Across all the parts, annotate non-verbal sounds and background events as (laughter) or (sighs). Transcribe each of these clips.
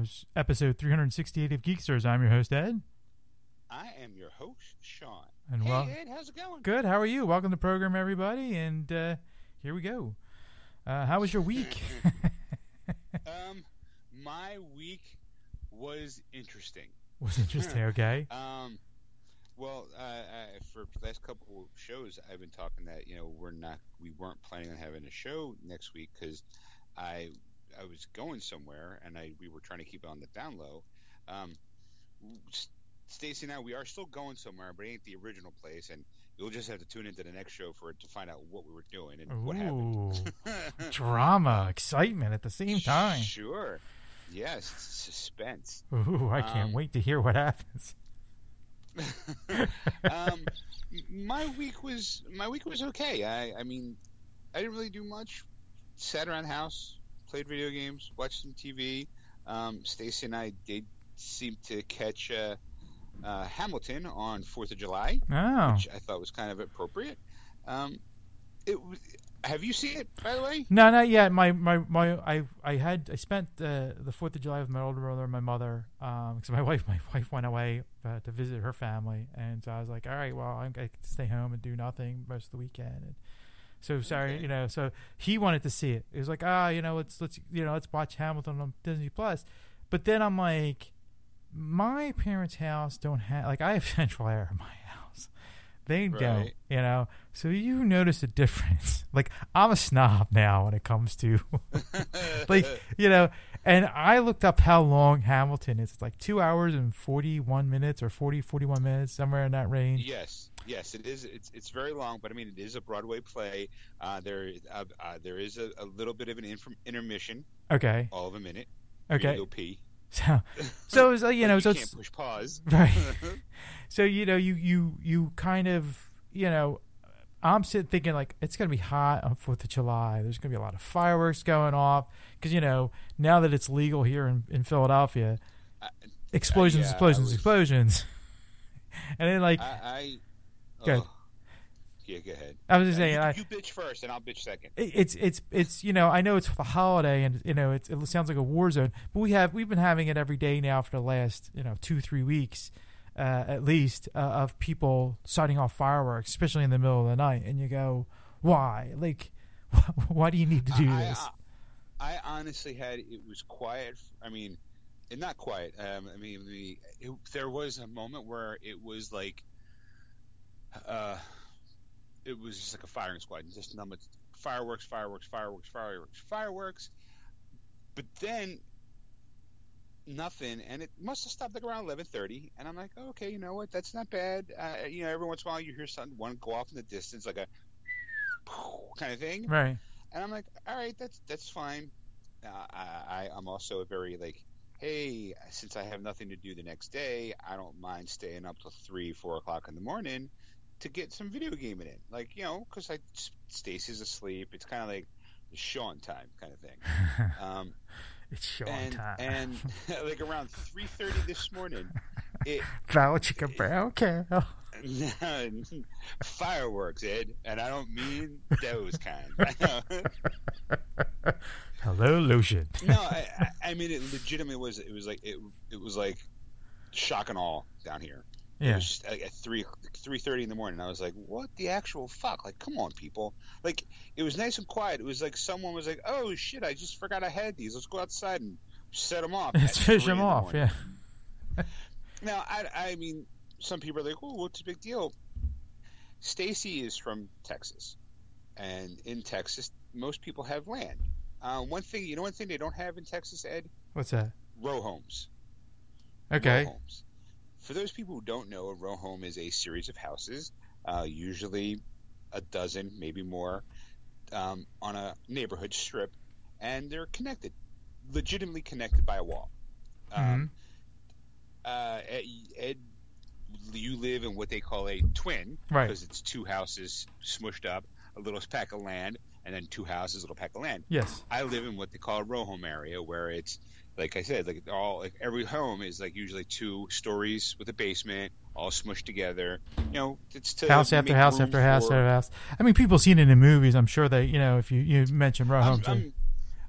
and episode 368 of Geeksters. I'm your host, Ed. I am your host, Sean. And hey, well- Ed, how's it going? Good. How are you? Welcome to the program, everybody. And uh, here we go. Uh, how was your week? (laughs) Um, my week was interesting. was interesting. (laughs) Okay. Um, well, uh, uh, for the last couple of shows, I've been talking that you know we're not, we weren't planning on having a show next week because I, I was going somewhere and I we were trying to keep it on the down low. Um, Stacy and I, we are still going somewhere, but it ain't the original place, and you'll just have to tune into the next show for it to find out what we were doing and what Ooh, happened. (laughs) drama, excitement at the same time. Sure. Yes, suspense. Ooh, I can't Um, wait to hear what happens. (laughs) um, my week was my week was okay. I I mean, I didn't really do much. Sat around the house, played video games, watched some TV. Um, Stacy and I did seem to catch uh, uh, Hamilton on Fourth of July, Oh. which I thought was kind of appropriate. Um, it have you seen it by the way? No, not yet. My my my. I I had I spent uh, the Fourth of July with my older brother and my mother. Um, because my (laughs) wife my wife went away uh, to visit her family, and so I was like, all right, well, I'm going to stay home and do nothing most of the weekend. And so sorry, Okay. you know. So he wanted to see it. It was like, ah, you know, let's let's you know, let's watch Hamilton on Disney Plus. But then I'm like, my parents' house don't have like I have (laughs) central air in my house. They don't, you know. So you notice a difference. (laughs) Like I'm a snob now when it comes to (laughs) like you know. And I looked up how long Hamilton is. It's like two hours and forty one minutes or 40, 41 minutes, somewhere in that range. Yes, yes, it is. It's it's very long, but I mean, it is a Broadway play. Uh, there, uh, uh, there is a, a little bit of an inf- intermission, Okay. all of a minute. for you to Okay. go pee. (laughs) So so it was, uh, you (laughs) know you so can't it's, push pause. (laughs) right. so you know you you you kind of you know i'm sitting thinking like it's going to be hot on fourth of july there's going to be a lot of fireworks going off because you know now that it's legal here in, in philadelphia I- explosions yeah, explosions was- explosions and then like I, I Go ahead. oh. yeah, go ahead. i was just Uh, saying you, I, you bitch first, and I'll bitch second. it's it's it's you know I know it's the holiday and you know it's, it sounds like a war zone, but we have we've been having it every day now for the last you know two three weeks uh, at least uh, of people setting off fireworks, especially in the middle of the night, and you go, why? Like, (laughs) why do you need to do I, this? I, I honestly had it was quiet. I mean, and not quiet. Um, I mean, the it, there was a moment where it was like, uh, it was just like a firing squad, just but fireworks, fireworks, fireworks, fireworks, fireworks. But then nothing, and it must have stopped like around eleven thirty. And I'm like, okay, you know what? That's not bad. Uh, you know, every once in a while you hear something one go off in the distance, like a (laughs) kind of thing. right. And I'm like, all right, that's that's fine. Uh, I, I I'm also a very like, hey, since I have nothing to do the next day, I don't mind staying up till three, four o'clock in the morning to get some video gaming in. Like you know, because like Stacy's asleep. It's kind of like the Sean time kind of thing. (laughs) Um, it's showtime. and and (laughs) like around three thirty this morning, it Bow chicka brown cow. (laughs) fireworks, Ed, and I don't mean those kind. Hello, Lucian. no, I, I, I mean it legitimately was. It was like it. It was like shock and all down here. It Yeah. was just like at three three thirty in the morning. I was like, "What the actual fuck? Like, come on, people! Like, it was nice and quiet. It was like someone was like, "Oh shit, I just forgot I had these. Let's go outside and set them off." (laughs) Let's fish them the off. morning." Yeah. (laughs) Now, I, I mean, some people are like, "Oh, what's the big deal?" Stacy is from Texas, and in Texas, most people have land. Uh, one thing, you know, one thing they don't have in Texas, Ed, What's that? row homes. Okay. Row homes. For those people who don't know, a row home is a series of houses, uh, usually a dozen, maybe more, um, on a neighborhood strip, and they're connected, legitimately connected by a wall. Um, uh, Ed, Ed, you live in what they call a twin, Right. Because it's two houses smushed up, a little pack of land, and then two houses, a little pack of land. Yes. I live in what they call a row home area, where it's like I said, like all like every home is like usually two stories with a basement, all smushed together. You know, it's to house after house after house for- after house. I mean, people seen it in movies. I'm sure they, you know, if you you mention row I'm, homes, I'm,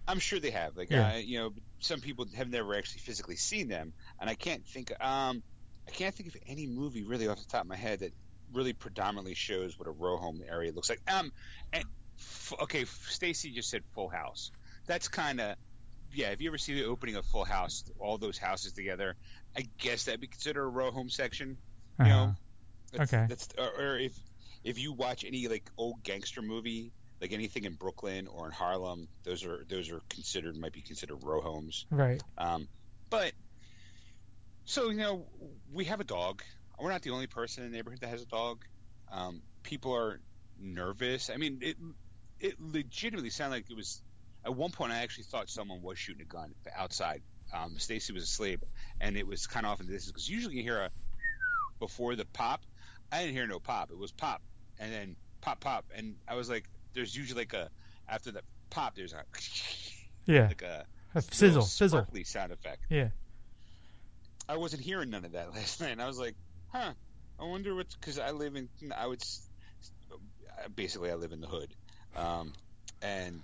I'm sure they have. Like, Yeah. uh, you know, some people have never actually physically seen them, and I can't think. Um, I can't think of any movie really off the top of my head that really predominantly shows what a row home area looks like. Um, and, f- okay, Stacy just said Full House. That's kind of yeah. If you ever see the opening of Full House, all those houses together, I guess that'd be considered a row home section. You Uh-huh. know, that's, Okay. That's or, or if if you watch any like old gangster movie, like anything in Brooklyn or in Harlem, those are those are considered might be considered row homes. Right. Um, but so you know, we have a dog. We're not the only person in the neighborhood that has a dog. Um, people are nervous. I mean, it it legitimately sounded like it was. At one point, I actually thought someone was shooting a gun outside. Um, Stacy was asleep, and it was kind of off in the distance because usually you hear a before the pop. I didn't hear no pop. It was pop, and then pop, pop, and I was like, "There's usually like a after the pop, there's a Yeah. like a A sizzle. Sizzle. sound effect." Yeah. I wasn't hearing none of that (laughs) last night. And I was like, huh, I wonder what's because I live in, I would, basically, I live in the hood. Um, and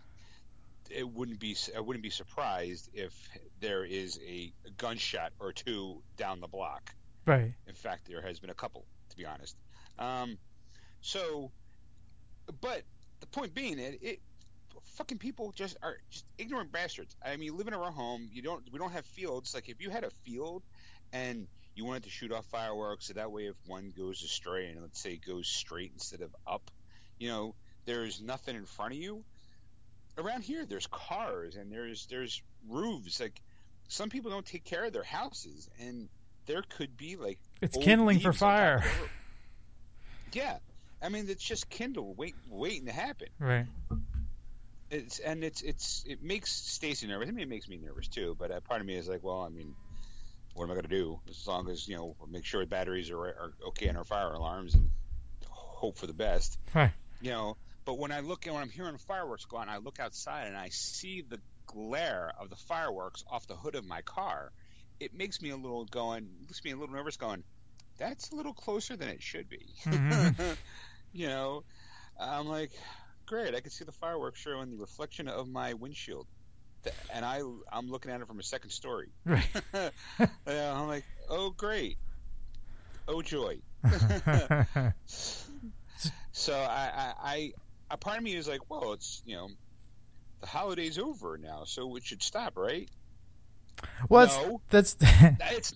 it wouldn't be, I wouldn't be surprised if there is a gunshot or two down the block. Right. In fact, there has been a couple, to be honest. Um, so, but the point being, it, it fucking people just are just ignorant bastards. I mean, you live in a home. You don't. We don't have fields. Like if you had a field, and you wanted to shoot off fireworks, so that way if one goes astray and let's say goes straight instead of up, you know, there's nothing in front of you. Around here, there's cars and there's there's roofs. Like some people don't take care of their houses, and there could be like It's kindling for leaves on top fire. of the roof. Yeah, I mean it's just kindle wait, waiting to happen. Right. It's and it's it's it makes Stacy nervous. I mean, it makes me nervous too. But uh, part of me is like, well, I mean, what am I going to do? As long as you know, make sure the batteries are are okay on our fire alarms and hope for the best. Right. You know, but when I look and when I'm hearing fireworks go on, I look outside and I see the glare of the fireworks off the hood of my car. It makes me a little going, makes me a little nervous. Going, that's a little closer than it should be. Mhm. (laughs) you know, I'm like, great. I can see the fireworks showing the reflection of my windshield, and I I'm looking at it from a second story. Right. (laughs) Yeah, I'm like, oh great, oh joy. (laughs) So I, I, I, a part of me is like, well, it's you know, the holiday's over now, so it should stop, right? well, No. that's (laughs) that's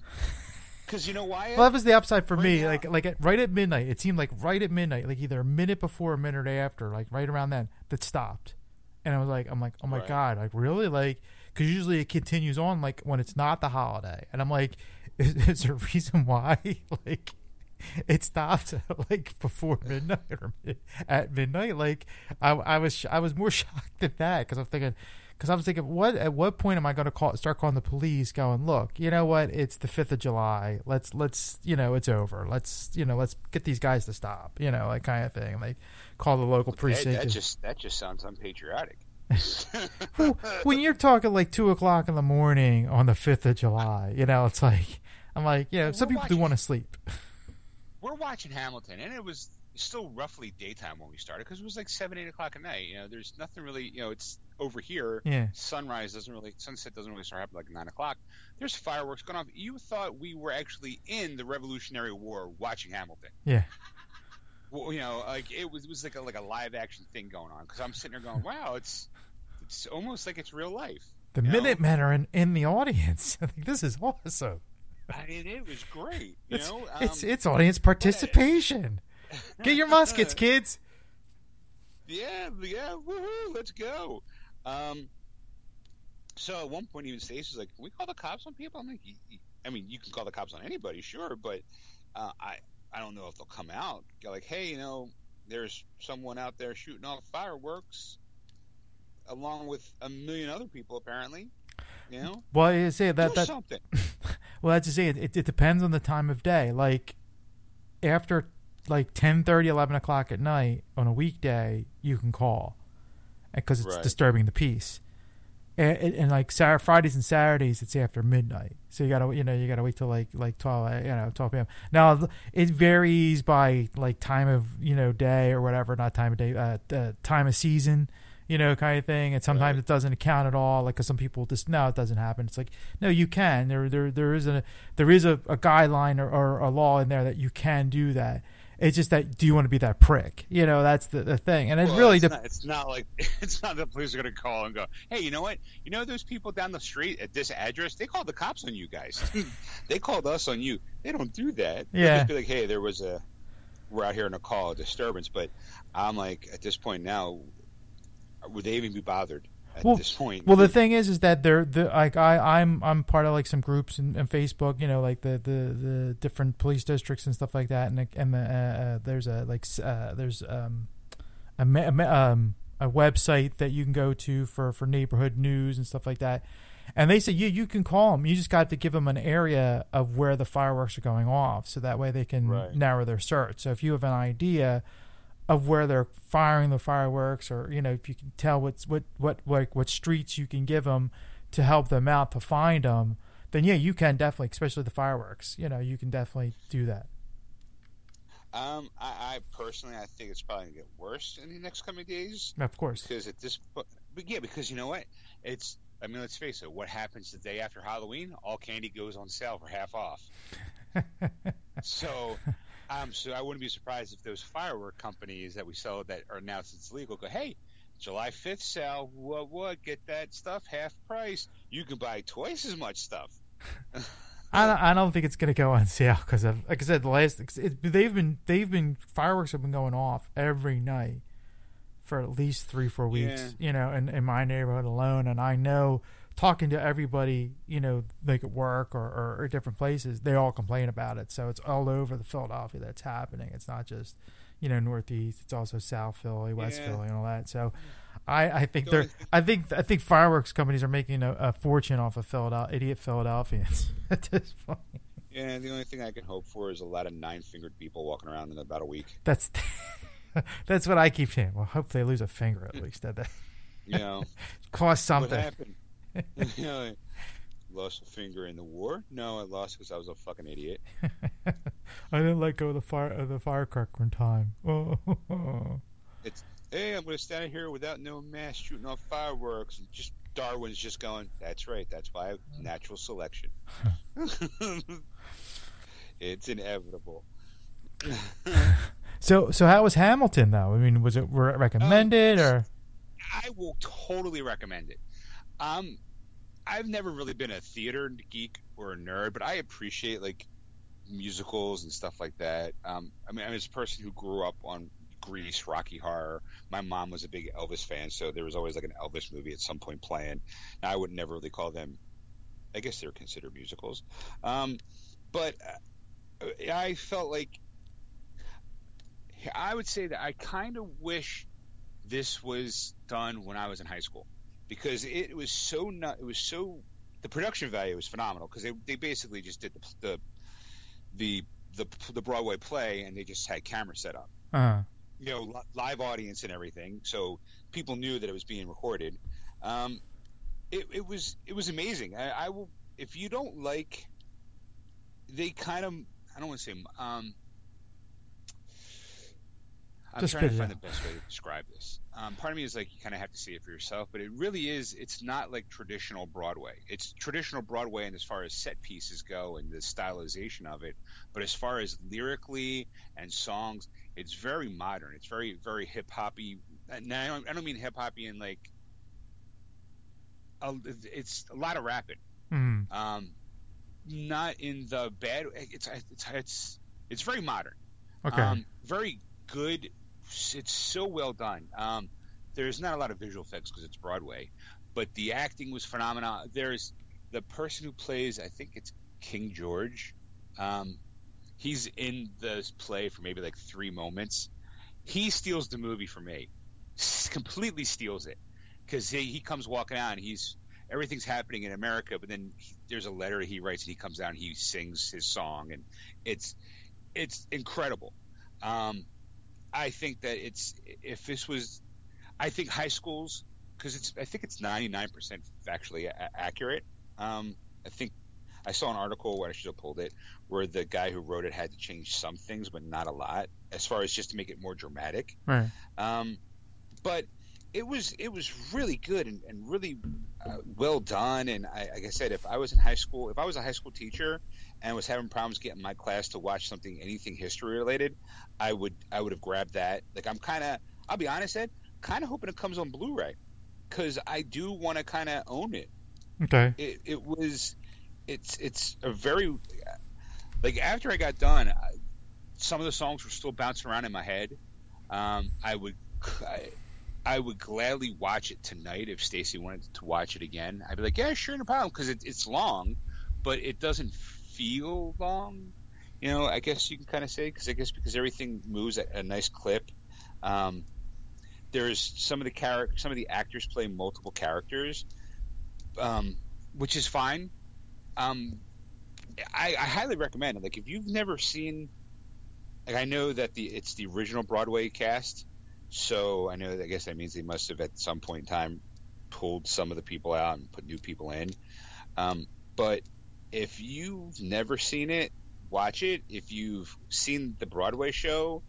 because you know why? well, that was the upside for Right me. now- Like like at, right at midnight, it seemed like right at midnight, like either a minute before, a minute after, like right around then, that stopped, and I was like, I'm like, oh my Right. god, like really, like because usually it continues on like when it's not the holiday, and I'm like, (laughs) is, is there a reason why (laughs) like (laughs) it stopped (laughs) like before midnight or mid, at midnight? Like I I was sh- I was more (laughs) shocked than that because I'm thinking. Because I was thinking, what at what point am I going to call start calling the police? Going, look, you know what? It's the fifth of July. Let's let's you know it's over. Let's you know let's get these guys to stop. You know, like kind of thing. Like call the local that, precinct. that and- just that just sounds unpatriotic. Well, when you're talking like two o'clock in the morning on the fifth of July, you know, it's like I'm like, you know, Well, some people do want to sleep. We're watching Hamilton, and it was still roughly daytime when we started because it was like seven, eight o'clock at night. You know, there's nothing really. You know, it's over here. Yeah, Sunrise doesn't really, sunset doesn't really start happening like nine o'clock. There's fireworks going off. You thought we were actually in the Revolutionary War watching Hamilton. yeah, Well, you know, like it was, it was like a like a live action thing going on because I'm sitting there going, wow, it's it's almost like it's real life. the? Minutemen are in, in the audience. (laughs) I think this is awesome. I mean, it was great. You It's know, it's Um, it's audience participation. Get your (laughs) muskets, kids. Yeah, yeah, woohoo, let's go. Um, so at one point, even Stacey was like, "Can we call the cops on people?" I'm like, "Y- y- "I mean, you can call the cops on anybody, sure, but uh, I I don't know if they'll come out. Like, hey, you know, there's someone out there shooting off fireworks, along with a million other people, apparently. You know, Well, I say do that that something. Well, that's to say, it, it, depends on the time of day. Like after like 10, 30, 11 o'clock at night on a weekday, you can call because it's Right. disturbing the peace. And, and, and like Saturday, Fridays and Saturdays, it's after midnight. So you gotta, you know, you gotta wait till like like twelve, uh, you know, twelve p.m. Now it varies by like time of you know day or whatever, not time of day, uh, uh time of season. You know, kind of thing. And sometimes Right. it doesn't count at all. Like, 'cause some people just no, it doesn't happen. It's like no, you can. There, there, there is a there is a, a guideline or, or a law in there that you can do that. It's just that do you want to be that prick? You know, that's the, the thing. And it Well, really it's, dep- not, it's not like (laughs) it's not the police are going to call and go, "Hey, you know what? You know those people down the street at this address? They called the cops on you guys. (laughs) they called us on you. They don't do that. They'll Yeah. just be like, "Hey, there was a we're out here in a call a disturbance." But I'm like, at this point now, would they even be bothered at Well- this point? Well, the thing is, is that they're the like I I'm I'm part of like some groups in, in Facebook, you know, like the, the the different police districts and stuff like that, and and the, uh, uh, there's a like uh, there's um a, ma- um a website that you can go to for for neighborhood news and stuff like that, and they say you you can call them, you just got to give them an area of where the fireworks are going off, so that way they can Right. narrow their search. So if you have an idea of where they're firing the fireworks, or you know, if you can tell what's what what like what streets you can give them to help them out to find them, then yeah, you can definitely, especially the fireworks. You know, you can definitely do that. um, I, I personally, I think it's probably going to get worse in the next coming days. Of course, because at this but yeah because you know what it's i mean let's face it what happens the day after halloween all candy goes on sale for half off (laughs) so um so i wouldn't be surprised if those firework companies that we sell that are now since it's legal go hey july 5th sale what what get that stuff half price. You can buy twice as much stuff. (laughs) I don't, I don't think it's gonna go on sale because of like I said, the last it, they've been they've been fireworks have been going off every night for at least three four weeks. You know, in, in my neighborhood alone, and I know talking to everybody, you know, like at work or, or, or different places, they all complain about it. So it's all over the Philadelphia that's happening. It's not just you know Northeast. It's also South Philly, West Yeah. Philly, and all that. So. I, I think they're I think I think fireworks companies are making a, a fortune off of Philadelphia, idiot Philadelphians (laughs) at this point. yeah the only thing i can hope for is a lot of nine fingered people walking around in about a week That's (laughs) that's what I keep saying. Well, hope they lose a finger at least. That that you know (laughs) cost What something. happened? You (laughs) know, (laughs) lost a finger in the war? No, I lost because I was a fucking idiot. (laughs) I didn't let go of the fire of the firecracker in time. Oh, It's Hey, I'm going to stand here without no mask shooting off fireworks. And just Darwin's just going, that's right. That's why natural selection. it's inevitable. so so how was Hamilton though? I mean, was it re- recommended uh, or? I will totally recommend it. Um, I've never really been a theater geek or a nerd, but I appreciate like musicals and stuff like that. Um, I mean, I'm as a person who grew up on Grease, Rocky Horror. My mom was a big Elvis fan, so there was always like an Elvis movie at some point playing. Now, I would never really call them. I guess they're considered musicals, um, but uh, I felt like I would say that I kind of wish this was done when I was in high school because it was so not, it was so the production value was phenomenal because they, they basically just did the, the the the the Broadway play and they just had camera set up Uh, you know li- live audience and everything so people knew that it was being recorded um, it, it was it was amazing I, I will if you don't like they kind of I don't want to say um, I'm Just trying to find out. the best way to describe this. Um, part of me is like you kind of have to see it for yourself, but it really is. It's not like traditional Broadway. It's traditional Broadway, and as far as set pieces go and the stylization of it, but as far as lyrically and songs, it's very modern. It's very very hip hoppy. Now I don't, I don't mean hip hoppy in like. A, it's a lot of rapping. mm, Um, not in the bad. It's it's it's it's very modern. okay. Um, very good. It's so well done. Um, there's not a lot of visual effects because it's Broadway, but the acting was phenomenal. There's the person who plays, I think it's King George. Um, he's in the play for maybe like three moments. He steals the movie for me. S- completely steals it because he, he comes walking out and he's everything's happening in America, but then he, there's a letter he writes and he comes out and he sings his song and it's it's incredible. Um, I think that it's if this was, I think high schools because it's I think it's 99% factually a- accurate. Um, I think I saw an article where I should have pulled it where the guy who wrote it had to change some things but not a lot as far as just to make it more dramatic. right. Um, but it was it was really good and, and really uh, well done. And I, like I said, if I was in high school, if I was a high school teacher and was having problems getting my class to watch something anything history related, I would I would have grabbed that. Like I'm kind of I'll be honest, Ed, kind of hoping it comes on Blu-ray because I do want to kind of own it. Okay. It it was it's it's a very like after I got done, I, some of the songs were still bouncing around in my head. Um, I would I, I would gladly watch it tonight if Stacy wanted to watch it again. I'd be like, yeah, sure, no problem, because it, it's long, but it doesn't feel long. You know, I guess you can kind of say because I guess because everything moves at a nice clip. Um, there's some of the character, some of the actors play multiple characters, um, which is fine. Um, I, I highly recommend it. Like if you've never seen, like I know that the it's the original Broadway cast, so I know I guess that means they must have at some point in time pulled some of the people out and put new people in. Um, but if you've never seen it, watch it. If you've seen the Broadway show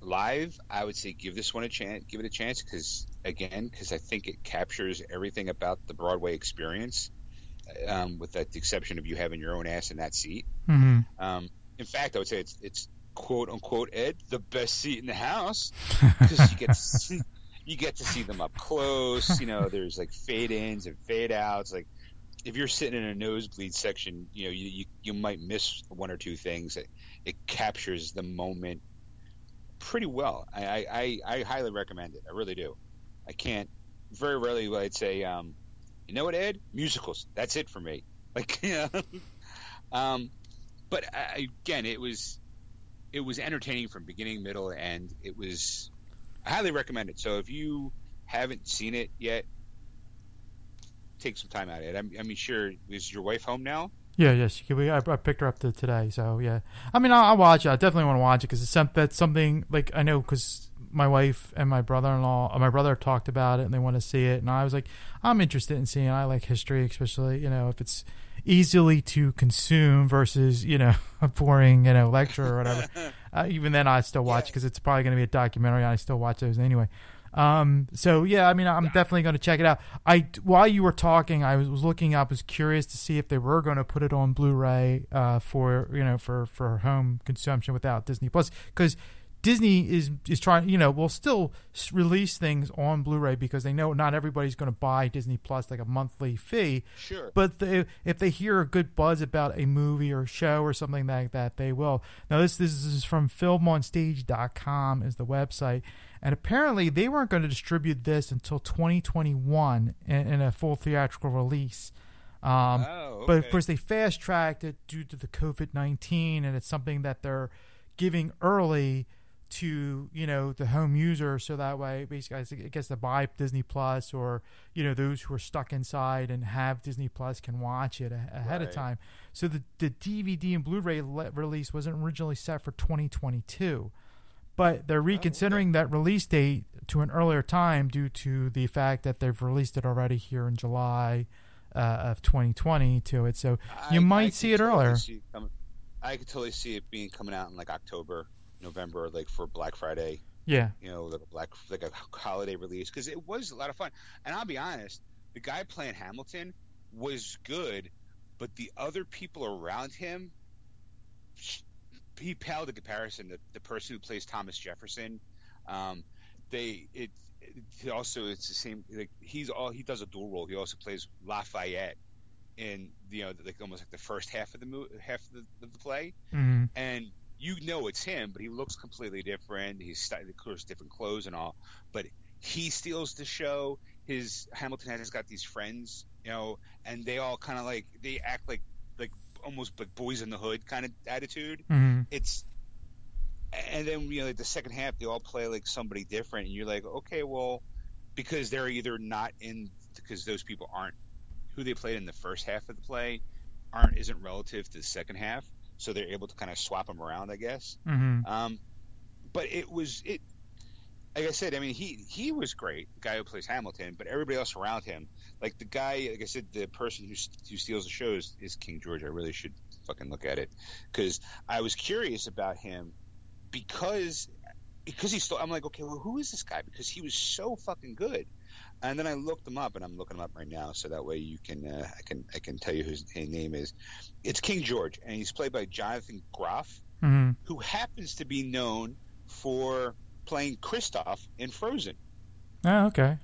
live, I would say give this one a chance. Give it a chance because again, because I think it captures everything about the Broadway experience um, with the exception of you having your own ass in that seat. Mm-hmm. Um, in fact, I would say it's it's quote unquote Ed the best seat in the house (laughs) because you get to see, you get to see them up close. You know, there's like fade ins and fade outs. Like if you're sitting in a nosebleed section, you know you you, you might miss one or two things. It, it captures the moment pretty well. I, I, I, I highly recommend it. I really do. I can't very rarely would I'd say um, you know what, Ed? Musicals. That's it for me. (laughs) Like, (laughs) yeah. um, but I, again, it was it was entertaining from beginning, middle, and. It was I highly recommend it. So if you haven't seen it yet, take some time out of it. I, mean, sure, is your wife home now? Yeah, yes. Yeah, we, I, I picked her up to today, so yeah. I mean, I'll, I'll watch it. I definitely want to watch it because it's some, that's something like I know because my wife and my brother-in-law, uh, my brother talked about it and they want to see it, and I was like, I'm interested in seeing. It. I like history, especially you know if it's easily to consume versus you know (laughs) a boring you know lecture or whatever. (laughs) uh, even then, I still watch because yeah. it's probably going to be a documentary. I still watch those anyway. Um, so yeah, I mean, I'm yeah. definitely going to check it out. I while you were talking, I was, was looking up, was curious to see if they were going to put it on Blu-ray uh, for you know for for home consumption without Disney Plus because Disney is is trying, you know, will still release things on Blu-ray because they know not everybody's going to buy Disney Plus like a monthly fee. Sure. But they, if they hear a good buzz about a movie or show or something like that, they will. Now this this is from filmonstage.com is the website, and apparently they weren't going to distribute this until 2021 in, in a full theatrical release. Um, oh, okay. But of course, they fast tracked it due to the COVID 19, and it's something that they're giving early to you know the home user so that way basically I guess to buy Disney Plus or you know those who are stuck inside and have Disney Plus can watch it a- ahead right. of time. So the the DVD and Blu-ray le- release wasn't originally set for 2022, but they're reconsidering oh, okay. that release date to an earlier time due to the fact that they've released it already here in July uh, of 2020 to it. So you I, might I see it totally earlier. See it I could totally see it being coming out in like October. November, like for Black Friday. Yeah, you know, like a black like a holiday release because it was a lot of fun. And I'll be honest, the guy playing Hamilton was good, but the other people around him, he paled in comparison. The the person who plays Thomas Jefferson, um, they it, it also it's the same. Like he's all he does a dual role. He also plays Lafayette in you know like almost like the first half of the movie, half of the, of the play, mm-hmm. and you know it's him, but he looks completely different. He's of course different clothes and all, but he steals the show. His Hamilton has got these friends, you know, and they all kind of like they act like like almost like boys in the hood kind of attitude. Mm-hmm. It's and then you know like the second half they all play like somebody different, and you're like, okay, well, because they're either not in because those people aren't who they played in the first half of the play aren't isn't relative to the second half so they're able to kind of swap them around, I guess. Mm-hmm. Um, but it was it. Like I said, I mean, he he was great, the guy who plays Hamilton, but everybody else around him, like the guy, like I said, the person who who steals the show is, is King George. I really should fucking look at it because I was curious about him because because he's still. I'm like, okay, well, who is this guy? Because he was so fucking good. And then I looked him up, and I'm looking him up right now, so that way you can, uh, I can, I can tell you who his, name is. It's King George, and he's played by Jonathan Groff, Mhm. who happens to be known for playing Kristoff in Frozen. Oh, okay.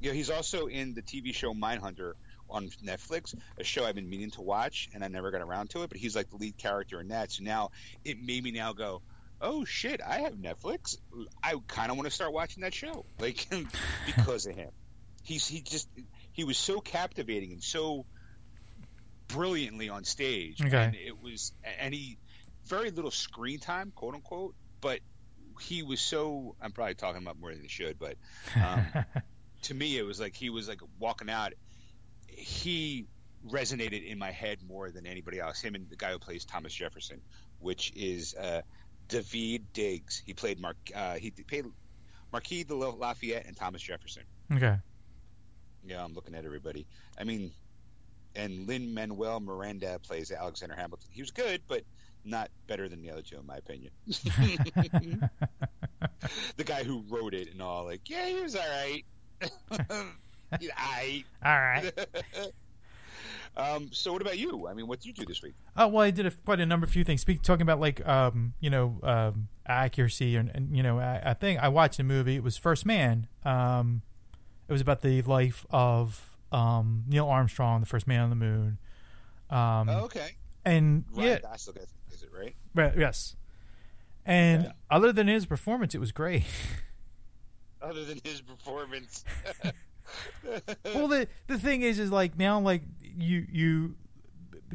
Yeah, he's also in the TV show Mindhunter on Netflix, a show I've been meaning to watch, and I never got around to it. But he's like the lead character in that. So now it made me now go, oh shit, I have Netflix. I kind of want to start watching that show, like (laughs) because of him. He's he just he was so captivating and so brilliantly on stage, Okay. and it was and he very little screen time, quote unquote, but he was so. I'm probably talking about more than he should, but um, (laughs) to me, it was like he was like walking out. He resonated in my head more than anybody else. Him and the guy who plays Thomas Jefferson, which is uh, David Diggs. He played Mark. Uh, he played Marquis de Lafayette and Thomas Jefferson. okay. Yeah, I'm looking at everybody. I mean, and Lin Manuel Miranda plays Alexander Hamilton. He was good, but not better than the other two, in my opinion. (laughs) the guy who wrote it and all, like, yeah, he was all right. (laughs) (laughs) He's all right. Right. um, so, what about you? I mean, what did you do this week? Oh well, I did a, quite a number of few things. Speak talking about like um, you know um, accuracy and, and you know I, I think I watched a movie. It was First Man. Um, it was about the life of um, Neil Armstrong, the first man on the moon. Um, oh, okay. and Ryan yeah, Gosling, is it right? right, yes. And Yeah. other than his performance, it was great. (laughs) Other than his performance. (laughs) well, the the thing is, is like now, like you you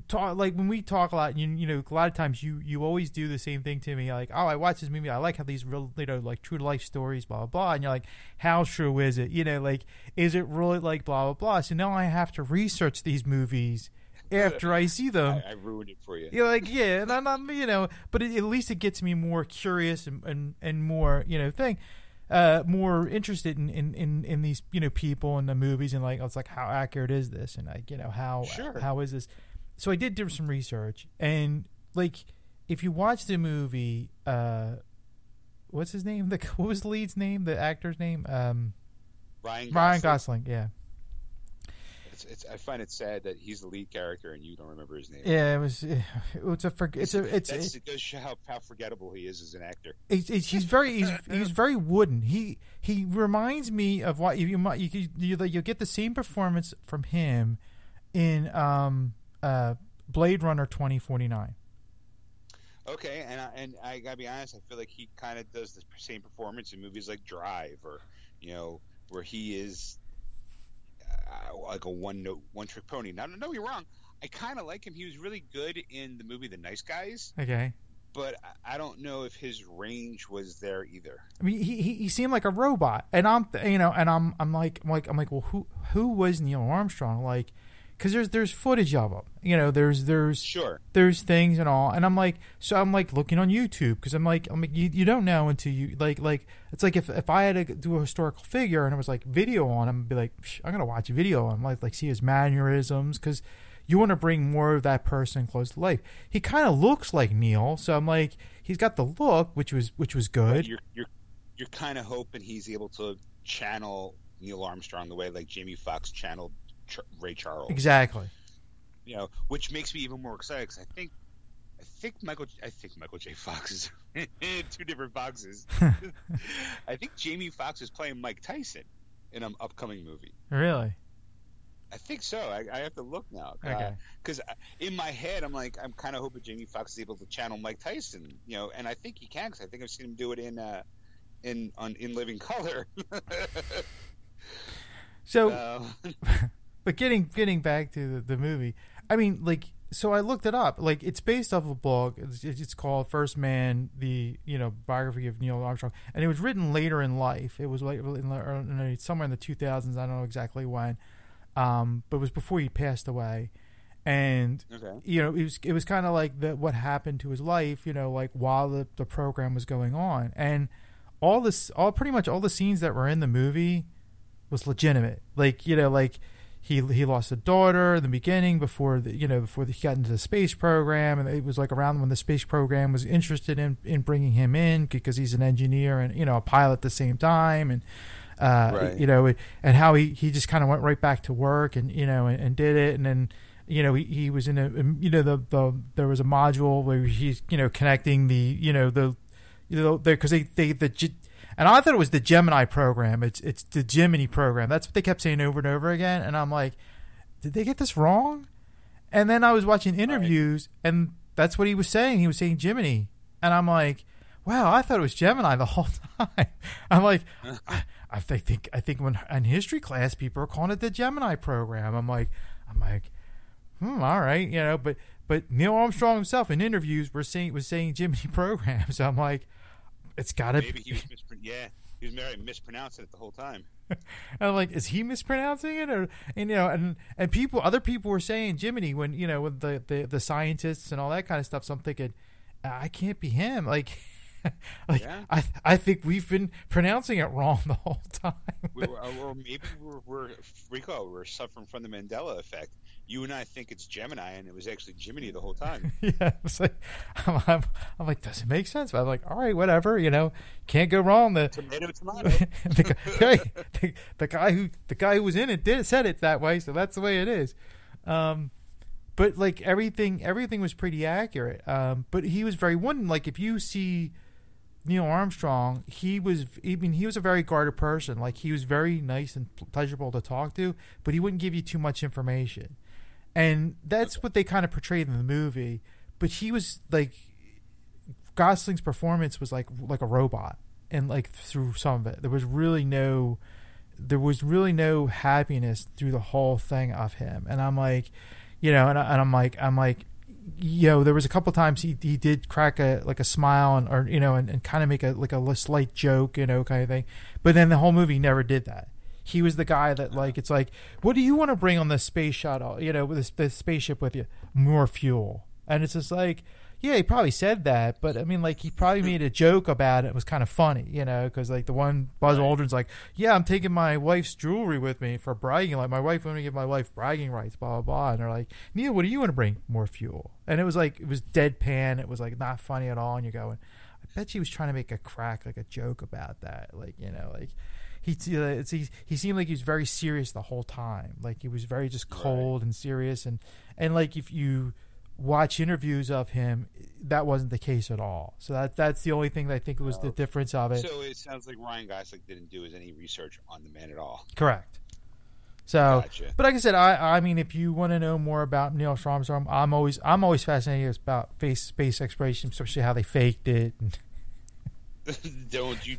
talk like when we talk a lot, you you know, a lot of times you you always do the same thing to me, like, oh, I watch this movie, I like how these real, you know, like true to life stories, blah blah blah, and you're like, how true is it? You know, like, is it really like blah blah blah? So now I have to research these movies (laughs) after I see them. I, I ruined it for you. You're like, yeah, and I'm, I'm you know, but it, at least it gets me more curious and, and, and more, you know, thing, uh, more interested in, in, in, in these, you know, people and the movies and like, it's like, how accurate is this? And like, you know, how, Sure. how is this? So I did do some research and like, if you watch the movie, uh, what's his name? (laughs) The, what was the lead's name? The actor's name? Um, Ryan Gosling. Ryan Gosling. Yeah. It's, it's, I find it sad that he's the lead character and you don't remember his name. Yeah. It was, it's a, forg- it's a, it's, That's, it goes show how, how forgettable he is as an actor. It's, it's, he's very he's, he's very wooden. He he reminds me of what you, you might you you you'll get the same performance from him in um uh Blade Runner twenty forty nine. Okay, and I, and I gotta be honest, I feel like he kind of does the same performance in movies like Drive, or you know, where he is uh, like a one note, one trick pony. Now, no, you're wrong. I kind of like him. He was really good in the movie The Nice Guys, Okay. but I- don't know if his range was there either. I mean, he, he he seemed like a robot, and I'm you know, and I'm I'm like I'm like I'm like, well, who who was Neil Armstrong? Like, because there's there's footage of him, you know, there's there's Sure. there's things and all. And i'm like so i'm like looking on youtube because i'm like i'm like you, you don't know until you like like it's like if, if i had to do a historical figure and it was like video on him i'd be like "Psh, i'm gonna watch a video on him like like see his mannerisms because you want to bring more of that person close to life. He kind of looks like neil so i'm like he's got the look which was which was good. You're you're you're kind of hoping he's able to channel Neil Armstrong the way like Jamie Foxx channeled Ch- Ray Charles. exactly you know, which makes me even more excited because I think, I think Michael, I think Michael J. Fox is (laughs) two different Foxes. (laughs) I think Jamie Foxx is playing Mike Tyson in an upcoming movie. really I think so. I, I have to look now. Okay. Because in my head, I'm like, I'm kind of hoping Jamie Foxx is able to channel Mike Tyson. You know, and I think he can because I think I've seen him do it in, uh, in on in Living Color. (laughs) so Uh, but getting getting back to the, the movie i mean like so i looked it up. Like it's based off a book it's, it's called first man the you know biography of neil armstrong. And it was written later in life. It was like in, somewhere in the 2000s i don't know exactly when. Um, but it was before he passed away. And okay. you know, it was it was kind of like the what happened to his life, you know, like while the the program was going on, and all this, all pretty much all the scenes that were in the movie was legitimate. Like you know, like he he lost a daughter in the beginning before the, you know before he got into the space program, and it was like around when the space program was interested in in bringing him in because he's an engineer and you know a pilot at the same time, and uh, Right. you know, and how he he just kind of went right back to work and you know and, and did it, and then you know he, he was in a you know the, the there was a module where he's you know connecting the you know the you know because they they the and I thought it was the Gemini program. It's it's the Gemini program. That's what they kept saying over and over again. And I'm like, did they get this wrong? And then I was watching interviews, and that's what he was saying. He was saying Gemini, and I'm like, wow, I thought it was Gemini the (laughs) whole time. I'm like, (laughs) I, I think I think when in history class people are calling it the Gemini program. I'm like, I'm like, hmm, all right, you know, but but Neil Armstrong himself in interviews were saying was saying Gemini (laughs) program. So I'm like, it's got to Maybe he was mispron- yeah, he was maybe mispronouncing it the whole time. And (laughs) I'm like, is he mispronouncing it, or and you know, and and people, other people were saying Jiminy when you know with the the, the scientists and all that kind of stuff. So I'm thinking, I can't be him. Like, (laughs) (laughs) like Yeah. I I think we've been pronouncing it wrong the whole time. We were, or maybe we're, we're Rico. We're suffering from the Mandela effect. You and I think it's Gemini, and it was actually Jiminy the whole time. (laughs) yeah, it's like I'm, I'm, I'm like, does it make sense? But I'm like, all right, whatever. You know, can't go wrong. The tomato, tomato. (laughs) the, guy, the, the guy who the guy who was in it did said it that way, so that's the way it is. Um, but like everything, everything was pretty accurate. Um, but he was very one. Like if you see Neil Armstrong, he was. I mean, he was a very guarded person. Like he was very nice and pleasurable to talk to, but he wouldn't give you too much information. And that's what they kind of portrayed in the movie. But he was like Gosling's performance was like like a robot, and like through some of it, there was really no, there was really no happiness through the whole thing of him. And I'm like, you know, and, I, and I'm like, I'm like, you know, there was a couple times he he did crack a like a smile and or you know and, and kind of make a like a slight joke, you know, kind of thing. But then the whole movie never did that. He was the guy that like it's like, what do you want to bring on the space shuttle? You know, with this, this spaceship with you, more fuel. And it's just like, yeah, he probably said that, but I mean, like he probably made a joke about it. It was kind of funny, you know, because like the one Buzz Right. Aldrin's like, yeah, I'm taking my wife's jewelry with me for bragging. Like my wife want to give my wife bragging rights, blah blah blah. And they're like, Neil, what do you want to bring? More fuel. And it was like it was deadpan. It was like not funny at all. And you're going, I bet he was trying to make a crack, like a joke about that, like you know, like he uh, he he seemed like he was very serious the whole time. Like he was very just Right. cold and serious, and and like if you watch interviews of him, that wasn't the case at all. So that that's the only thing that I think was the Oh. difference of it. So it sounds like Ryan Gosling didn't do as any research on the man at all. Correct. So, Gotcha. but like I said, I I mean, if you want to know more about Neil Armstrong, I'm always I'm always fascinated about space space exploration, especially how they faked it. And (laughs) don't you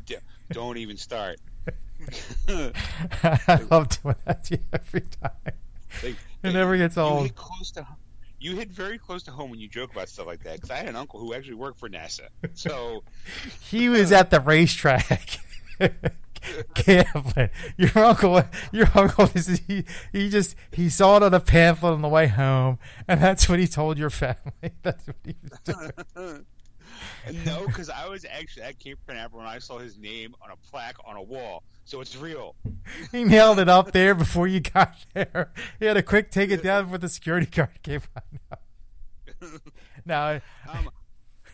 don't even start. (laughs) (laughs) I love doing that to you every time. Like, It never gets old. close to you hit very close to home when you joke about stuff like that. Because I had an uncle who actually worked for NASA. So (laughs) He was at the racetrack. (laughs) Gambling. Your uncle, your uncle is (laughs) he? He just he saw it on a pamphlet on the way home, and that's what he told your family. That's what he was doing. (laughs) no, because I was actually at Cape Canaveral when I saw his name on a plaque on a wall. So it's real. (laughs) He nailed it up there before you got there. He had a quick take it down before the security guard came on. (laughs) now, Um,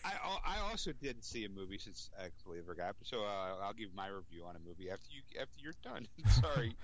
I I also did see a movie since I actually forgot. So uh, I'll give my review on a movie after you after you're done. Sorry.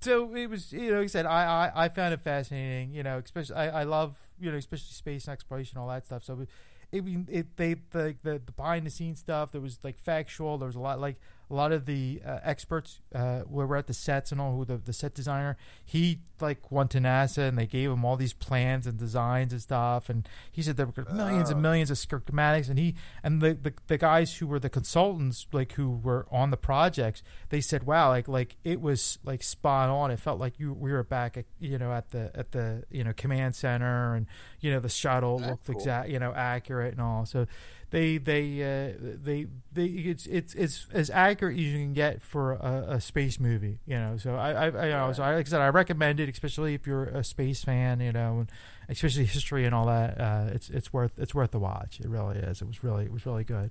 so it was you know like I said I, I I found it fascinating you know especially I, I love you know especially space and exploration all that stuff so it it, they the, the the behind the scenes stuff there was like factual there was a lot like a lot of the uh, experts uh, were were at the sets and all who the, the set designer he like went to NASA and they gave him all these plans and designs and stuff. And he said there were millions and millions of schematics. And he and the, the the guys who were the consultants like who were on the projects they said wow like like it was like spot on. It felt like you we were back at you know at the at the you know command center and you know the shuttle That's looked cool. exact you know accurate and all. So they they uh, they they it's it's it's as accurate as you can get for a, a space movie you know? So I I, I you know so I, like I said I recommend it especially if you're a space fan you know and especially history and all that uh, it's it's worth it's worth the watch. It really is. It was really it was really good.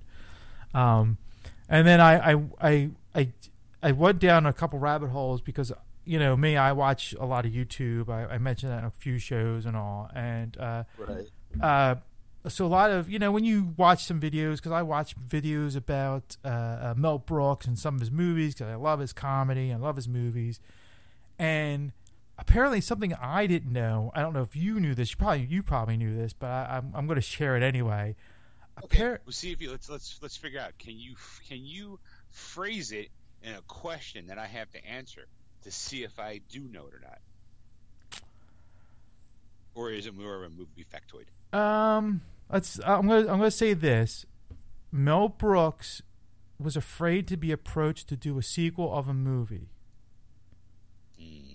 Um and then I I I I, I went down a couple rabbit holes because you know me, I watch a lot of YouTube. I, I mentioned that in a few shows and all, and uh, Right. uh, so a lot of you know when you watch some videos because I watch videos about uh, uh, Mel Brooks and some of his movies because I love his comedy, I love his movies, and apparently something I didn't know. I don't know if you knew this. You probably you probably knew this, but I, I'm I'm going to share it anyway. Okay. Appar- We'll see if you let's let's let's figure out. Can you can you phrase it in a question that I have to answer to see if I do know it or not? Or is it more of a movie factoid? Um, let's. I'm gonna. I'm gonna say this. Mel Brooks was afraid to be approached to do a sequel of a movie, Hmm.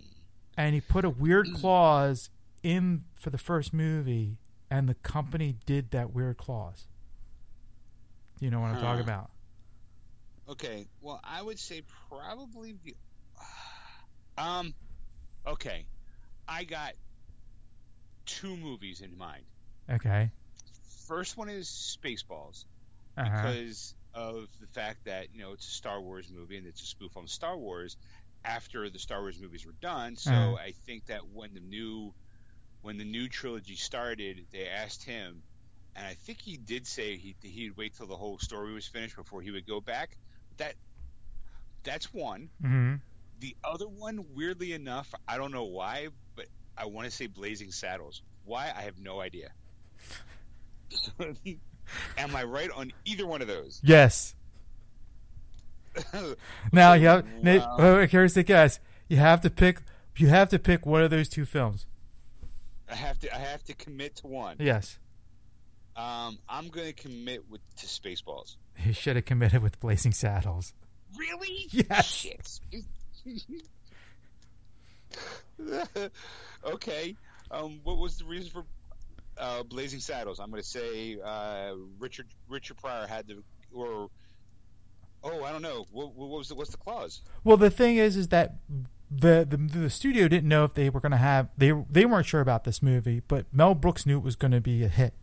and he put a weird clause in for the first movie, and the company did that weird clause. Do you know what I'm talking about? Okay. Well, I would say probably the. (sighs) Um. Okay. I got two movies in mind. Okay. First one is Spaceballs. Uh-huh. because of the fact that you know it's a Star Wars movie and it's a spoof on Star Wars. After the Star Wars movies were done, so Uh-huh. I think that when the new when the new trilogy started, they asked him, and I think he did say he he'd wait till the whole story was finished before he would go back. That that's one. hmm The other one, weirdly enough, I don't know why, but I want to say Blazing Saddles. Why? I have no idea. (laughs) Am I right on either one of those? Yes. (laughs) Now you have. Nate, Wow. wait, wait, here's the guess. You have to pick. You have to pick one of those two films. I have to. I have to commit to one. Yes. Um, I'm going to commit with to Spaceballs. (laughs) You should have committed with Blazing Saddles. Really? Yes. Okay. Um, what was the reason for uh, Blazing Saddles? I'm going to say uh, Richard Richard Pryor had to, or oh, I don't know. What, what was the what's the clause? Well, the thing is, is that the the, the studio didn't know if they were going to have they they weren't sure about this movie, but Mel Brooks knew it was going to be a hit.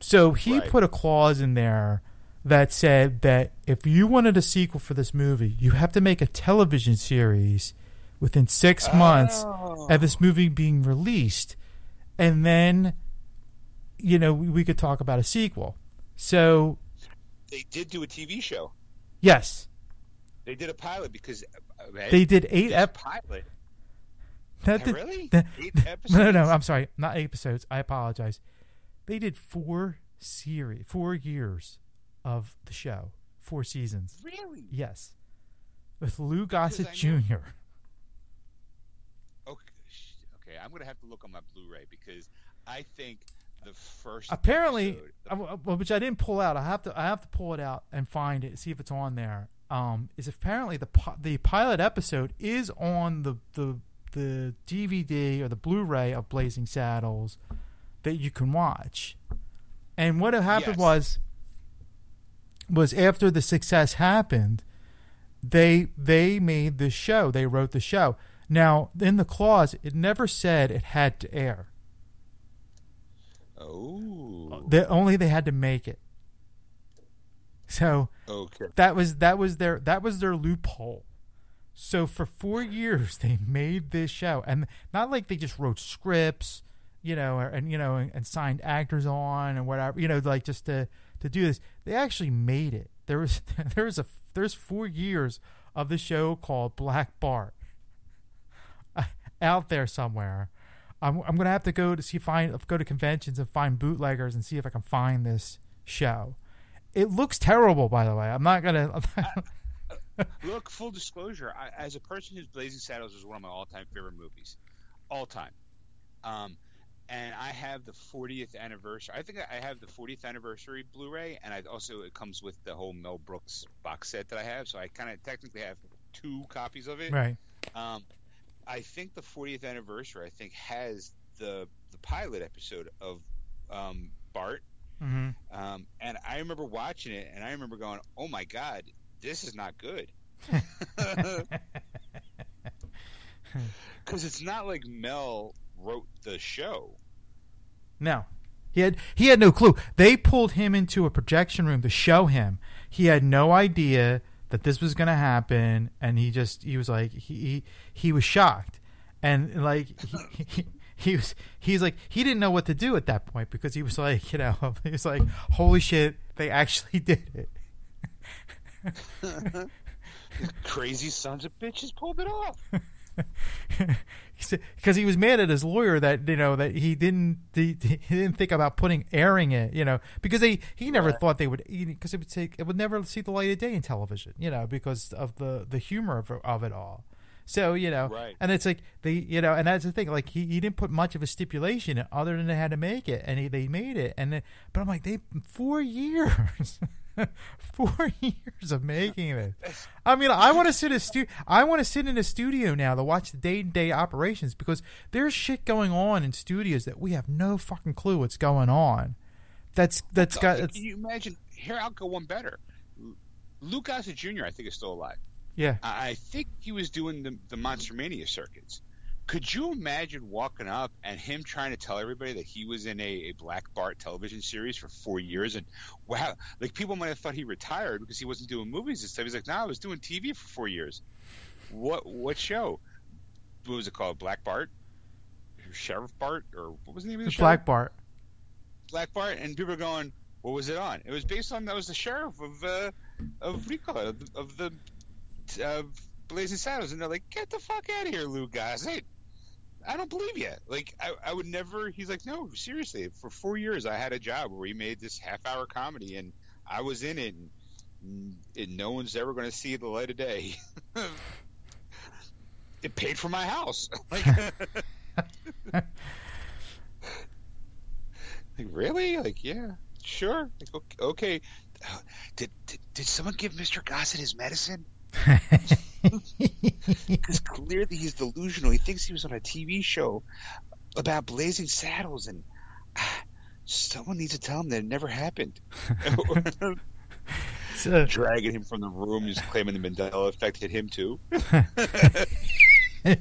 So he Right. put a clause in there that said that if you wanted a sequel for this movie, you have to make a television series within six months Oh. of this movie being released, and then you know we, we could talk about a sequel. So They did do a TV show. yes, They did a pilot because uh, they did eight ep- pilot. that did- really? that- Eight (laughs) No, no, no. I'm sorry. Not eight episodes. I apologize. They did four series, four years of the show, four seasons. Really? Yes, with Lou Gossett Jr. Okay, okay. I'm gonna have to look on my Blu-ray because I think the first Apparently, episode- uh, which I didn't pull out. I have to. I have to pull it out and find it, see if it's on there. Um, is apparently the the pilot episode is on the the the DVD or the Blu-ray of Blazing Saddles that you can watch. And what happened Yes. was was after the success happened, they they made the show. They wrote the show. Now, in the clause, it never said it had to air. Oh, They, only they had to make it. So okay. that was that was their that was their loophole. So for four years they made this show, and not like they just wrote scripts, you know, or, and you know, and, and signed actors on and whatever, you know, like just to to do this. They actually made it. There was (laughs) there was a there's four years of the show called Black Bart uh, out there somewhere. I'm I'm gonna have to go to see find go to conventions and find bootleggers and see if I can find this show. It looks terrible, by the way. I'm not gonna. (laughs) Look, full disclosure, I, as a person who's Blazing Saddles is one of my all-time favorite movies, all time. Um, and I have the 40th anniversary. I think I have the 40th anniversary Blu-ray, and I also it comes with the whole Mel Brooks box set that I have. So I kind of technically have two copies of it. right. Um, I think the 40th anniversary, I think, has the the pilot episode of um, Bart. hmm Um, and I remember watching it, and I remember going, "Oh my god, this is not good." (laughs) Because it's not like Mel wrote the show. No, he had he had no clue. They pulled him into a projection room to show him. He had no idea that this was going to happen, and he just he was like he he, he was shocked, and like he, he, he was he's like he didn't know what to do at that point because he was like you know (laughs) he was like holy shit they actually (laughs) did it. (laughs) Crazy sons of bitches pulled it off. Because he was mad at his lawyer that you know that he didn't he, he didn't think about putting airing it you know because they he never Right. thought they would because it would take it would never see the light of day in television you know because of the the humor of, of it all so you know Right. and it's like they you know and that's the thing like he, he didn't put much of a stipulation other than they had to make it and he, they made it and then, but I'm like they four years (laughs) (laughs) four (laughs) years of making it I mean, I want to sit a stu- I want to sit in a studio now to watch the day to day operations because there's shit going on in studios that we have no fucking clue what's going on. That's that's got it's, Can you imagine? Here, I'll go one better. Lou Gossett Jr. I think is still alive. yeah. I I think he was doing the, the Monster Mania circuits. Could you imagine walking up and him trying to tell everybody that he was in a, a Black Bart television series for four years? And wow, like people might have thought he retired because he wasn't doing movies and stuff. He's like, no, I was doing TV for four years. What what show? What was it called? Black Bart? Sheriff Bart? Or what was the name of the show? Black Bart. Black Bart, and people are going, "What was it on?" It was based on that was the sheriff of uh, of what do you call it? of, the- of the of Blazing Saddles, and they're like, "Get the fuck out of here, Lou Gossett." I don't believe you. Like, I, I would never. He's like, no, seriously. For four years, I had a job where we made this half-hour comedy, and I was in it, and, and no one's ever going to see the light of day. (laughs) it paid for my house. (laughs) like, (laughs) like, really? Like, yeah, sure. Like, okay. okay. Uh, Did, did did someone give Mr. Gossett his medicine? (laughs) Because clearly he's delusional. He thinks he was on a TV show about blazing saddles, and ah, someone needs to tell him that it never happened. (laughs) So- (laughs) Dragging him from the room, he's claiming the Mandela effect hit him too. I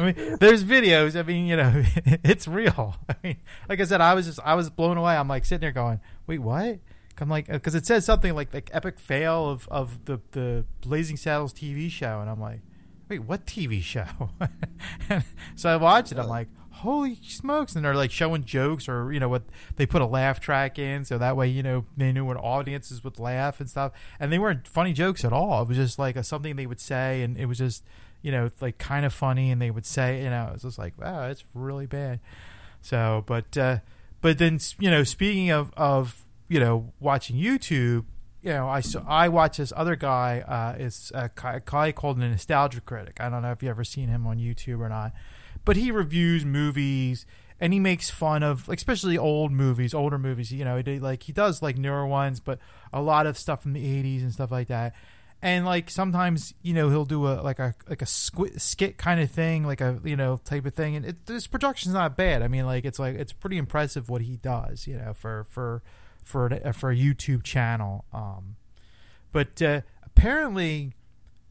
mean, there's videos. I mean, you know, it's real. I mean, like I said, I was just I was blown away. I'm like sitting there going, "Wait, what?" I'm like, because it says something like like epic fail of of the the Blazing Saddles TV show, and I'm like, "Wait, what TV show?" (laughs) so I watched it. I'm like, "Holy smokes!" And they're like showing jokes, or you know, what they put a laugh track in, so that way you know they knew what audiences would laugh and stuff. And they weren't funny jokes at all. It was just like a, something they would say, and it was just you know, like kind of funny, and they would say, you know, it was just like, wow, it's really bad. So, but uh, but then you know, speaking of of you know watching YouTube, you know, I saw, I watch this other guy. Uh, a guy- called a nostalgia critic. I don't know if you ever seen him on YouTube or not, but he reviews movies and he makes fun of, especially old movies, older movies. You know, he did, like he does like newer ones, but a lot of stuff from the '80s and stuff like that. And like sometimes, you know, he'll do a like a like a skit kind of thing, like a you know type of thing. And it, this production's not bad. I mean, like it's like it's pretty impressive what he does, you know, for for for a, for a YouTube channel. Um, but uh, apparently,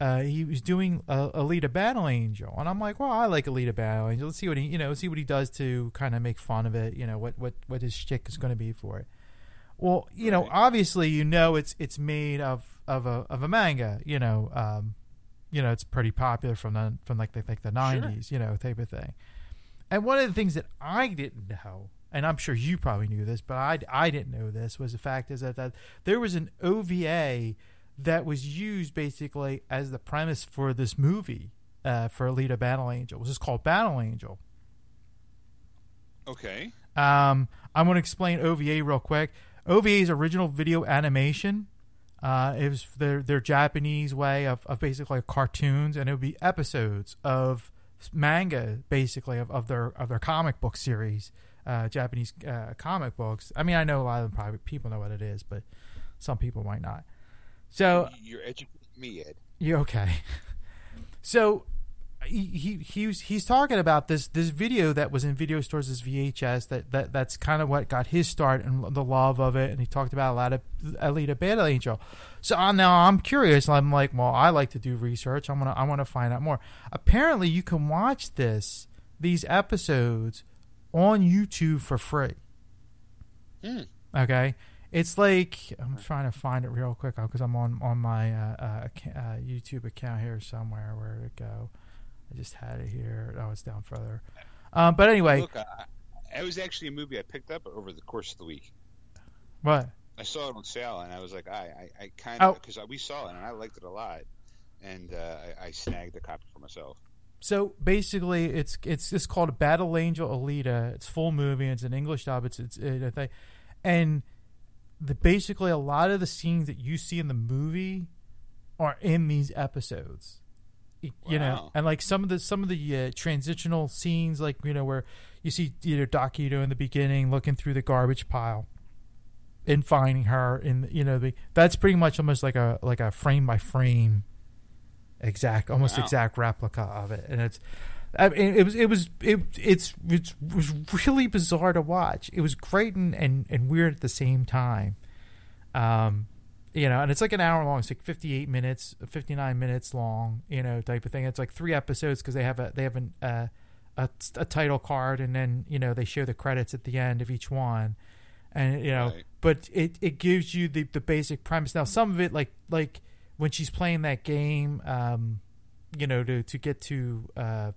uh, he was doing uh, Alita Battle Angel, and I'm like, well, I like Alita Battle Angel. Let's see what he, you know, see what he does to kind of make fun of it. You know, what what what his shtick is going to be for it. Well, you know, obviously, you know, it's it's made of of a of a manga. You know, um, you know, it's pretty popular from the from like the, like the '90s, you know, type of thing. And one of the things that I didn't know, and I'm sure you probably knew this, but I, I didn't know this, was the fact is that, that there was an OVA that was used basically as the premise for this movie uh, for Alita Battle Angel. It was called Battle Angel. Okay. Um, I'm going to explain OVA real quick. OVA is original video animation. Uh, it was their their Japanese way of, of basically cartoons, and it would be episodes of manga, basically of, of their of their comic book series, uh, Japanese uh, comic books. I mean, I know a lot of them probably people know what it is, but some people might not. So You're educating me, Ed. You're okay? (laughs) So he, he he was he's talking about this this video that was in video stores as VHS that, that that's kind of what got his start and the love of it and he talked about a lot of Alita Battle Angel. So uh, now I'm curious. I'm like, well, I like to do research. I'm gonna I want to find out more. Apparently, you can watch this these episodes on YouTube for free. Hmm. Okay, It's like I'm trying to find it real quick because I'm on on my uh, uh, uh, YouTube account here somewhere. Where did it go? I just had it here. Oh, it's down further. Um, but anyway, Look, I, it was actually a movie I picked up over the course of the week. what? I saw it on sale, and I was like, I, I, I kind Oh. of because we saw it, and I liked it a lot, and uh, I, I snagged a copy for myself. So basically, it's it's it's called Battle Angel Alita. It's full movie. It's an English dub. It's it's it, a thing, and the basically a lot of the scenes that you see in the movie are in these episodes. You know, and like some of the some of the uh, transitional scenes, like you know where you see you know Doc Ido in the beginning looking through the garbage pile and finding her, in you know the that's pretty much almost like a like a frame by frame exact almost Wow. exact replica of it and it's I mean, it was it was it it's it was really bizarre to watch. It was great and, and, and weird at the same time. Um, you know, and it's like an hour long. It's like fifty eight minutes, fifty nine minutes long. You know, type of thing. It's like three episodes because they have a they have an uh, a a title card and then you know they show the credits at the end of each one, and you know, Right. but it it gives you the the basic premise. Now some of it like like when she's playing that game, um, you know, to to get to uh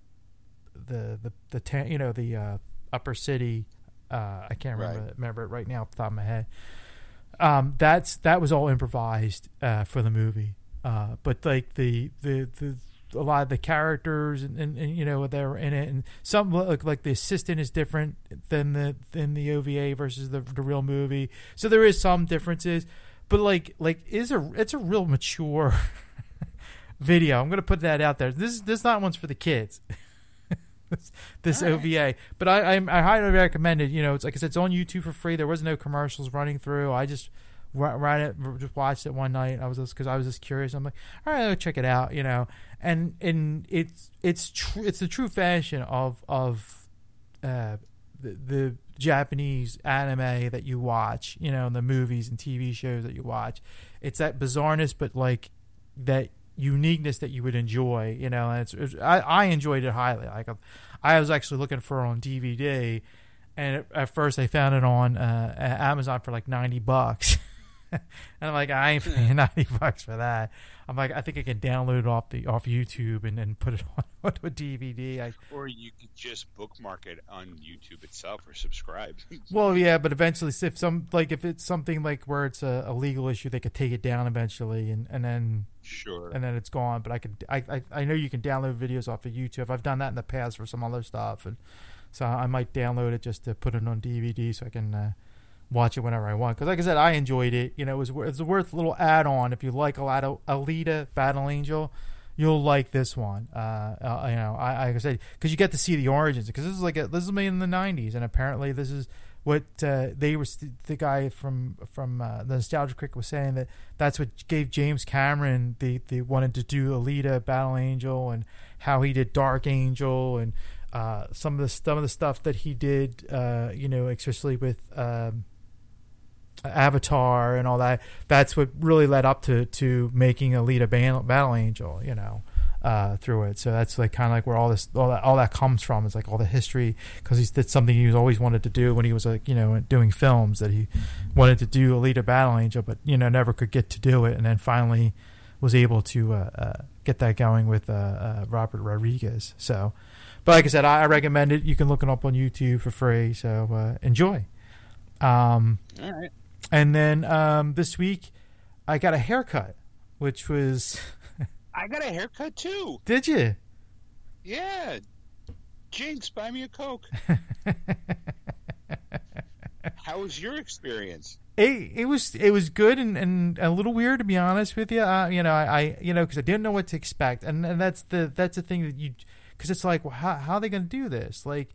the the the ta- you know the uh, upper city. Uh, I can't remember Right. remember it right now off the top of my head. Um, that's that was all improvised uh, for the movie. Uh, but like the the the a lot of the characters and, and, and you know they're in it and some look like the assistant is different than the than the OVA versus the the real movie. So there is some differences, but like like is a it's a real mature (laughs) video. I'm gonna put that out there. This this not one's for the kids. (laughs) this right. OVA, but I, I I highly recommend it. You know, it's like I said, it's on YouTube for free. There was no commercials running through. I just ran it, just watched it one night. I was just because I was just curious. I'm like, all right, I'll check it out. You know, and and it's it's true. It's the true fashion of of uh, the the Japanese anime that you watch. You know, the movies and TV shows that you watch. It's that bizarreness, but like that uniqueness that you would enjoy. You know, and it's, it's I, I enjoyed it highly. Like I was actually looking for it on DVD, and at, at first I found it on uh, Amazon for like ninety bucks. (laughs) and I'm like, I ain't paying (laughs) ninety bucks for that. I'm like, I think I can download it off the off YouTube and then put it (laughs) on onto a DVD. I, Or you could just bookmark it on YouTube itself or subscribe. (laughs) well, yeah, but eventually, if some like if it's something like where it's a, a legal issue, they could take it down eventually, and and then sure. and then it's gone. But I could, I, I, I know you can download videos off of YouTube. I've done that in the past for some other stuff, and so I might download it just to put it on DVD so I can uh, watch it whenever I want. Because like I said, I enjoyed it. You know, it was it's a worth little add on if you like a lot of Alita Battle Angel. You'll like this one, uh, uh, you know. I, like I said, because you get to see the origins. Because this is like a, this is made in the '90s, and apparently this is what uh, they were. The guy from from uh, the Nostalgia Critic was saying that that's what gave James Cameron the the wanted to do Alita, Battle Angel, and how he did Dark Angel, and uh, some of the some of the stuff that he did. Uh, you know, especially with. Um, Avatar and all that. That's what really led up to to making Alita Battle Angel. You know, uh, through it. So that's like kind of like where all this all that all that comes from. Is like all the history because he's did something he was always wanted to do when he was like you know doing films that he wanted to do Alita Battle Angel, but you know never could get to do it, and then finally was able to uh, uh, get that going with uh, uh, Robert Rodriguez. So, but like I said, I, I recommend it. You can look it up on YouTube for free. So uh, enjoy. Um, All right. And then um, this week, I got a haircut, which was. (laughs) I got a haircut too. Did you? Yeah. Jinx, buy me a Coke. (laughs) How was your experience? It, it was it was good and, and a little weird to be honest with you. Uh, you know, I, I you know because I didn't know what to expect, and, and that's the that's the thing that you because it's like well, how how are they going to do this? Like,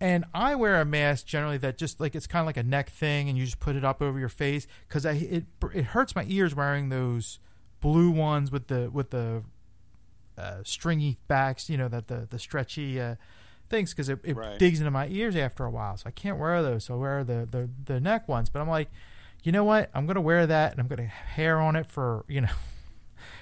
and I wear a mask generally that just like it's kind of like a neck thing, and you just put it up over your face because I it it hurts my ears wearing those blue ones with the with the uh, stringy backs, you know, that the the stretchy uh, things because it, it Right. digs into my ears after a while. So I can't wear those. So I wear the, the the neck ones. But I'm like, you know what? I'm gonna wear that and I'm gonna have hair on it for you know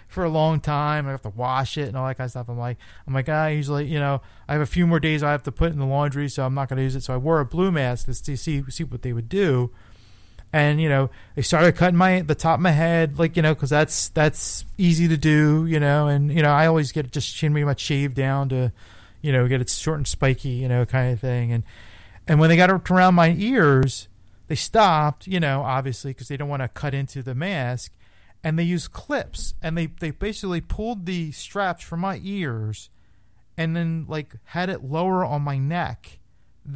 for a long time. I have to wash it and all that kind of stuff. I'm like, I'm like, I usually, you know, I have a few more days I have to put in the laundry, so I'm not gonna use it. So I wore a blue mask to see see, what they would do. and you know they started cutting my the top of my head like you know because that's that's easy to do you know and you know i always get it just pretty much shaved down to you know get it short and spiky you know kind of thing and and when they got around my ears they stopped you know obviously because they don't want to cut into the mask and they used clips and they they basically pulled the straps from my ears and then like had it lower on my neck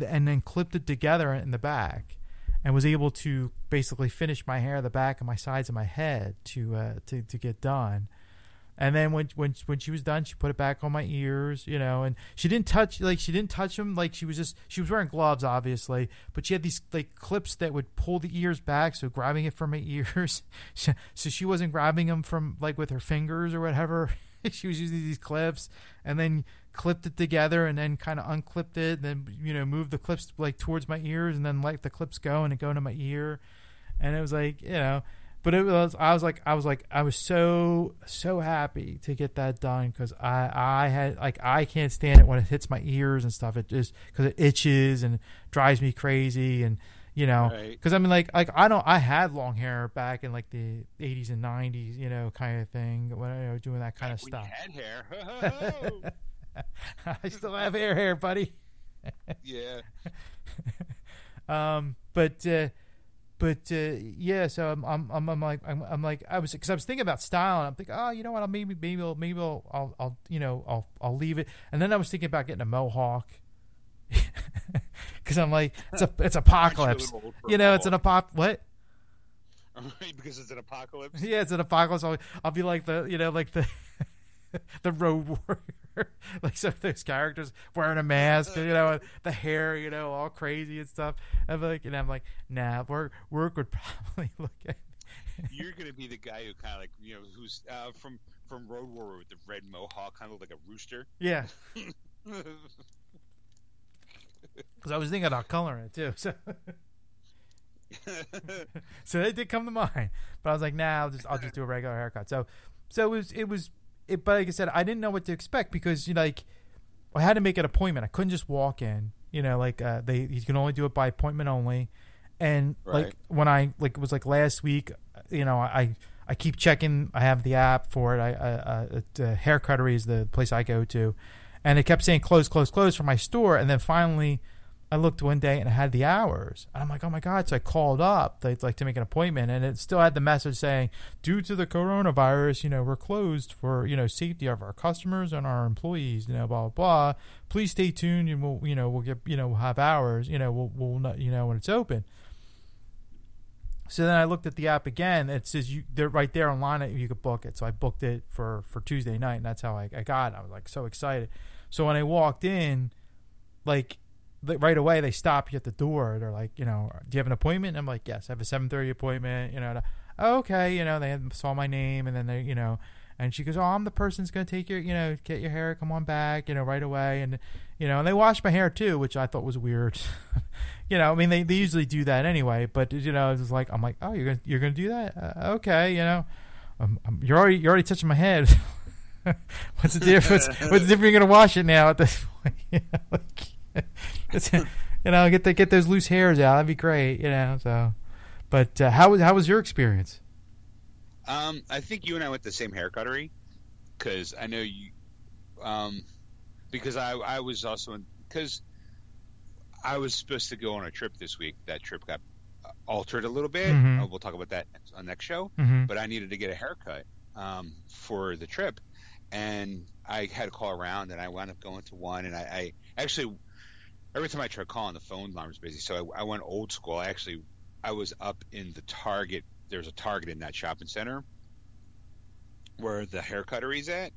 and then clipped it together in the back and was able to basically finish my hair, the back, and my sides of my head to uh, to to get done. And then when when when she was done, she put it back on my ears, you know, and she didn't touch like she didn't touch them like she was just she was wearing gloves obviously, but she had these like clips that would pull the ears back, so grabbing it from my (laughs) ears, so she wasn't grabbing them from like with her fingers or whatever. (laughs) she was using these clips, and then clipped it together and then kind of unclipped it, then you know moved the clips like towards my ears and then let the clips go and it go into my ear, and it was like you know, but it was I was like I was like I was so so happy to get that done because I I had like I can't stand it when it hits my ears and stuff. It just because it itches and drives me crazy and you know because right. i mean like like i don't i had long hair back in like the 80s and 90s you know kind of thing when i was doing that kind of stuff had hair (laughs) I still have hair, hair, buddy. yeah. (laughs) um, but uh, but uh, yeah. So I'm, I'm I'm I'm like I'm, I'm like I was because I was thinking about style and I'm thinking oh you know what I'll maybe maybe I'll, maybe I'll, I'll I'll you know I'll I'll leave it and then I was thinking about getting a mohawk. (laughs) Because I'm like it's a (laughs) it's apocalypse, you know. It's an apop what? (laughs) because it's an apocalypse. Yeah, it's an apocalypse. I'll, I'll be like the you know like the (laughs) the road warrior, (laughs) like some of those characters wearing a mask, you know, the hair, you know, all crazy and stuff. I'm like, and I'm like, nah, work work would probably look at. You're gonna be the guy who kind of like you know who's uh, from from Road Warrior with the red mohawk, kind of like a rooster. Yeah. (laughs) Because I was thinking about coloring it too, so. so they did come to mind, but I was like, nah, I'll just I'll just do a regular haircut. So, so it was it was it, but like I said, I didn't know what to expect because you know, like I had to make an appointment. I couldn't just walk in. You know, like uh, they you can only do it by appointment only. And right. like when I like it was like last week, you know, I I keep checking. I have the app for it. I uh, uh, Hair Cuttery is the place I go to, and it kept saying close, close, close for my store. And then finally, I looked one day and it had the hours. And I'm like, oh my God. So I called up to, like to make an appointment and it still had the message saying, due to the coronavirus, you know, we're closed for, you know, safety of our customers and our employees, you know, blah, blah, blah. Please stay tuned and we'll, you know, we'll get, you know, we'll have hours, you know, we'll, we'll not, you know, when it's open. So then I looked at the app again. It says you they're right there online. You could book it. So I booked it for for Tuesday night, and that's how I, I got. it. I was like so excited. So when I walked in, like right away they stop you at the door. They're like, you know, do you have an appointment? And I'm like, yes, I have a 7:30 appointment. You know, oh, okay, you know, they saw my name and then they, you know, and she goes, oh, I'm the person's gonna take your, you know, get your hair, come on back, you know, right away, and you know, and they washed my hair too, which I thought was weird. (laughs) you know, I mean, they, they usually do that anyway, but you know, it's like I'm like, oh, you're gonna you're gonna do that? Uh, okay, you know, um, um, you're already you're already touching my head. (laughs) what's the difference? (laughs) what's the difference? You're gonna wash it now at this point. you know, like, (laughs) you know, get the, get those loose hairs out. That'd be great. You know, so. But uh, how was how was your experience? Um, I think you and I went to the same Hair Cuttery because I know you. Um, because I I was also because I was supposed to go on a trip this week. That trip got uh, altered a little bit. Mm-hmm. Uh, we'll talk about that on next show. Mm-hmm. But I needed to get a haircut um, for the trip, and I had to call around, and I wound up going to one, and I, I actually every time I tried calling, the phone line was busy. So I, I, went old school. I actually I was up in the Target. There's a Target in that shopping center where the haircutter is at.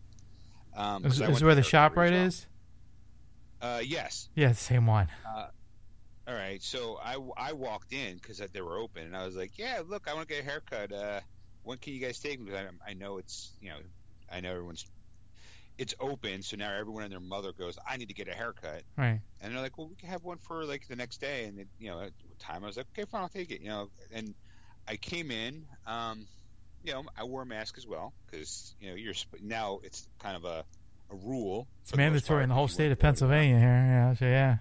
Um, is, is where the shop right well. is? Uh, yes. Yeah, the same one. Uh, all right. So I, I walked in because they were open, and I was like, "Yeah, look, I want to get a haircut. Uh, when can you guys take me? Because I, I know it's you know I know everyone's it's open, so now everyone and their mother goes, "I need to get a haircut." Right. And they're like, "Well, we can have one for like the next day." And it, you know, at the time I was like, "Okay, fine, I'll take it." You know, and I came in. Um, you know, I wore a mask as well because you know you're now it's kind of a a rule. It's mandatory in the whole state of Pennsylvania here. Yeah, so yeah.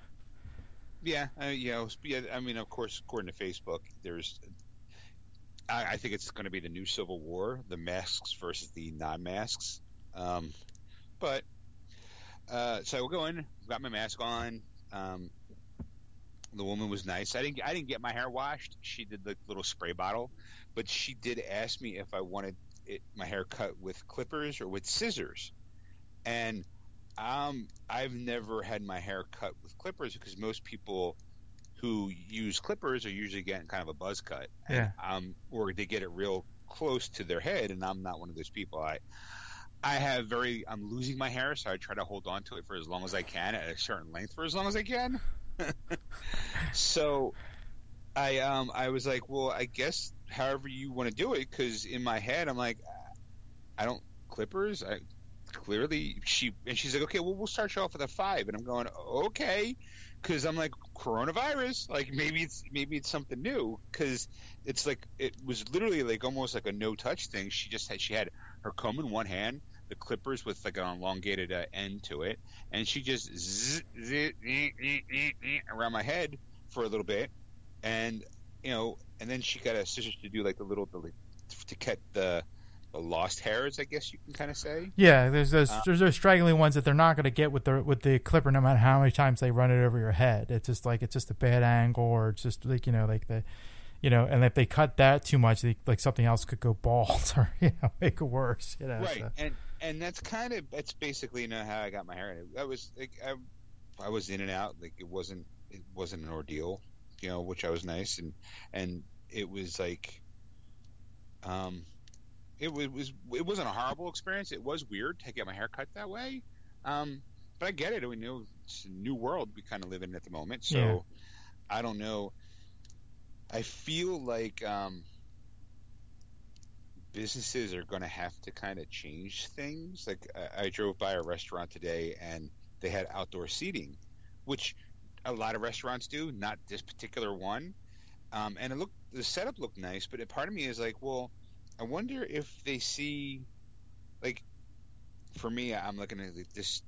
Yeah, uh, you know, yeah. I mean, of course, according to Facebook, there's I, I think it's going to be the new Civil War: the masks versus the non-masks. Um, but uh, so I go in, got my mask on. Um, the woman was nice. I didn't I didn't get my hair washed. She did the little spray bottle, but she did ask me if I wanted it, my hair cut with clippers or with scissors. And um, I've never had my hair cut with clippers because most people who use clippers are usually getting kind of a buzz cut. Yeah. um, or they get it real close to their head, and I'm not one of those people. I I have very I'm losing my hair, so I try to hold on to it for as long as I can at a certain length for as long as I can. (laughs) so I um I was like, well, I guess however you want to do it, because in my head I'm like, I don't clippers. I clearly she and she's like, okay, well we'll start you off with a five, and I'm going okay, because I'm like coronavirus, like maybe it's maybe it's something new, because it's like it was literally like almost like a no touch thing. She just had she had her comb in one hand, the clippers with like an elongated uh, end to it, and she just zzz, zzz, around my head for a little bit, and you know, and then she got a scissors to do like the little the, to cut the, the lost hairs, I guess you can kind of say. Yeah, there's those Uh, there's those straggly ones that they're not going to get with the with the clipper, no matter how many times they run it over your head. It's just like it's just a bad angle, or it's just like you know, like the, you know, and if they cut that too much, they, like something else could go bald (laughs) or you know make it worse. You know, right so. and and that's kind of that's basically you know how I got my hair. I was like I, I was in and out like it wasn't it wasn't an ordeal, you know, which I was nice and and it was like, um, it was, was it wasn't a horrible experience. It was weird to get my hair cut that way, um, but I get it. We know it's a new world we kind of live in at the moment, so Yeah. I don't know. I feel like um, businesses are going to have to kind of change things. Like I, I drove by a restaurant today and they had outdoor seating, which a lot of restaurants do. Not this particular one, um, and it looked the setup looked nice. But a part of me is like, well, I wonder if they see, like, for me, I'm looking at this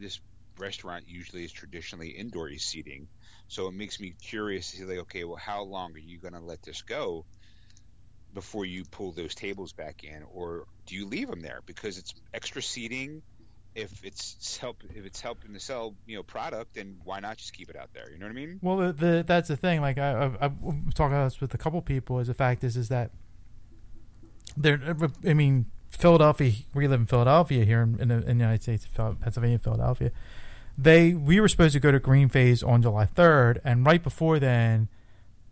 this restaurant usually is traditionally indoor seating, so it makes me curious to see like, okay, well, how long are you going to let this go? Before you pull those tables back in, or do you leave them there because it's extra seating? If it's help, if it's helping to sell, you know, product, then why not just keep it out there? You know what I mean? Well, the, the that's the thing. Like I, I, I'm talking about this with a couple people. Is the fact is is that there. I mean, Philadelphia. We live in Philadelphia here in, in, the, in the United States, Pennsylvania, Philadelphia. They we were supposed to go to Green Phase on July 3rd, and right before then,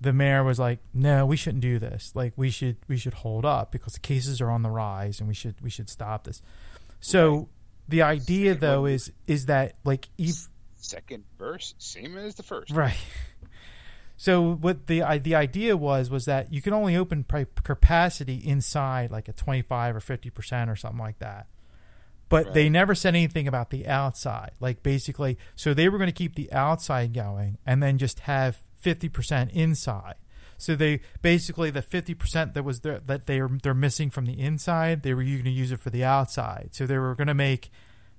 the mayor was like, "No, we shouldn't do this. Like we should we should hold up because the cases are on the rise, and we should we should stop this." So Right. the idea Same though is is that like ev- Second verse, same as the first. Right. So what the the idea was was that you can only open capacity inside like a 25 or 50 percent or something like that. But they never said anything about the outside. Like basically, so they were going to keep the outside going and then just have 50 percent inside. So they basically the 50 percent that was there that they are they're missing from the inside, they were going to use it for the outside. So they were going to make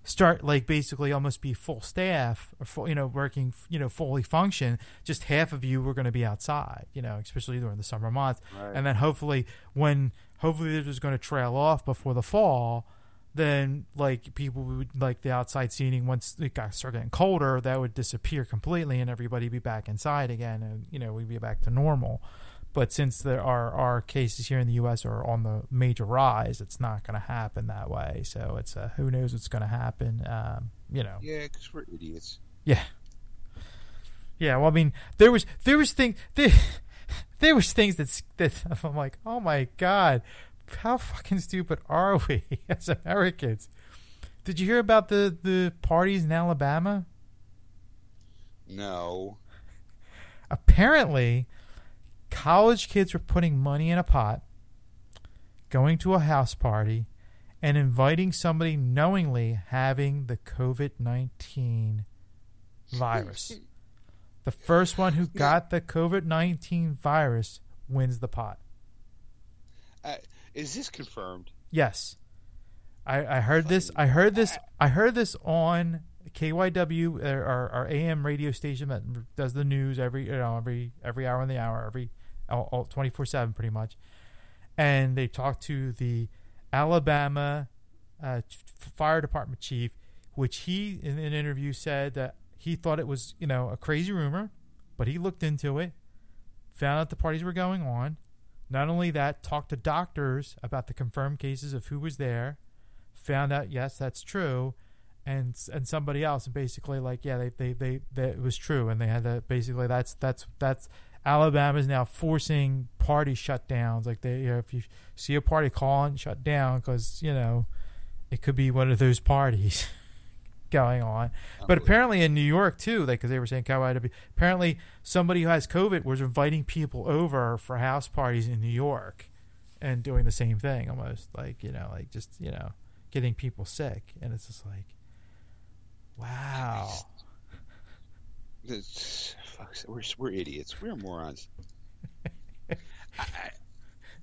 start like basically almost be full staff or full, you know working you know fully function just half of you were going to be outside you know especially during the summer months Right. and then hopefully when hopefully this was going to trail off before the fall then like people would like the outside seating once it got start getting colder that would disappear completely and everybody be back inside again and you know we'd be back to normal but since there are our cases here in the U.S. are on the major rise, it's not going to happen that way. So it's uh, who knows what's going to happen. Um, you know, Yeah, because we're idiots. yeah, yeah. Well, I mean, there was there was thing there, (laughs) there was things that that (laughs) I'm like, oh my god, how fucking stupid are we (laughs) as Americans? Did you hear about the the parties in Alabama? No. apparently college kids were putting money in a pot going to a house party and inviting somebody knowingly having the covid-19 virus (laughs) the first one who got the covid-19 virus wins the pot Uh, is this confirmed? yes i, I heard this i heard this i heard this on KYW, uh, our, our AM radio station that does the news every you know every every hour in the hour, every all, all 24/7 pretty much. and they talked to the Alabama uh, fire department chief, which he in an interview said that he thought it was you know a crazy rumor, but he looked into it, found out the parties were going on. Not only that, talked to doctors about the confirmed cases of who was there, found out yes that's true, and and somebody else and basically like yeah they they they, they it was true and they had to basically that's that's that's Alabama is now forcing party shutdowns. Like they, you know, if you see a party, call and shut down because you know it could be one of those parties (laughs) going on. But apparently in New York too, like because they were saying Colorado, apparently somebody who has COVID was inviting people over for house parties in New York and doing the same thing, almost like you know, like just you know, getting people sick, and it's just like, wow. It's, fuck, we're we're idiots. We're morons. (laughs) I,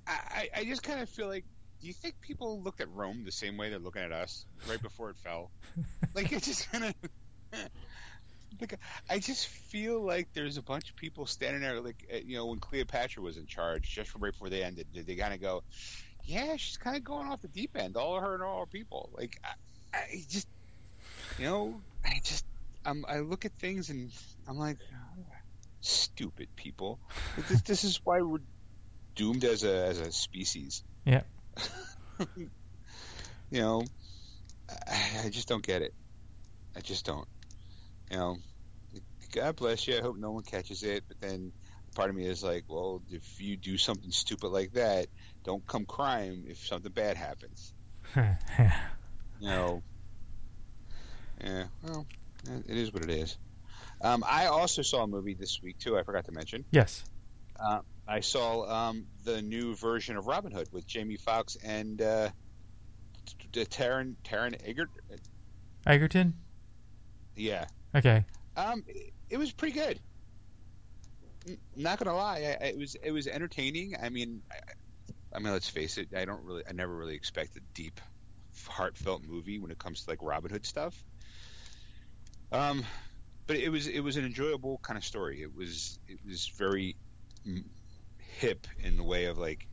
I I just kind of feel like. Do you think people looked at Rome the same way they're looking at us right before it fell? (laughs) like it just kind of. (laughs) like I just feel like there's a bunch of people standing there, like uh, you know, when Cleopatra was in charge, just right before they ended, did they kind of go, "Yeah, she's kind of going off the deep end, all of her and all her people." Like I, I just, you know, I just, I'm, I look at things and I'm like, stupid people. This, this is why we're doomed as a as a species. Yeah. (laughs) you know, I, I just don't get it. I just don't. You know, God bless you. I hope no one catches it. But then part of me is like, well, if you do something stupid like that, don't come crying if something bad happens. (laughs) you know. Yeah. Well, it is what it is. Um, I also saw a movie this week too. I forgot to mention. Yes. Uh, I saw um, the new version of Robin Hood with Jamie Foxx and uh, Taron Taron Egert. Egerton. Yeah. Okay. Um, it, it was pretty good. N- not gonna lie, I, I, it was it was entertaining. I mean, I, I mean, let's face it. I don't really, I never really expect a deep, heartfelt movie when it comes to like Robin Hood stuff. Um, but it was it was an enjoyable kind of story. It was it was very hip in the way of like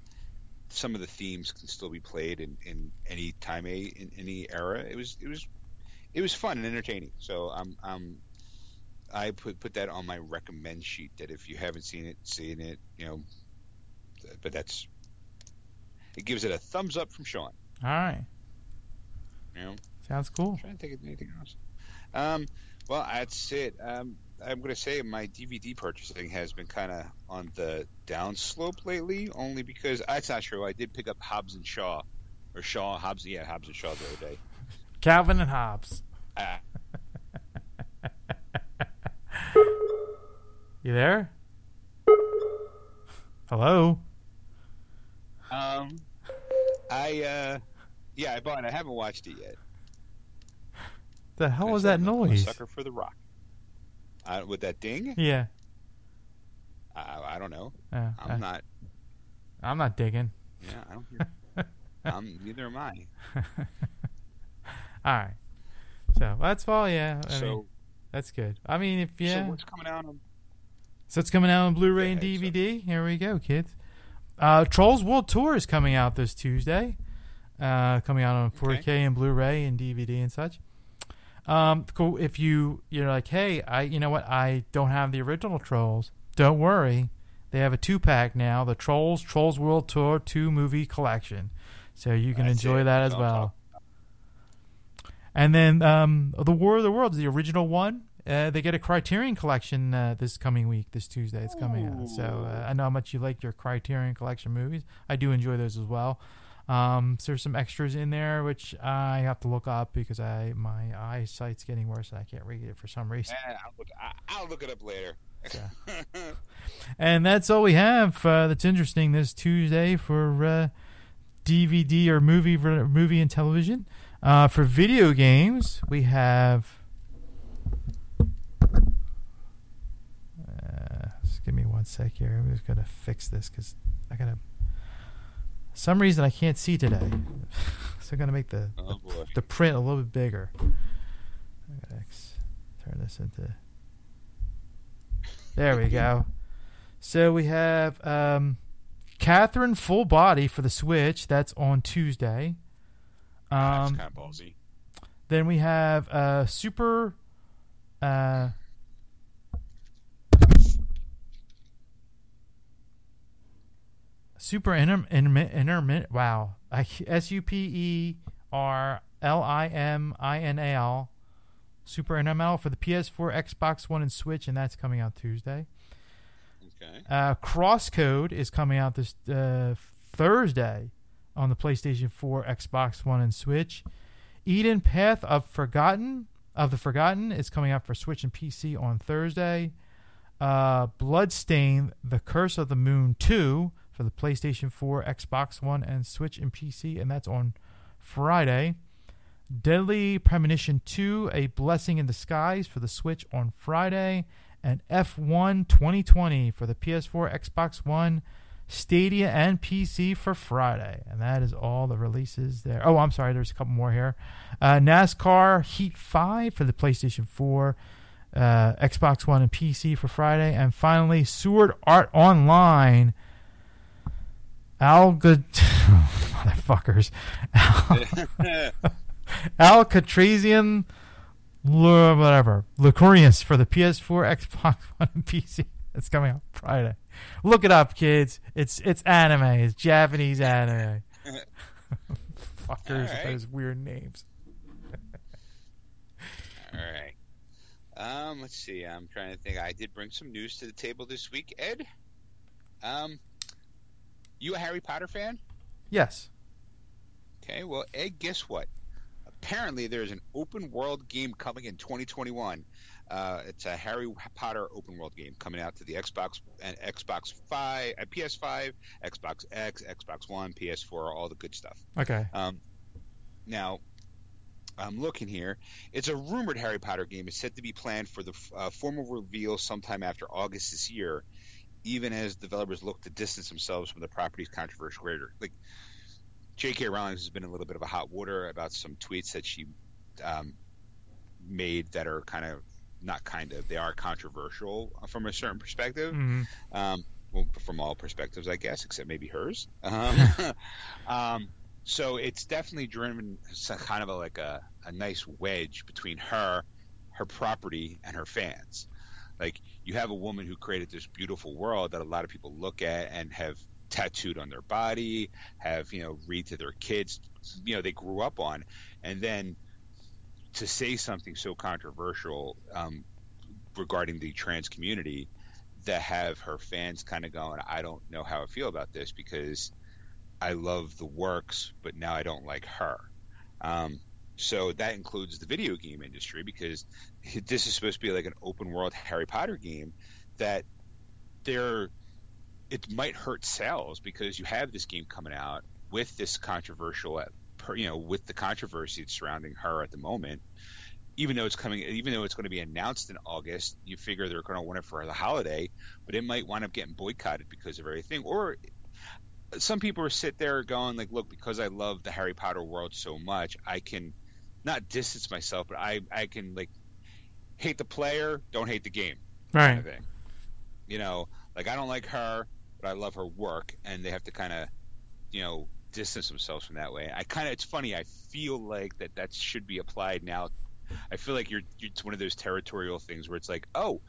some of the themes can still be played in, in any time a in any era. It was it was it was fun and entertaining. So I'm I'm I put put that on my recommend sheet that if you haven't seen it, seen it, you know. But that's it gives it a thumbs up from Sean. All right. You know. Sounds cool. I'm trying to think of anything else. Um, well, that's it. Um, I'm going to say my DVD purchasing has been kind of on the downslope lately, only because that's not true. I did pick up Hobbs and Shaw, or Shaw Hobbs, yeah, Hobbs and Shaw the other day. Calvin and Hobbes. Ah. you there? Hello. Um, I uh, yeah, I bought it. I haven't watched it yet. The hell was that noise? Sucker for the Rock. Uh, with that ding? Yeah. I, I don't know. Uh, I'm uh, not. I'm not digging. Yeah, I don't. (laughs) Hear, I'm neither am I. (laughs) All right. So that's all. Yeah. I so, mean, that's good. I mean, if yeah. so what's coming out on? So it's coming out on Blu-ray and Yeah, so- DVD. Here we go, kids. Uh, Trolls World Tour is coming out this Tuesday. Uh, coming out on 4K Okay. and Blu-ray and DVD and such. Um, cool. If you you're like, hey, I you know what, I don't have the original Trolls. Don't worry, they have a two-pack now, the Trolls Trolls World Tour two movie collection. So you can That's enjoy that as well. And then um, the War of the Worlds, the original one, uh, they get a Criterion collection uh, this coming week, this Tuesday. It's coming out. So uh, I know how much you like your Criterion collection movies. I do enjoy those as well. Um, so there's some extras in there which I have to look up because I my eyesight's getting worse and I can't read it for some reason. Eh, I'll, look, I'll look it up later. (laughs) And that's all we have uh, that's interesting this Tuesday for uh, DVD or movie movie and television. Uh, for video games, we have. Uh, just give me one sec here. I'm just gonna fix this because I gotta. Some reason I can't see today, (laughs) so I'm gonna make the oh boy. the print a little bit bigger. I turn this into. There we go. So we have um, Catherine Full Body for the Switch. That's on Tuesday. That's Um, kind of ballsy. then we have uh, Super. Uh, Super intermittent. Intermi- intermittent wow. S U P E R L I M I N A L. Superliminal for the PS4, Xbox One, and Switch, and that's coming out Tuesday. Okay. Uh, Crosscode is coming out this uh, Thursday on the PlayStation 4, Xbox One, and Switch. Eden Path of Forgotten of the Forgotten is coming out for Switch and PC on Thursday. Uh, Bloodstain: The Curse of the Moon 2 for the PlayStation 4, Xbox One, and Switch and PC, and that's on Friday. Deadly Premonition 2: A Blessing in Disguise for the Switch on Friday and F1 2020 for the PS4, Xbox One, Stadia, and PC for Friday. And that is all the releases there. Oh, I'm sorry, there's a couple more here. Uh, NASCAR Heat 5 for the PlayStation 4, uh, Xbox One, and PC for Friday. And finally, Sword Art Online. Alga. (laughs) Motherfuckers. (laughs) Alcatrazian. L- whatever. Lucurius for the PS4, Xbox One, and PC. It's coming out Friday. Look it up, kids. It's it's anime. It's Japanese anime. (laughs) Fuckers with those weird names. All right. Um, let's see. I'm trying to think. I did bring some news to the table this week, Ed. Um, you a Harry Potter fan? Yes. Okay. Well, Ed, guess what? Apparently, there's an open world game coming in 2021. Uh, it's a Harry Potter open world game coming out to the Xbox and Xbox Five, uh, PS5, Xbox X, Xbox One, PS4, all the good stuff. Okay. Um, now, I'm looking here. It's a rumored Harry Potter game. It's said to be planned for the uh, formal reveal sometime after August this year, even as developers look to distance themselves from the property's controversial creator. Like, J.K. Rowling has been in a little bit of a hot water about some tweets that she um, made that are kind of not kind of they are controversial from a certain perspective Mhm. um, well, from all perspectives, I guess, except maybe hers. Um, (laughs) um, so it's definitely driven some kind of a, like a, a nice wedge between her, her property, and her fans. Like you have a woman who created this beautiful world that a lot of people look at and have tattooed on their body, have you know read to their kids, you know they grew up on, and then to say something so controversial um, regarding the trans community that have her fans kind of going, I don't know how I feel about this because I love the works, but now I don't like her. Um, so that includes the video game industry because this is supposed to be like an open world Harry Potter game that they're it might hurt sales because you have this game coming out with this controversial you know with the controversy surrounding her at the moment. Even though it's coming even though it's going to be announced in August you figure they're going to want it for the holiday but it might wind up getting boycotted because of everything. Or some people are sit there going like look because I love the Harry Potter world so much I can not distance myself but I I can like hate the player don't hate the game kind of Right. You know, like I don't like her, but I love her work, and they have to kind of, you know, distance themselves from that way. I kind of, it's funny. I feel like that that should be applied now. I feel like you're, you're it's one of those territorial things where it's like, oh,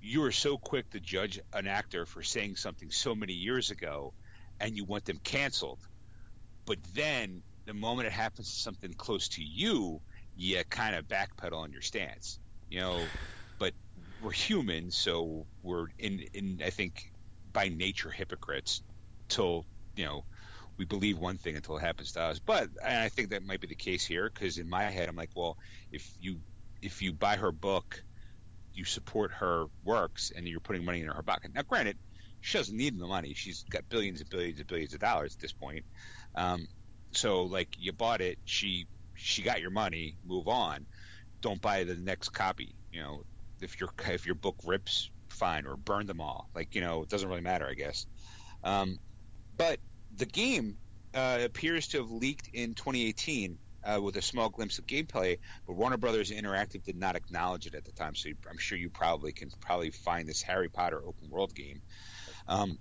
you are so quick to judge an actor for saying something so many years ago, and you want them canceled, but then the moment it happens to something close to you, you kind of backpedal on your stance. You know, but we're human, so we're in, in I think by nature hypocrites till you know we believe one thing until it happens to us. But I think that might be the case here because in my head I'm like, well, if you if you buy her book, you support her works, and you're putting money in her pocket. Now, granted, she doesn't need the money; she's got billions and billions and billions of dollars at this point. Um, so, like, you bought it, she she got your money, move on. Don't buy the next copy. You know, if your if your book rips, fine, or burn them all. Like you know, it doesn't really matter, I guess. Um, but the game uh, appears to have leaked in 2018 uh, with a small glimpse of gameplay, but Warner Brothers Interactive did not acknowledge it at the time. So you, I'm sure you probably can probably find this Harry Potter open world game. Um,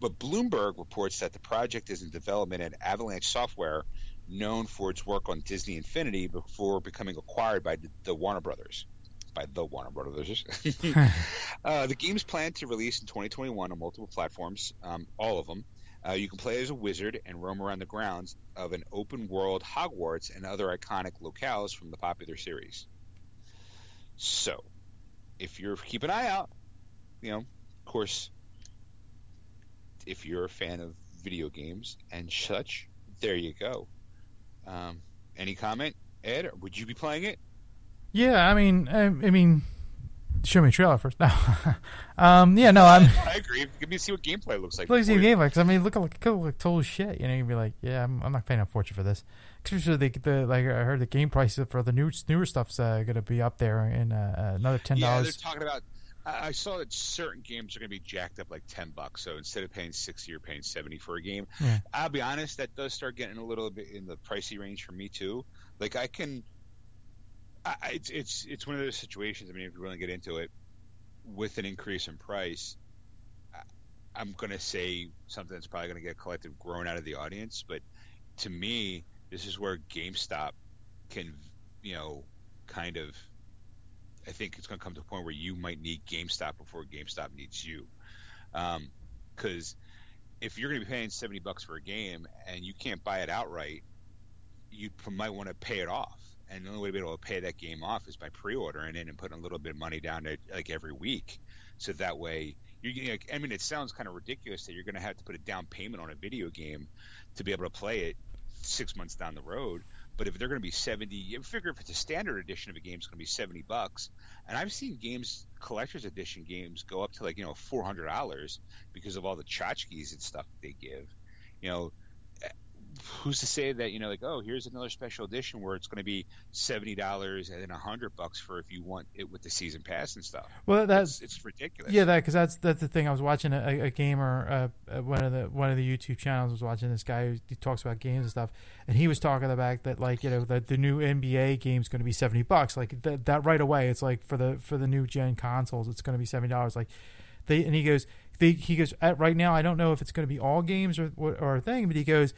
but Bloomberg reports that the project is in development at Avalanche Software, known for its work on Disney Infinity before becoming acquired by the, Warner Brothers. By the Warner Brothers. (laughs) (laughs) uh, the game's planned to release in 2021 on multiple platforms, um, all of them. Uh, you can play as a wizard and roam around the grounds of an open world Hogwarts and other iconic locales from the popular series. So, if you're keep an eye out, you know, of course, if you're a fan of video games and such, there you go. Um, any comment, Ed? Would you be playing it? Yeah, I mean, I, I mean, show me a trailer first. (laughs) No, um, yeah, no, I'm. I agree. Give me see what gameplay looks like. Play see gameplay because I mean, look like look like total shit. You know, you'd be like, yeah, I'm, I'm not paying a fortune for this. Especially the, the like I heard the game prices for the new newer stuff's uh, going to be up there in uh, another ten dollars. Yeah, they're talking about. I saw that certain games are going to be jacked up like ten bucks. So instead of paying sixty, you're paying seventy for a game. Yeah. I'll be honest, that does start getting a little bit in the pricey range for me too. Like I can, I, it's it's it's one of those situations. I mean, if you really get into it, with an increase in price, I, I'm going to say something that's probably going to get collective groan out of the audience. But to me, this is where GameStop can, you know, kind of I think it's going to come to a point where you might need GameStop before GameStop needs you. Um, because if you're going to be paying 70 bucks for a game and you can't buy it outright, you might want to pay it off. And the only way to be able to pay that game off is by pre-ordering it and putting a little bit of money down to, like every week. So that way, you're getting. Like, I mean, it sounds kind of ridiculous that you're going to have to put a down payment on a video game to be able to play it six months down the road. But if they're going to be 70, you figure if it's a standard edition of a game, it's going to be 70 bucks. And I've seen games, collector's edition games, go up to like, you know, $400 because of all the tchotchkes and stuff they give. You know, who's to say that, you know, like, oh, here's another special edition where it's going to be $70 and then a 100 bucks for if you want it with the season pass and stuff. Well, that's It's, it's ridiculous. Yeah, that because that's that's the thing. I was watching a, a gamer, uh, uh, one of the one of the YouTube channels was watching this guy who talks about games and stuff, and he was talking about that like you know that the new NBA game is going to be seventy bucks. Like that, that right away, it's like for the for the new gen consoles, it's going to be seventy dollars. Like they and he goes, they, he goes at right now. I don't know if it's going to be all games or or a thing, but he goes.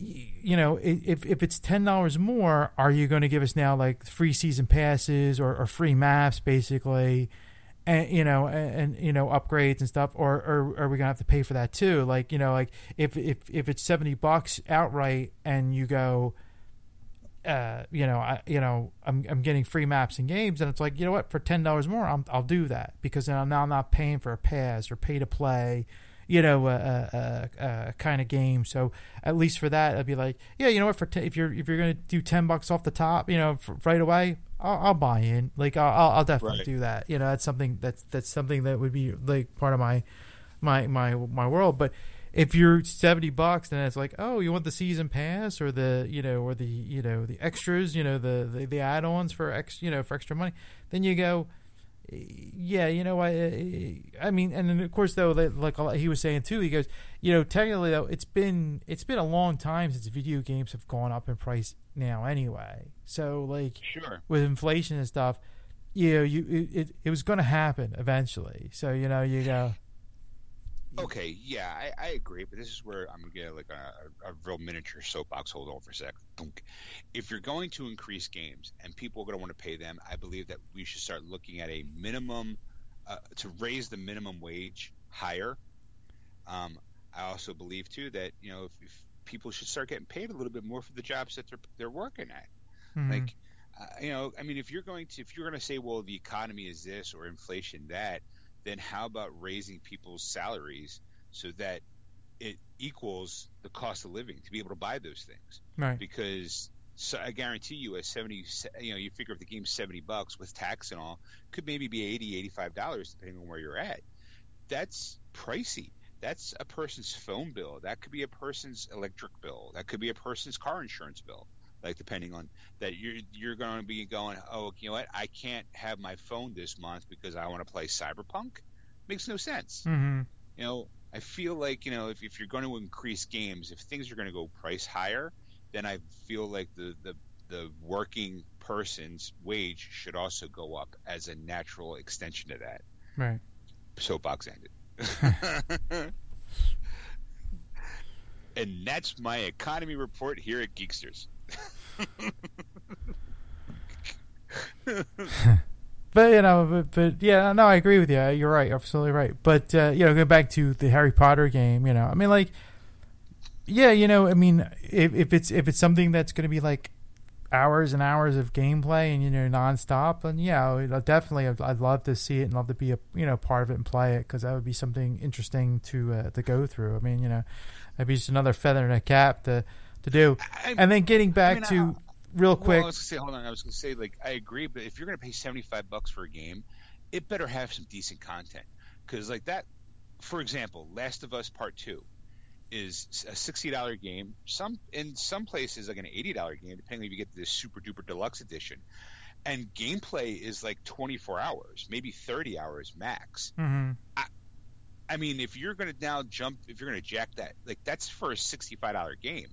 You know, if if it's ten dollars more, are you going to give us now like free season passes or, or free maps, basically? and you know and, and you know upgrades and stuff or, or are we gonna have to pay for that too like you know like if if if it's 70 bucks outright and you go uh you know i you know i'm i'm getting free maps and games and it's like you know what for $10 more I'm, i'll do that because then i'm now not paying for a pass or pay to play you know a, a, a, a kind of game. So at least for that i'd be like yeah you know what? For t- if you're if you're gonna do 10 bucks off the top you know f right away I'll, I'll buy in. Like i'll i'll, I'll definitely Right. do that. You know that's something that's that's something that would be like part of my my my my world. But if you're 70 bucks then it's like oh you want the season pass or the you know or the you know the extras you know the the, the add-ons for ex you know for extra money? Then you go yeah, you know, I, I mean, and then of course though, like like he was saying too, he goes, you know, technically though, it's been it's been a long time since video games have gone up in price now anyway. So like Sure. with inflation and stuff, you know, you it, it, it was going to happen eventually. So you know, you go, Okay, yeah, I, I agree, but this is where I'm gonna get like a, a, real miniature soapbox. Hold on for a sec. If you're going to increase games and people are gonna want to pay them, I believe that we should start looking at a minimum uh, to raise the minimum wage higher. Um, I also believe too that you know if, if people should start getting paid a little bit more for the jobs that they're they're working at. mhm. Like, uh, you know, I mean, if you're going to if you're going to say, well, the economy is this or inflation that, then how about raising people's salaries so that it equals the cost of living to be able to buy those things? right, Because so I guarantee you, a seventy, you know, you figure if the game's seventy bucks with tax and all, could maybe be 80 85 dollars depending on where you're at. That's pricey. That's a person's phone bill. That could be a person's electric bill. That could be a person's car insurance bill. Like depending on that, you're you're going to be going, oh, you know what? I can't have my phone this month because I want to play Cyberpunk. Makes no sense. hmm You know, I feel like you know if, if you're going to increase games, if things are going to go price higher, then I feel like the the the working person's wage should also go up as a natural extension to that. right. Soapbox ended. (laughs) (laughs) And that's my economy report here at Geeksters. But you know, but, but, yeah, no, I agree with you. You're right, absolutely right. But uh, you know, going back to the Harry Potter game, you know, I mean, like, yeah, you know, I mean, if, if it's if it's something that's going to be like hours and hours of gameplay and you know nonstop, and yeah, definitely, I'd, I'd, love to see it and love to be a you know part of it and play it because that would be something interesting to uh, to go through. I mean, you know, that'd be just another feather in a cap to to do. I, and then getting back I mean, to real quick. Well, I was gonna say, hold on. I was gonna say, like, I agree, but if you're gonna pay seventy five bucks for a game, it better have some decent content. Because, like that, for example, Last of Us Part Two is a sixty dollar game. Some in some places like an eighty dollar game, depending if you get this super duper deluxe edition. And gameplay is like twenty four hours, maybe thirty hours max. Mm-hmm. I, I mean, if you're going to now jump, if you're going to jack that, like that's for a sixty five dollar game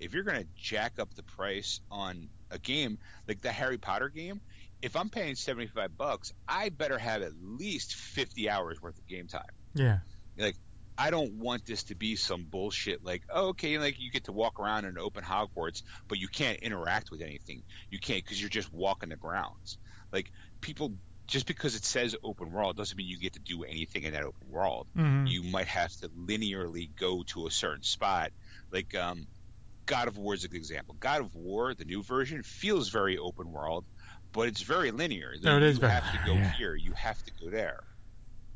if you're going to jack up the price on a game like the Harry Potter game, if I'm paying 75 bucks, I better have at least 50 hours worth of game time. Yeah. Like I don't want this to be some bullshit like, oh, okay, like you get to walk around in open Hogwarts, but you can't interact with anything. You can't because you're just walking the grounds. Like people just because it says open world doesn't mean you get to do anything in that open world. Mm-hmm. You might have to linearly go to a certain spot. Like um, God of War is a good example. God of War, the new version, feels very open world, but it's very linear. No, it you is. You have to go yeah. here. You have to go there.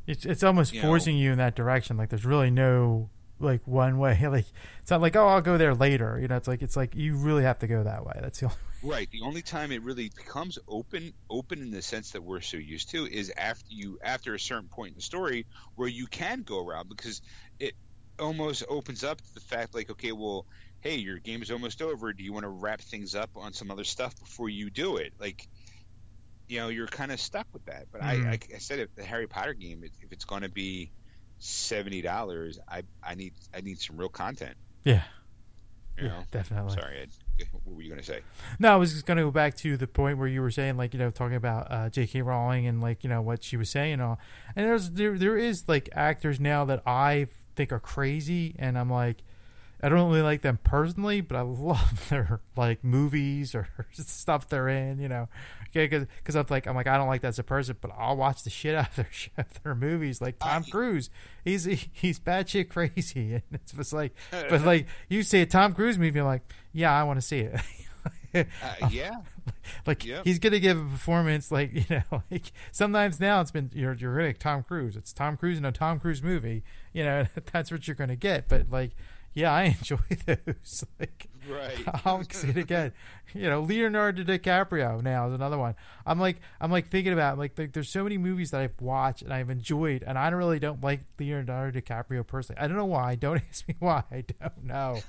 It's it's almost you forcing know, you in that direction. Like there's really no like one way. (laughs) Like it's not like oh I'll go there later. You know, it's like it's like you really have to go that way. That's the only. Right. The only time it really becomes open, open in the sense that we're so used to, is after you after a certain point in the story where you can go around because it almost opens up to the fact like okay well hey, your game is almost over. Do you want to wrap things up on some other stuff before you do it? Like, you know, you're kind of stuck with that. But mm-hmm. I, I said, if the Harry Potter game, if it's going to be seventy dollars, I I need I need some real content. Yeah. You yeah, know? definitely. Sorry, Ed. What were you going to say? No, I was just going to go back to the point where you were saying, like, you know, talking about uh, J.K. Rowling and like, you know, what she was saying and all. And there's there there is like actors now that I think are crazy, and I'm like, I don't really like them personally, but I love (laughs) their like movies or (laughs) stuff they're in. You know, okay, because I'm like I'm like I don't like that as a person, but I'll watch the shit (laughs) out of their of their movies. Like Tom Cruise, he's he's batshit crazy, and it's just like, but like you say a Tom Cruise movie, I'm like, yeah, I want to see it. uh, yeah, like yep. he's gonna give a performance like you know like sometimes now it's been you're you're really Tom Cruise. It's Tom Cruise in a Tom Cruise movie. You know that's what you're gonna get. But like yeah, I (laughs) enjoy those. (laughs) like, right. (laughs) I'll see it again. You know, Leonardo DiCaprio now is another one. I'm like, I'm like thinking about like, like, there's so many movies that I've watched and I've enjoyed, and I really don't like Leonardo DiCaprio personally. I don't know why. Don't ask me why. I don't know.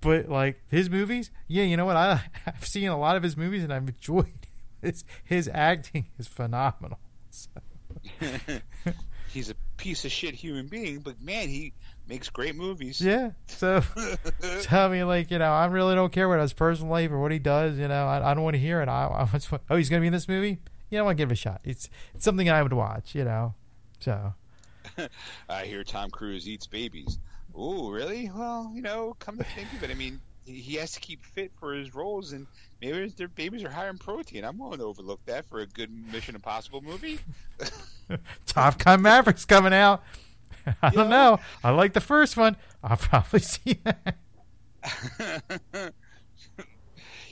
but like his movies, yeah, you know what? I I've seen a lot of his movies and I've enjoyed his his acting is phenomenal. So. He's a piece of shit human being, but man, he makes great movies. Yeah. So, (laughs) so I mean, like you know, I really don't care what his personal life or what he does. You know, I, I don't want to hear it. I, I just, (laughs) oh, he's gonna be in this movie. You know, I want to give it a shot. It's it's something I would watch. You know, so. (laughs) I hear Tom Cruise eats babies. Oh, really? Well, you know, come to think of it, I mean, he has to keep fit for his roles, and maybe their babies are higher in protein. I'm willing to overlook that for a good Mission Impossible movie. (laughs) Top Gun Maverick's coming out. (laughs) I don't know. I like the first one. I'll probably (laughs) see that.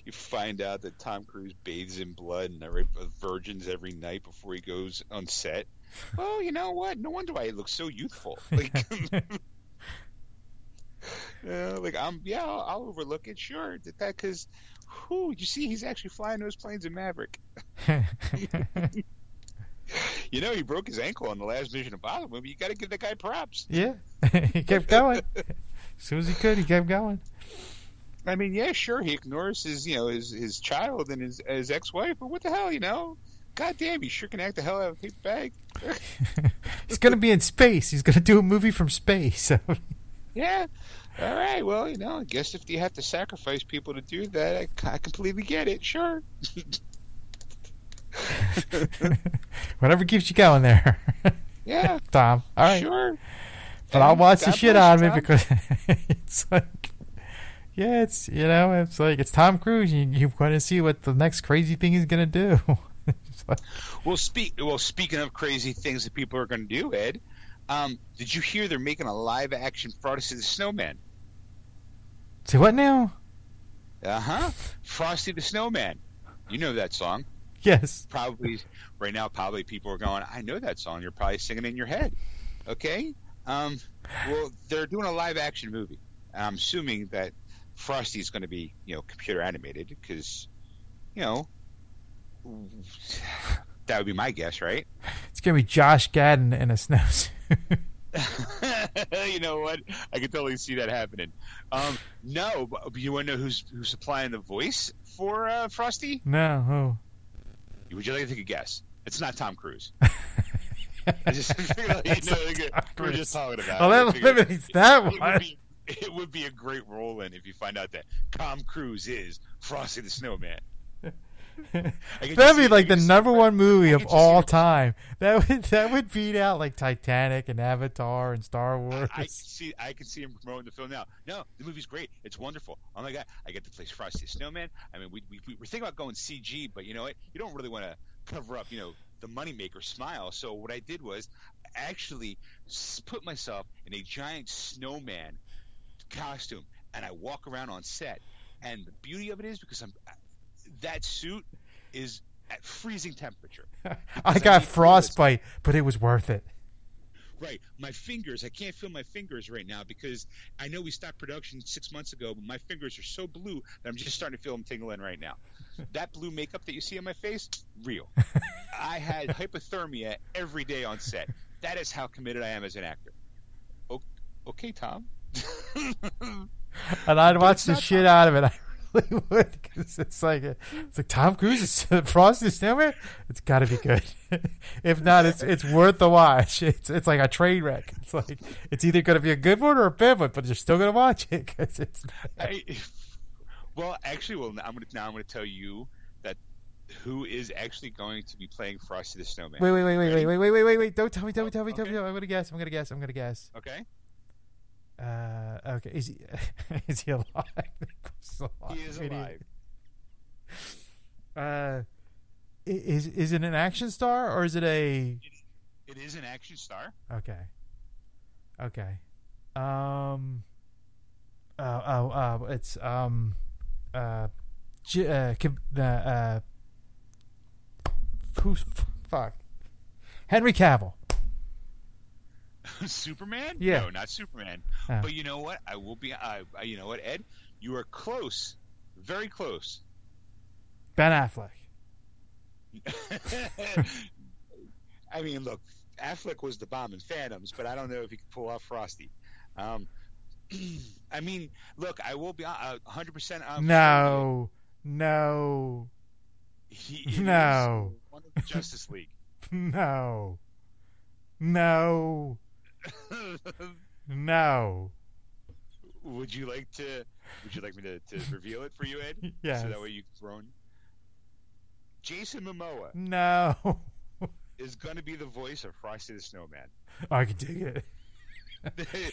you find out that Tom Cruise bathes in blood and every, virgins every night before he goes on set. Well, you know what? No wonder why he looks so youthful. Like, uh, like I'm, yeah, I'll, I'll, overlook it. Sure, that because, who you see, he's actually flying those planes in Maverick (laughs) you know, he broke his ankle on the last Mission Impossible movie. You got to give that guy props. Yeah, (laughs) he kept going. as soon as he could, he kept going. I mean, yeah, sure, he ignores his, you know, his his child and his his ex wife, but what the hell, you know? God damn, he sure can act the hell out of a paper bag. (laughs) He's gonna be in space. He's gonna do a movie from space. yeah. All right. Well, you know, I guess if you have to sacrifice people to do that, I, I completely get it. Sure. (laughs) Whatever keeps you going there. (laughs) Yeah. (laughs) Tom. All right. Sure. but I'll watch the shit out of you, it because it's like, yeah, it's you know, it's like it's Tom Cruise. You you want to see what the next crazy thing he's gonna do. It's like- Well, speak. Well, speaking of crazy things that people are going to do, Ed, um, did you hear they're making a live action Frosty the Snowman? Say what now? Uh huh. Frosty the Snowman. You know that song. Yes. Probably right now. Probably people are going. I know that song. You're probably singing in your head. Okay. Um, well, they're doing a live action movie. I'm assuming that Frosty is going to be, you know, computer animated because, you know, that would be my guess, right? It's gonna be Josh Gadden in a snowsuit. (laughs) (laughs) you know what? I can totally see that happening. Um, no, but you want to know who's who's supplying the voice for uh, Frosty? no. Would you like to take a guess? It's not Tom Cruise. (laughs) I just figured out, you know, like, we we're just talking about. Oh, it. I that eliminates that it would one. be it would be a great role in if you find out that Tom Cruise is Frosty the Snowman. (laughs) I That'd be like the number one movie of can just see all time. That would that would beat out like Titanic and Avatar and Star Wars. I can see I can see him promoting the film now. No, the movie's great. It's wonderful. Oh my god, I get to play Frosty the Snowman. I mean, we we we we're thinking about going CG, but you know what? You don't really want to cover up, you know, the moneymaker smile. So what I did was actually put myself in a giant snowman costume, and I walk around on set. And the beauty of it is because I'm that suit is at freezing temperature. (laughs) I I got need frostbite, but it was worth it. Right. My fingers, I can't feel my fingers right now because I know we stopped production six months ago, but my fingers are so blue that I'm just starting to feel them tingling right now. That blue makeup that you see on my face, real. (laughs) I had hypothermia every day on set. That is how committed I am as an actor. Okay, Tom. (laughs) And I'd watch the shit out of it. Would because it's like uh, it's like Tom Cruise is (laughs) Frosty the Snowman. It's got to be good. (laughs) if not, it's it's worth the watch. It's it's like a train wreck. It's like it's either going to be a good one or a bad one, but you're still going to watch it because it's. (laughs) I, well, actually, well, I'm gonna now I'm gonna tell you that who is actually going to be playing Frosty the Snowman. Wait, wait, wait, wait, Ready? wait, wait, wait, wait, wait! Don't tell me, don't tell me, oh, tell me, tell me. I'm gonna guess. I'm gonna guess. I'm gonna guess. Okay, Uh, okay. Is he (laughs) is he alive? (laughs) He's alive. he is alive. Uh, is is it an action star or is it a? It is an action star. Okay. Okay. Um. Oh, oh, oh, it's um, uh, J- uh, Kim- uh, uh, who's fuck? Henry Cavill. (laughs) Superman? Yeah. No, not Superman. Oh. But you know what? I will be. I, I, you know what, Ed? You are close, very close. Ben Affleck. (laughs) I mean, look, Affleck was the bomb in Phantoms, but I don't know if he could pull off Frosty. Um, (clears throat) I mean, look, I will be uh, 100% on. No, no, He No. One of the Justice League. (laughs) no, no, (laughs) no. would you like to? Would you like me to, to reveal it for you, Ed? Yeah. (laughs) So that way you can throw in. Jason Momoa No. (laughs) is going to be the voice of Frosty the Snowman. I can dig it.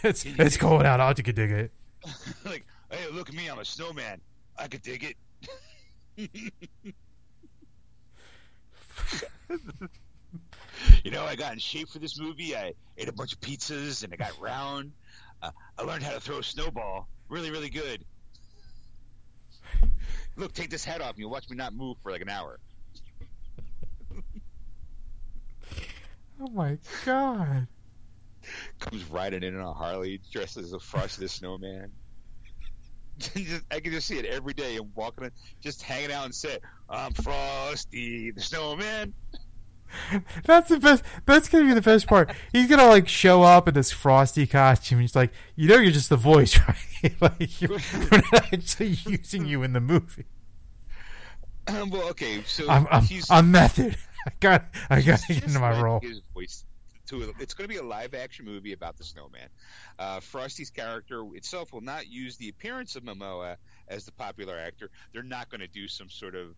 It's Can it's going out. I can dig it. it? like, hey, look at me, I'm a snowman. I could dig it. You know, I got in shape for this movie. I ate a bunch of pizzas and I got round. Uh, I learned how to throw a snowball. Really, really good. Look, take this hat off and you'll watch me not move for like an hour. Oh my god. Comes riding in on a Harley, dressed as a Frosty the Snowman. (laughs) I can just see it every day. I'm walking, in, just hanging out and set. I'm Frosty the Snowman. (laughs) That's the best. That's gonna be the best part. He's gonna like show up in this frosty costume. He's like, you know, you're just the voice, (laughs) right? like you're, we're not actually using you in the movie. Um, (clears throat) well, okay, so I'm, I'm, he's, I'm method. (laughs) I got, I got to get into my role. His voice to. It's going to be a live action movie about the snowman. Uh, Frosty's character itself will not use the appearance of Momoa as the popular actor. They're not going to do some sort of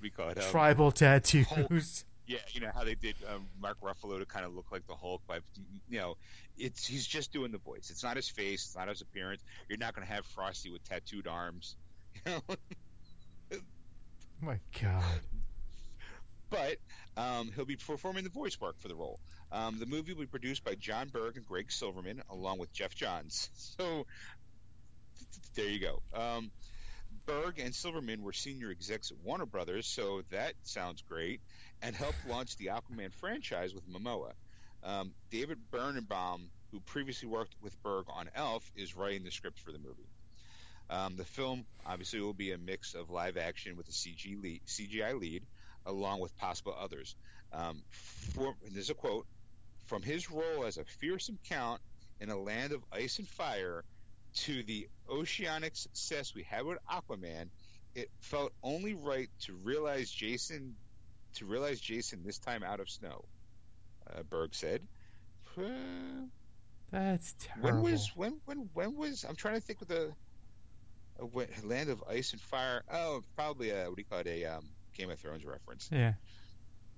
we call it um, Tribal tattoos. Yeah, you know how they did um, Mark Ruffalo to kind of look like the Hulk, but you know, it's he's just doing the voice. It's not his face, it's not his appearance. You're not going to have Frosty with tattooed arms. (laughs) You know? My God. but um, he'll be performing the voice work for the role. Um, the movie will be produced by Jon Berg and Greg Silverman, along with Geoff Johns. (laughs) So there you go. Um, Berg and Silverman were senior execs at Warner Brothers, so that sounds great, and helped launch the Aquaman franchise with Momoa. Um, David Berenbaum, who previously worked with Berg on Elf, is writing the script for the movie. Um, the film obviously will be a mix of live action with a CG lead, CGI lead, along with possible others. Um, for, a quote from his role as a fearsome count in a land of ice and fire to the oceanic success we had with Aquaman, it felt only right to realize Jason to realize Jason this time out of snow. Uh, Berg said. Uh, That's terrible. when was when when when was I'm trying to think of the uh, when, land of ice and fire. Oh, probably a what do you call it? A um, Game of Thrones reference. Yeah.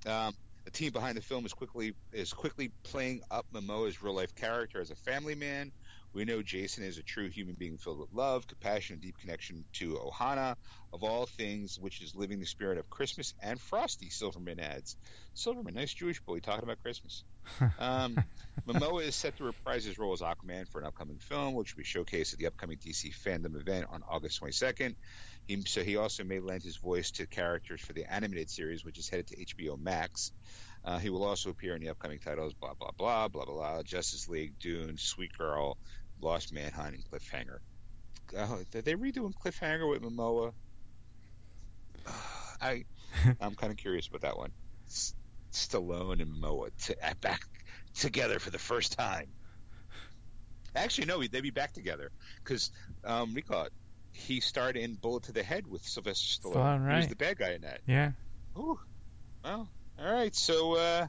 Um, the team behind the film is quickly is quickly playing up Momoa's real life character as a family man. We know Jason is a true human being filled with love, compassion, and deep connection to Ohana, of all things, which is living the spirit of Christmas and Frosty. Silverman adds. Silverman, nice Jewish boy talking about Christmas. (laughs) Um, Momoa is set to reprise his role as Aquaman for an upcoming film, which will be showcased at the upcoming DC fandom event on August 22nd. He, so he also may lend his voice to characters for the animated series, which is headed to HBO Max. Uh, he will also appear in the upcoming titles blah blah blah blah blah blah Justice League, Dune, Sweet Girl, Lost Manhunt, and Cliffhanger. Uh, are they redoing Cliffhanger with Momoa? (sighs) I (laughs) I'm kind of curious about that one. S- Stallone and Momoa to, uh, back together for the first time. Actually, no, they'd be back together because um, recall it. He starred in Bullet to the Head with Sylvester Stallone. Stallone, He was the bad guy in that. Yeah. Ooh. Well, all right. So uh,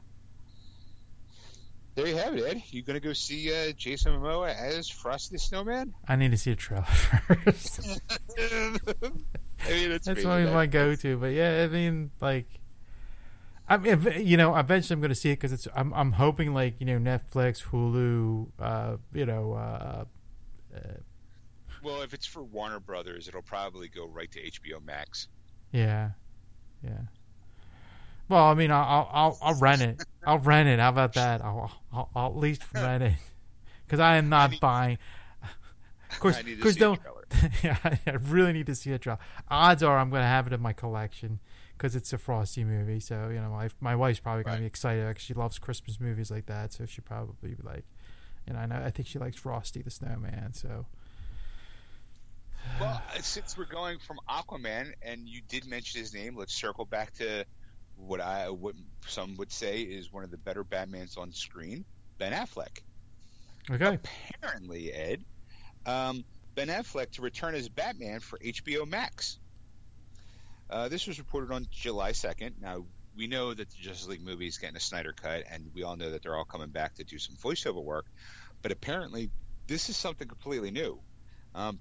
there you have it, Ed. You gonna go see uh, Jason Momoa as Frosty the Snowman? I need to see a trailer (laughs) first. (laughs) I mean, That's always that- my go-to. But yeah, I mean, like, I mean, you know, eventually I'm going to see it because it's. I'm, I'm hoping like you know Netflix, Hulu, uh, you know, uh, uh, Well, if it's for Warner Brothers, it'll probably go right to HBO Max. yeah, yeah. Well, I mean, I'll I'll, I'll, rent it. I'll rent it. How about that? I'll I'll, I'll at least (laughs) rent it because I am not need- buying. Of course, I need to because see (laughs) don't. trailer. (laughs) yeah, I really need to see a trailer. Odds are I'm going to have it in my collection because it's a Frosty movie. So you know, my my wife's probably going Right. to be excited. because she loves Christmas movies like that, so she probably be like, and I know I think she likes Frosty the Snowman. So (sighs) Well, since we're going from Aquaman, and you did mention his name, let's circle back to what I what some would say is one of the better Batmans on screen, Ben Affleck. okay, Apparently, Ed, um, Ben Affleck to return as Batman for HBO Max. Uh, this was reported on July 2nd. Now, we know that the Justice League movie is getting a Snyder cut, and we all know that they're all coming back to do some voiceover work. But apparently, this is something completely new. Um,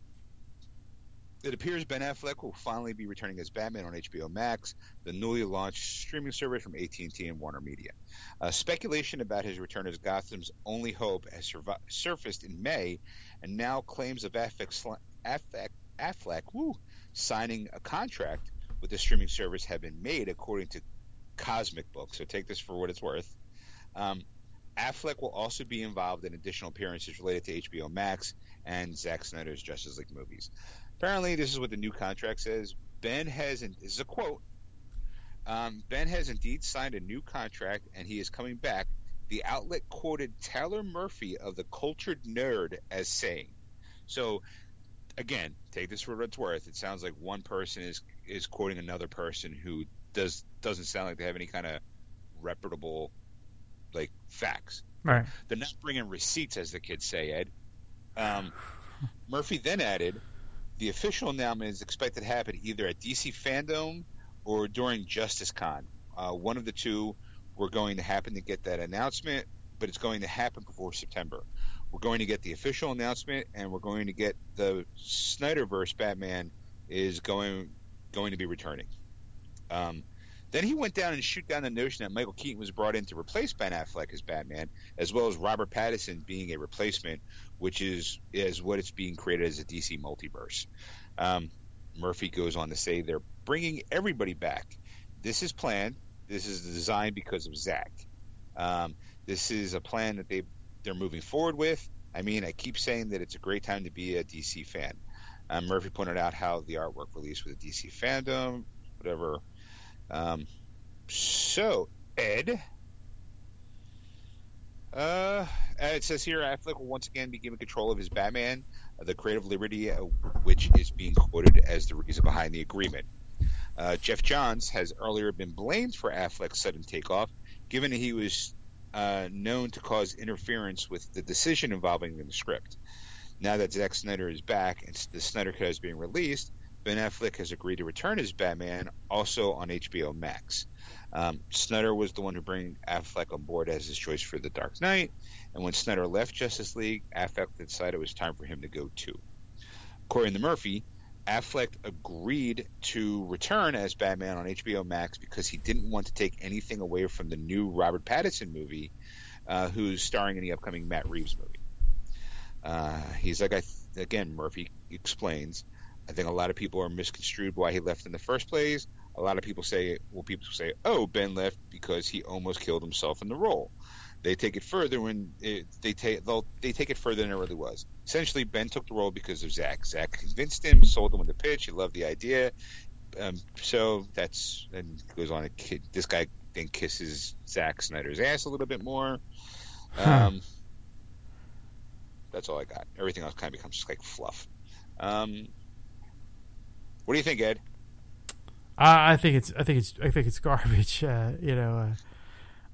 it appears Ben Affleck will finally be returning as Batman on HBO Max, the newly launched streaming service from AT&T and Warner Media. Uh, speculation about his return as Gotham's only hope has surfaced in May, and now claims of Affleck, sli- Affleck, Affleck woo, signing a contract with the streaming service have been made, according to Cosmic Book. So take this for what it's worth. Um, Affleck will also be involved in additional appearances related to HBO Max and Zack Snyder's Justice League movies. Apparently, this is what the new contract says. Ben has, and this is a quote. Um, ben has indeed signed a new contract, and he is coming back. The outlet quoted Tyler Murphy of the Cultured Nerd as saying, "So, again, take this for what it's worth. It sounds like one person is is quoting another person who does doesn't sound like they have any kind of reputable like facts. right, They're not bringing receipts, as the kids say, Ed. Um, Murphy then added, the official announcement is expected to happen either at DC Fandom or during Justice Con. Uh, one of the two, we're going to happen to get that announcement, but it's going to happen before September. We're going to get the official announcement, and we're going to get the Snyderverse Batman is going going to be returning. Um, Then he went down and shoot down the notion that Michael Keaton was brought in to replace Ben Affleck as Batman, as well as Robert Pattinson being a replacement, which is is what it's being created as a DC multiverse. Um, Murphy goes on to say they're bringing everybody back. This is planned. This is designed because of Zack. Um, this is a plan that they they're moving forward with. I mean, I keep saying that it's a great time to be a DC fan. Um, Murphy pointed out how the artwork released with the DC fandom, whatever. Um, so, Ed, uh, it says here Affleck will once again be given control of his Batman, the creative liberty, uh, which is being quoted as the reason behind the agreement. Uh, Geoff Johns has earlier been blamed for Affleck's sudden takeoff, given he was uh, known to cause interference with the decision involving the script. Now that Zack Snyder is back and the Snyder Cut is being released, Ben Affleck has agreed to return as Batman, also on HBO Max. Um, Snyder was the one who brought Affleck on board as his choice for The Dark Knight, and when Snyder left Justice League, Affleck decided it was time for him to go too. According to Murphy, Affleck agreed to return as Batman on HBO Max because he didn't want to take anything away from the new Robert Pattinson movie, uh, who's starring in the upcoming Matt Reeves movie. Uh, he's like, I th- again, Murphy explains. I think a lot of people are misconstrued why he left in the first place. A lot of people say, well, people say, oh, Ben left because he almost killed himself in the role. They take it further when it, they take they take it further than it really was. Essentially, Ben took the role because of Zack. Zack convinced him, sold him with the pitch. He loved the idea. Um, so that's and goes on. To, this guy then kisses Zack Snyder's ass a little bit more. Um, that's all I got. Everything else kind of becomes just like fluff. Um, what do you think, Ed? I, I think it's I think it's I think it's garbage. (laughs) Uh, you know, uh,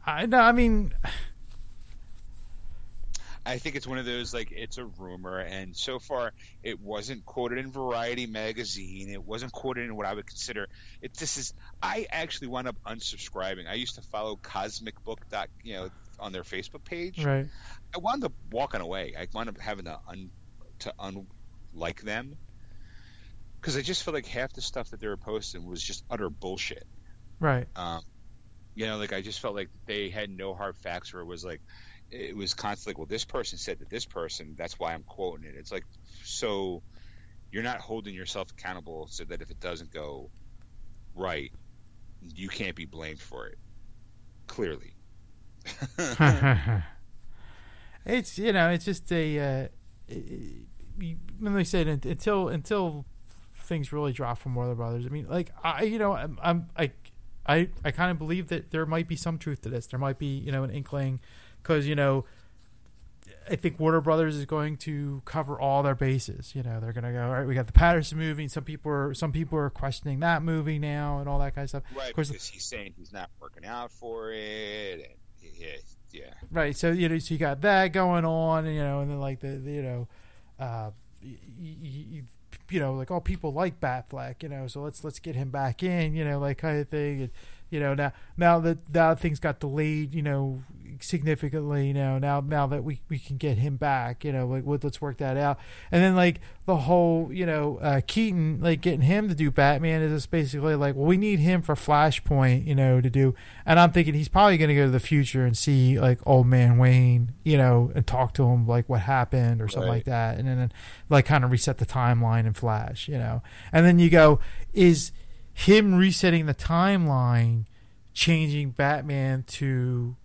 I no, I mean. I think it's one of those like it's a rumor, and so far it wasn't quoted in Variety magazine. It wasn't quoted in what I would consider it. This is I actually wound up unsubscribing. I used to follow Cosmic Book dot you know on their Facebook page. Right. I wound up walking away. I wound up having to un to unlike them because I just felt like half the stuff that they were posting was just utter bullshit. Right. Um, you know, like I just felt like they had no hard facts, or it was like it was constantly, well, this person said that this person, that's why I'm quoting it. It's like, so you're not holding yourself accountable so that if it doesn't go right, you can't be blamed for it. Clearly. (laughs) it's you know it's just a uh, let me say it until until things really drop from Warner Brothers. I mean, like I you know I'm, I'm I I I kind of believe that there might be some truth to this. There might be you know an inkling because you know I think Warner Brothers is going to cover all their bases. You know, they're going to go, all right, we got the Patterson movie. And some people are some people are questioning that movie now and all that kind of stuff. Right, of course, because he's saying he's not working out for it. And yeah, yeah. Right. So you know, so you got that going on, and you know, and then like the, the you know, uh, you, you, you know, like oh, people like Batfleck, you know, so let's let's get him back in, you know, like kind of thing. And, you know now now that now things got delayed you know significantly you know now now that we, we can get him back you know like let's work that out and then like the whole you know uh, Keaton like getting him to do Batman is just basically like well we need him for Flashpoint you know to do and I'm thinking he's probably going to go to the future and see like old man Wayne you know and talk to him like what happened or something right. like that and then like kind of reset the timeline in Flash you know and then you go is him resetting the timeline, changing Batman to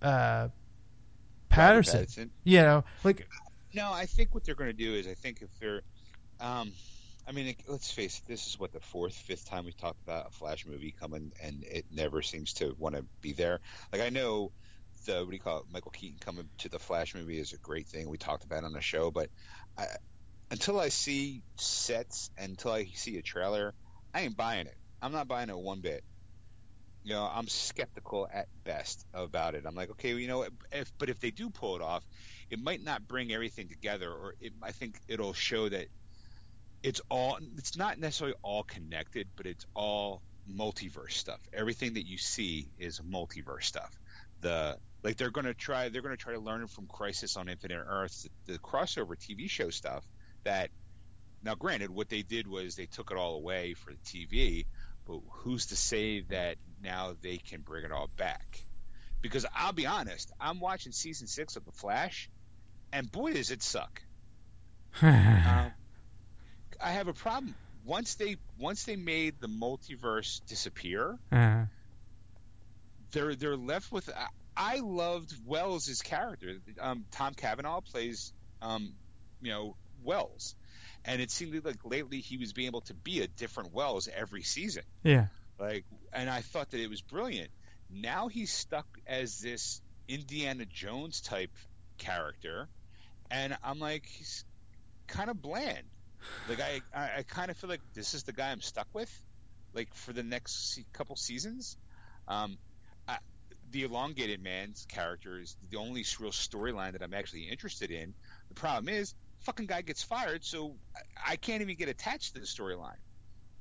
uh, Patterson. Patterson. You know, like. No, I think what they're going to do is I think if they're, um, I mean, let's face it, this is what the fourth, fifth time we've talked about a Flash movie coming, and it never seems to want to be there. Like I know the what do you call it, Michael Keaton coming to the Flash movie is a great thing. We talked about on the show, but I, until I see sets, until I see a trailer, I ain't buying it. I'm not buying it one bit. You know, I'm skeptical at best about it. I'm like, okay, well, you know, if but if they do pull it off, it might not bring everything together, or it, I think it'll show that it's all. It's not necessarily all connected, but it's all multiverse stuff. Everything that you see is multiverse stuff. The like they're going to try they're going to try to learn from Crisis on Infinite Earths, the, the crossover TV show stuff that now, granted, what they did was they took it all away for the TV, but who's to say that now they can bring it all back. Because I'll be honest, I'm watching season six of The Flash, and boy, does it suck. (laughs) um, I have a problem. Once they once they made the multiverse disappear, uh, they're they're left with. I, I loved Wells' character. Um, Tom Cavanagh plays, um, you know, Wells, and it seemed like lately he was being able to be a different Wells every season. yeah. Like, and I thought that it was brilliant. Now he's stuck as this Indiana Jones type character, and I'm like, he's kind of bland. Like, I, I, I kind of feel like this is the guy I'm stuck with, like for the next couple seasons. Um, I, the elongated man's character is the only real storyline that I'm actually interested in. The problem is, fucking guy gets fired, so I, I can't even get attached to the storyline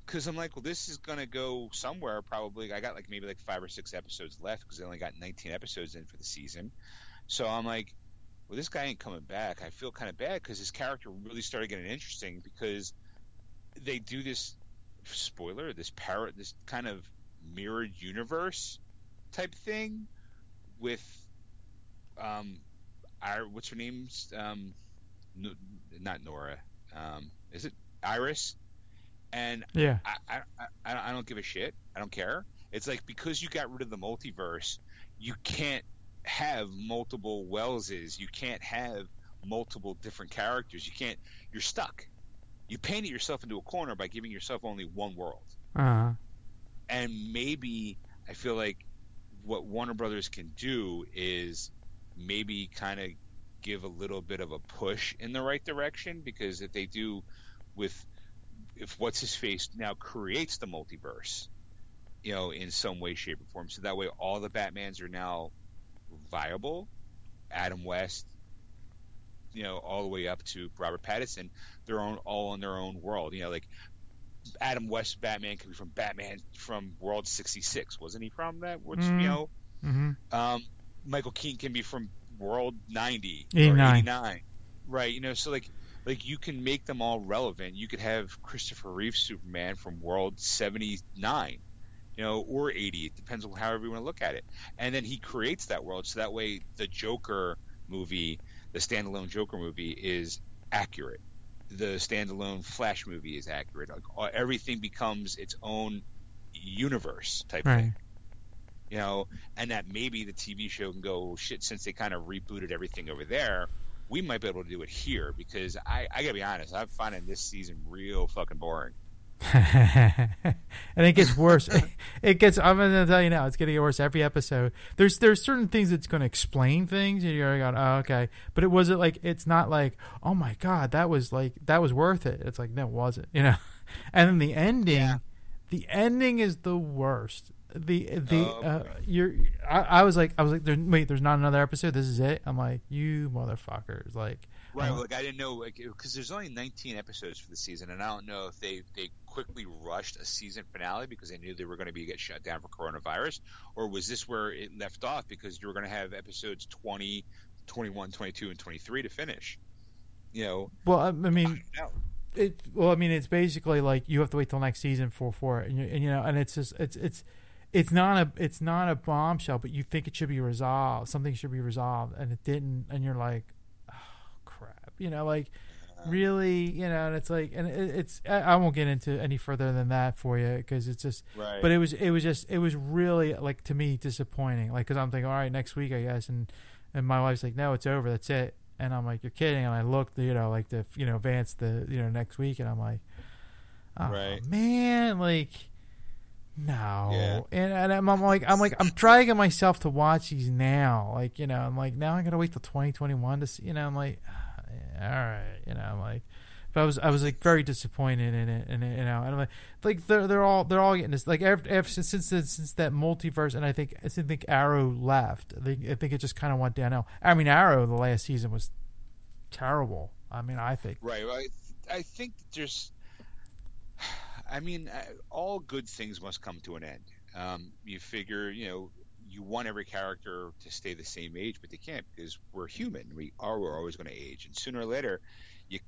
because I'm like, well, this is gonna go somewhere. Probably, I got like maybe like five or six episodes left because I only got 19 episodes in for the season. So I'm like, well, this guy ain't coming back. I feel kind of bad because his character really started getting interesting because they do this spoiler, this parrot, this kind of mirrored universe type thing with um, our what's her name's um, Not Nora, um, is it Iris? And Yeah. I, I, I, I don't give a shit. I don't care. It's like because you got rid of the multiverse, you can't have multiple Wellses. You can't have multiple different characters. You can't. You're stuck. You painted yourself into a corner by giving yourself only one world. Uh, And maybe I feel like what Warner Brothers can do is maybe kind of give a little bit of a push in the right direction because if they do with if what's his face now creates the multiverse, you know, in some way, shape, or form, so that way all the Batmans are now viable. Adam West, you know, all the way up to Robert Pattinson, they're on all in their own world. You know, like Adam West Batman could be from Batman from World sixty six, wasn't he from that? Which Mhm. you know, hmm um, Michael Keaton can be from World ninety or 89. eighty nine, right? You know, so like like you can make them all relevant. You could have Christopher Reeve Superman from World seventy nine, you know, or eighty. It depends on however you want to look at it. And then he creates that world, so that way the Joker movie, the standalone Joker movie, is accurate. The standalone Flash movie is accurate. Like uh, everything becomes its own universe type Right. thing you know, and that maybe the TV show can go oh, shit since they kind of rebooted everything over there. We might be able to do it here because I, I gotta be honest, I'm finding this season real fucking boring. (laughs) and it gets worse. it gets. I'm gonna tell you now. It's gonna get worse every episode. There's there's certain things that's gonna explain things, and you're going, oh okay. But it wasn't like it's not like, oh my god, that was like that was worth it. It's like no, it wasn't. You know. (laughs) And then the ending, Yeah. the ending is the worst. The the Oh, uh, you're. I, I was like I was like there, wait, there's not another episode. This is it. I'm like you motherfuckers. Like Right, Uh-huh. like I didn't know because there's only 19 episodes for the season, and I don't know if they they quickly rushed a season finale because they knew they were going to be get shut down for coronavirus, or was this where it left off because you were going to have episodes 20, 21, 22, and 23 to finish? You know, well, I, I mean. I it well i mean it's basically like you have to wait till next season for for it and you, and you know and it's just it's it's it's not a it's not a bombshell but you think it should be resolved. Something should be resolved. And it didn't. And you're like oh crap. You know like uh-huh. really? You know and it's like and it, it's I, I won't get into any further than that for you because it's just right? but it was it was just it was really like to me disappointing. Like because i'm thinking all right next week i guess. And and my wife's like no it's over. That's it. And i'm like you're kidding. And i looked you know like the you know advance the you know next week. And i'm like oh Right. man. Like no Yeah. and, and I'm, I'm like i'm like i'm dragging myself to watch these now like you know i'm like now i gotta wait till 2021 to see you know i'm like (sighs) all right you know i'm like but I was I was like very disappointed in it, and you know, and I'm like, like they're they're all they're all getting this like ever, since since since that multiverse, and I think I think Arrow left. I think I think it just kind of went downhill. I mean, Arrow the last season was terrible. I mean, I think Right. Well, I, I think there's. I mean, uh, all good things must come to an end. Um, you figure, you know, you want every character to stay the same age, but they can't because we're human. We are. We're always going to age, and sooner or later, you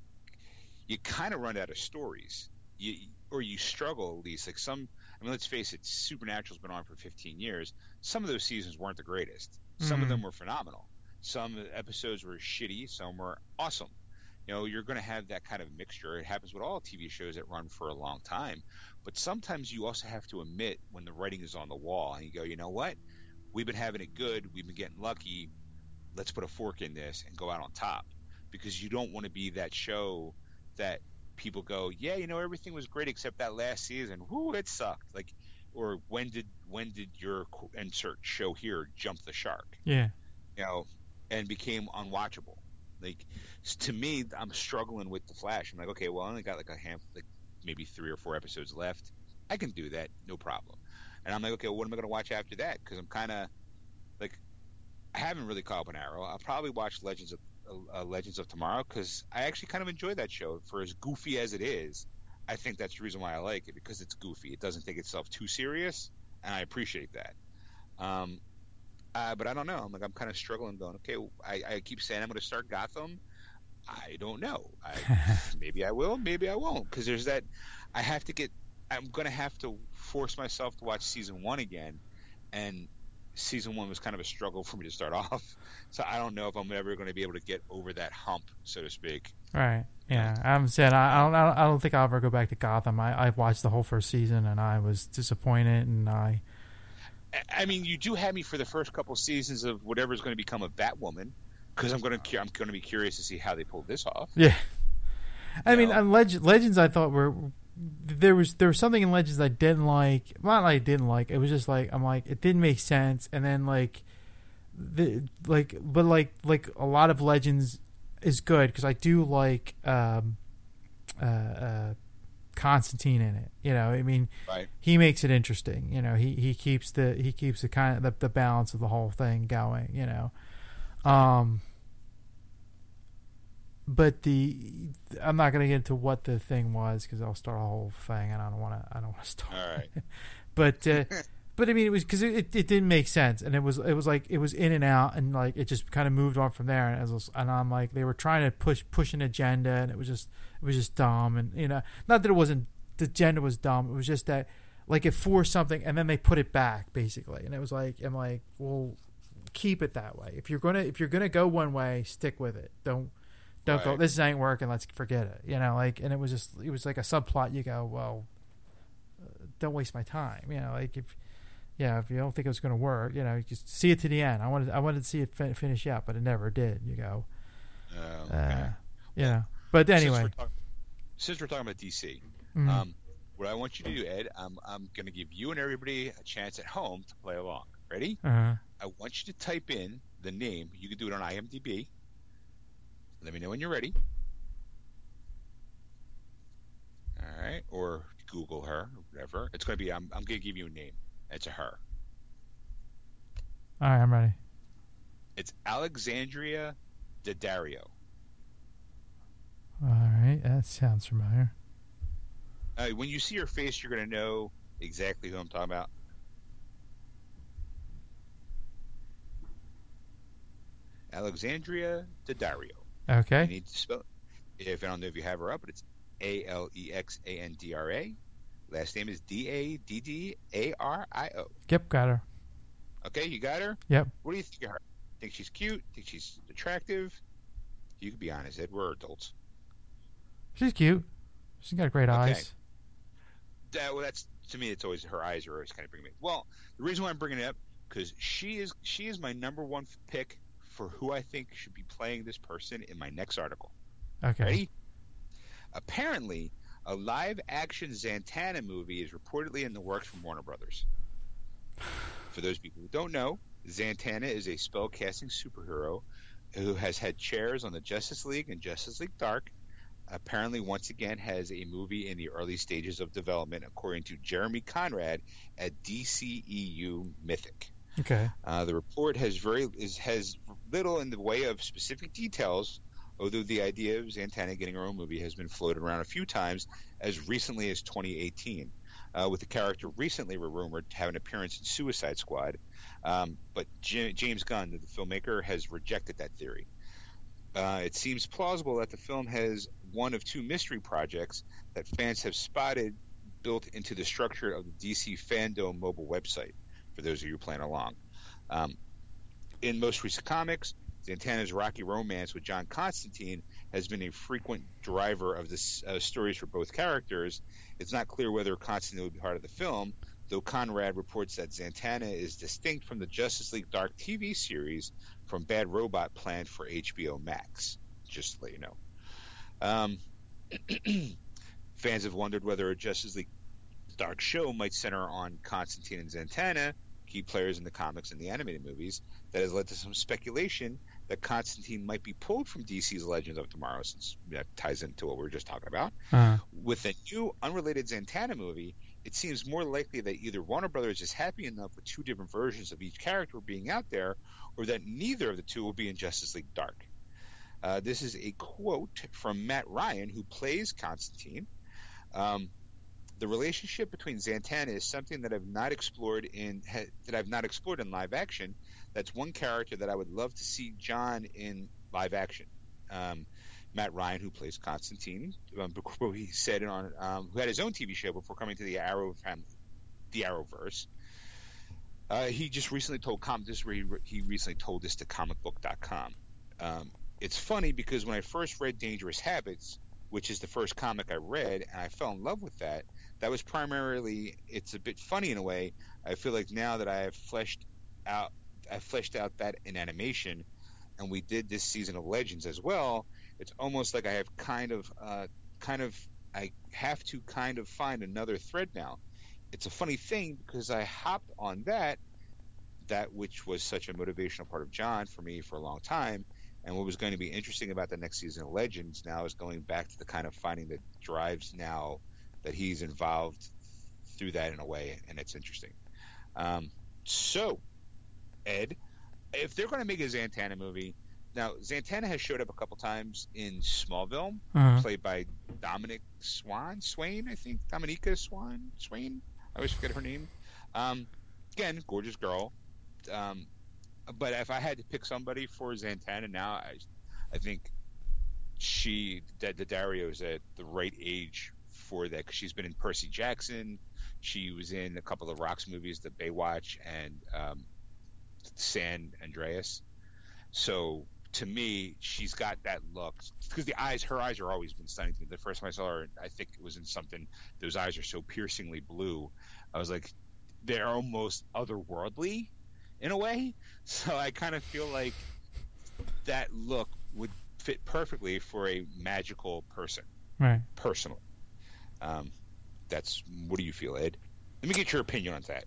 you kind of run out of stories. you or you struggle at least. Like some, I mean, let's face it, Supernatural's been on for 15 years. Some of those seasons weren't the greatest. Some Mhm. of them were phenomenal. Some episodes were shitty. Some were awesome. You know, you're going to have that kind of mixture. It happens with all TV shows that run for a long time. But sometimes you also have to admit when the writing is on the wall and you go, you know what? We've been having it good. We've been getting lucky. Let's put a fork in this and go out on top. Because you don't want to be that show that people go, yeah, you know, everything was great except that last season. Whoo, it sucked. Like, or when did when did your insert show here jump the shark? Yeah. you know, and became unwatchable. Like to me, I'm struggling with the Flash. I'm like, okay, well, I only got like a half, like maybe three or four episodes left. I can do that, no problem. And I'm like, okay, well, what am I going to watch after that? Because I'm kind of like, I haven't really caught up on Arrow. I'll probably watch Legends of uh, Legends of Tomorrow because I actually kind of enjoy that show. For as goofy as it is, I think that's the reason why I like it because it's goofy. It doesn't take itself too serious, and I appreciate that. Um, uh, but I don't know. I'm like I'm kind of struggling, going, okay. I, I keep saying I'm going to start Gotham. I don't know. I, (laughs) maybe I will, maybe I won't, because there's that. I have to get. I'm going to have to force myself to watch season one again, and season one was kind of a struggle for me to start (laughs) off. So I don't know if I'm ever going to be able to get over that hump, so to speak. Right. Yeah. I'm saying I, I don't. I don't- I don't think I'll ever go back to Gotham. I I watched the whole first season and I was disappointed and I. I- mean, you do have me for the first couple seasons of whatever's going to become of Batwoman, because I'm going to I'm going to be curious to see how they pull this off. Yeah. I You mean, know? on Leg- Legends, I thought were there was there was something in Legends I didn't like. Not I didn't like. It was just like I'm like it didn't make sense. And then like the like but like like a lot of Legends is good because I do like um uh, uh Constantine in it. You know, I mean, Right. he makes it interesting. You know, he he keeps the he keeps the kind of the, the balance of the whole thing going. You know, um, but the I'm not gonna get into what the thing was because I'll start a whole thing and I don't want to I don't want to (laughs) start. All right. (laughs) but uh, (laughs) but I mean, it was because it, it, it didn't make sense, and it was it was like it was in and out, and like it just kind of moved on from there. And, as and I'm like, they were trying to push push an agenda, and it was just it was just dumb, and you know, not that it wasn't the gender was dumb. It was just that like it forced something, and then they put it back basically, and it was like I'm like, well, keep it that way. If you're gonna if you're gonna go one way, stick with it. Don't don't go. This ain't working. Let's forget it. You know, like, and it was just it was like a subplot. You go, well, uh, don't waste my time. You know, like if yeah, if you don't think it was going to work, you know, you just see it to the end. I wanted I wanted to see it fin- finish up, but it never did. You go, Um, uh, okay. you know. But Since anyway, we're talk- since we're talking about DC, mhm. um, what I want you to do, Ed, I'm I'm going to give you and everybody a chance at home to play along. Ready? uh, I want you to type in the name. You can do it on IMDb. Let me know when you're ready. All right, or Google her, or whatever. It's going to be. I'm I'm going to give you a name. It's a her. all right, I'm ready. It's Alexandria Daddario. All right, that sounds familiar. Uh, when you see her face, you're going to know exactly who I'm talking about. Alexandria Daddario. You Okay, need to spell. If I don't know if you have her up, but it's A L E X A N D R A. Last name is D A D D A R I O. yep, got her. Okay, you got her. Yep. What do you think of her? Think she's cute? Think she's attractive? You can be honest, Ed. We're adults. She's cute. She's got great Okay. eyes. That, well, that's to me. It's always her eyes are always kind of bringing me. Well, the reason why I'm bringing it up because she is she is my number one pick for who I think should be playing this person in my next article. Okay. Ready? Apparently, a live action Zatanna movie is reportedly in the works from Warner Brothers. For those people who don't know, Zatanna is a spellcasting superhero who has had chairs on the Justice League and Justice League Dark. Apparently, once again, has a movie in the early stages of development, according to Jeremy Conrad at DCEU Mythic. Okay. Uh, the report has very is, has little in the way of specific details, although the idea of Zatanna getting her own movie has been floated around a few times as recently as 2018. Uh, with the character recently rumored to have an appearance in Suicide Squad, um, but J- James Gunn, the filmmaker, has rejected that theory. Uh, it seems plausible that the film has one of two mystery projects that fans have spotted built into the structure of the DC Fandom mobile website. For those of you playing along, um, in most recent comics, Zatanna's rocky romance with John Constantine has been a frequent driver of the uh, stories for both characters. It's not clear whether Constantine will be part of the film, though Conrad reports that Zatanna is distinct from the Justice League Dark TV series from Bad Robot planned for HBO Max. Just to let you know. Um, (clears throat) fans have wondered whether a Justice League Dark show might center on Constantine and Zatanna, key players in the comics and the animated movies. That has led to some speculation that Constantine might be pulled from DC's Legends of Tomorrow, since that ties into what we were just talking about. Uh-huh. With a new unrelated Zatanna movie, it seems more likely that either Warner Brothers is happy enough with two different versions of each character being out there, or that neither of the two will be in Justice League Dark. Uh, this is a quote from Matt Ryan, who plays Constantine. Um, the relationship between Zatanna is something that I've not explored in ha, that I've not explored in live action. That's one character that I would love to see John in live action. Um, Matt Ryan, who plays Constantine, um, he said on um, who had his own TV show before coming to the Arrow family, the Arrowverse. Uh, he just recently told com this he, he recently told this to comicbook.com. Um, it's funny because when I first read Dangerous Habits, which is the first comic I read, and I fell in love with that. That was primarily. It's a bit funny in a way. I feel like now that I have fleshed out, I fleshed out that in animation, and we did this season of Legends as well. It's almost like I have kind of, uh, kind of, I have to kind of find another thread now. It's a funny thing because I hopped on that, that which was such a motivational part of John for me for a long time and what was going to be interesting about the next season of Legends now is going back to the kind of finding that drives now that he's involved through that in a way, and it's interesting. Um, so, Ed, if they're going to make a Zatanna movie, now Zatanna has showed up a couple times in Smallville, uh-huh. played by Dominic Swan, Swain, I think Dominica Swan, Swain. I always forget her name. Um, again, gorgeous girl. Um, but if I had to pick somebody for Zatanna now, I, I think she that Daddario is at the right age for that because she's been in Percy Jackson. She was in a couple of Rocks movies, the Baywatch and um, San Andreas. So to me, she's got that look because the eyes, her eyes are always been stunning to me. The first time I saw her, I think it was in something. Those eyes are so piercingly blue. I was like, they're almost otherworldly in a way. (laughs) So I kind of feel like that look would fit perfectly for a magical person. Right. Personally. Um, that's what do you feel, Ed? Let me get your opinion on that.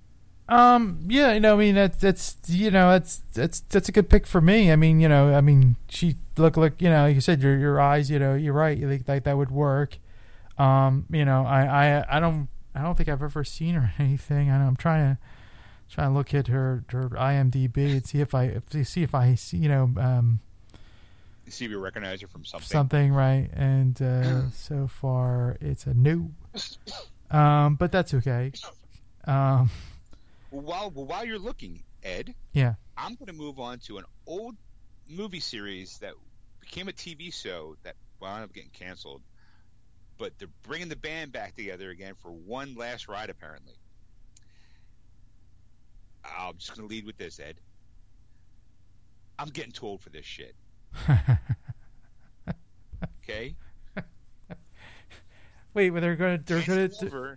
Um. Yeah. You know. I mean, that's that's you know that's that's that's a good pick for me. I mean, you know. I mean, she look look. You know, like you said, your your eyes. You know, you're right. You think like that would work. Um. You know, I I I don't I don't think I've ever seen her (laughs) anything. I know I'm trying to trying to look at her her IMDb and see if I if, see if I see you know um, see if you recognize her from something. Something right, and uh, (clears throat) so far it's a no. (clears throat) Um, but that's okay. Um, while while you're looking, Ed, yeah, I'm going to move on to an old movie series that became a TV show that wound up getting canceled. But they're bringing the band back together again for one last ride, apparently. I'm just going to lead with this, Ed. I'm getting too old for this shit. (laughs) okay. Wait, but they're going to they're going to.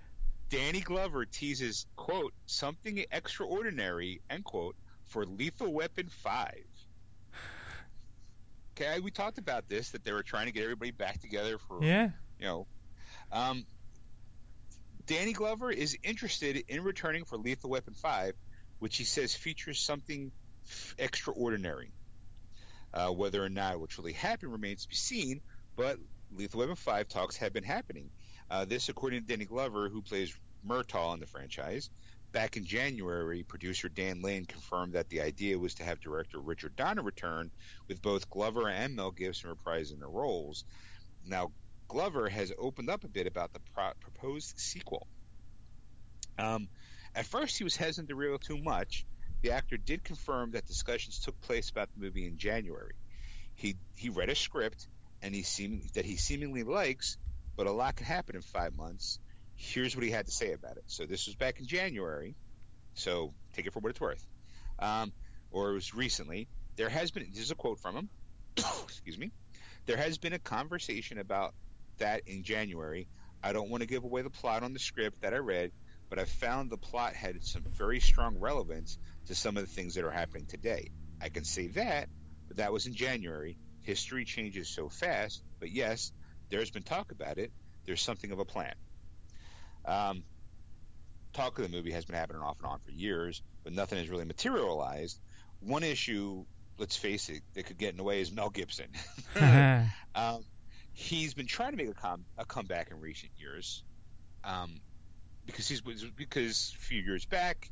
Danny Glover teases quote something extraordinary end quote for Lethal Weapon Five. Okay, we talked about this that they were trying to get everybody back together for yeah, you know. Um, Danny Glover is interested in returning for Lethal Weapon Five, which he says features something extraordinary. Uh, whether or not it will truly happen remains to be seen, but Lethal Weapon 5 talks have been happening. Uh, this, according to Danny Glover, who plays Murtaugh in the franchise. Back in January, producer Dan Lin confirmed that the idea was to have director Richard Donner return, with both Glover and Mel Gibson reprising their roles. Now, Glover has opened up a bit about the pro- proposed sequel. Um, at first, he was hesitant to reveal too much. The actor did confirm that discussions took place about the movie in January. He he read a script and he seem that he seemingly likes, but a lot can happen in five months. Here's what he had to say about it. So this was back in January. So take it for what it's worth. Um, or it was recently. There has been. This is a quote from him. (coughs) excuse me. There has been a conversation about that in January. I don't want to give away the plot on the script that I read, but I found the plot had some very strong relevance to some of the things that are happening today. I can say that, but that was in January. History changes so fast, but yes, there's been talk about it. There's something of a plan. Um, talk of the movie has been happening off and on for years, but nothing has really materialized. One issue, let's face it, that could get in the way is Mel Gibson. (laughs) um, he's been trying to make a, com- a comeback in recent years, um, because he's because a few years back,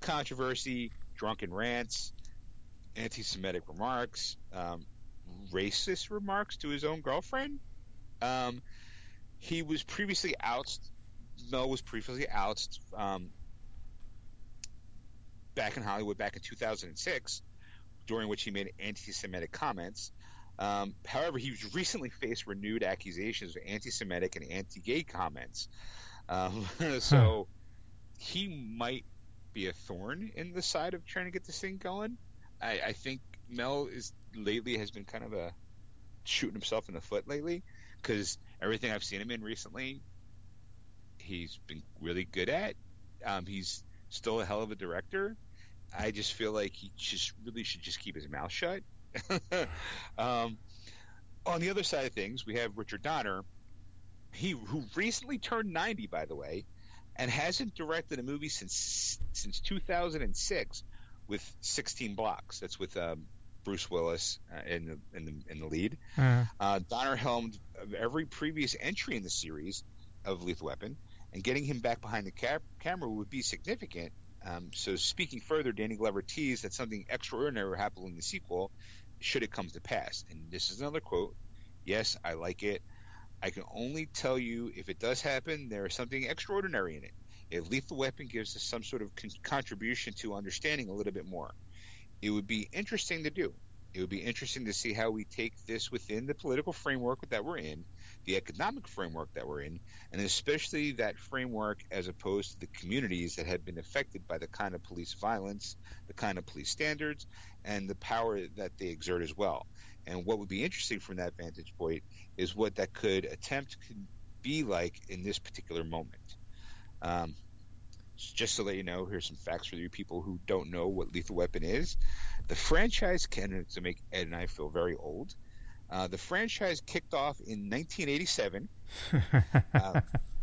controversy, drunken rants, anti-Semitic remarks, um, racist remarks to his own girlfriend. Um, he was previously out. Mel was previously out um, back in Hollywood back in 2006, during which he made anti-Semitic comments. Um, however, he's recently faced renewed accusations of anti-Semitic and anti-gay comments. Um, (laughs) so he might be a thorn in the side of trying to get this thing going. I, I think Mel is lately has been kind of a shooting himself in the foot lately because everything I've seen him in recently, he's been really good at. Um, he's still a hell of a director. I just feel like he just really should just keep his mouth shut. (laughs) um, on the other side of things, we have Richard Donner, he who recently turned 90, by the way, and hasn't directed a movie since since 2006 with 16 blocks. That's with um, Bruce Willis uh, in the in the in the lead. Uh-huh. Uh, Donner helmed every previous entry in the series of Lethal Weapon, and getting him back behind the cap- camera would be significant. Um, so, speaking further, Danny Glover teased that something extraordinary will happen in the sequel, should it come to pass. And this is another quote. Yes, I like it. I can only tell you if it does happen, there is something extraordinary in it. If Lethal Weapon gives us some sort of con- contribution to understanding a little bit more, it would be interesting to do. It would be interesting to see how we take this within the political framework that we're in, the economic framework that we're in, and especially that framework as opposed to the communities that have been affected by the kind of police violence, the kind of police standards, and the power that they exert as well. And what would be interesting from that vantage point is what that could attempt could be like in this particular moment. Um, just to let you know, here's some facts for you people who don't know what Lethal Weapon is. The franchise can to make Ed and I feel very old. Uh, the franchise kicked off in 1987. (laughs) uh,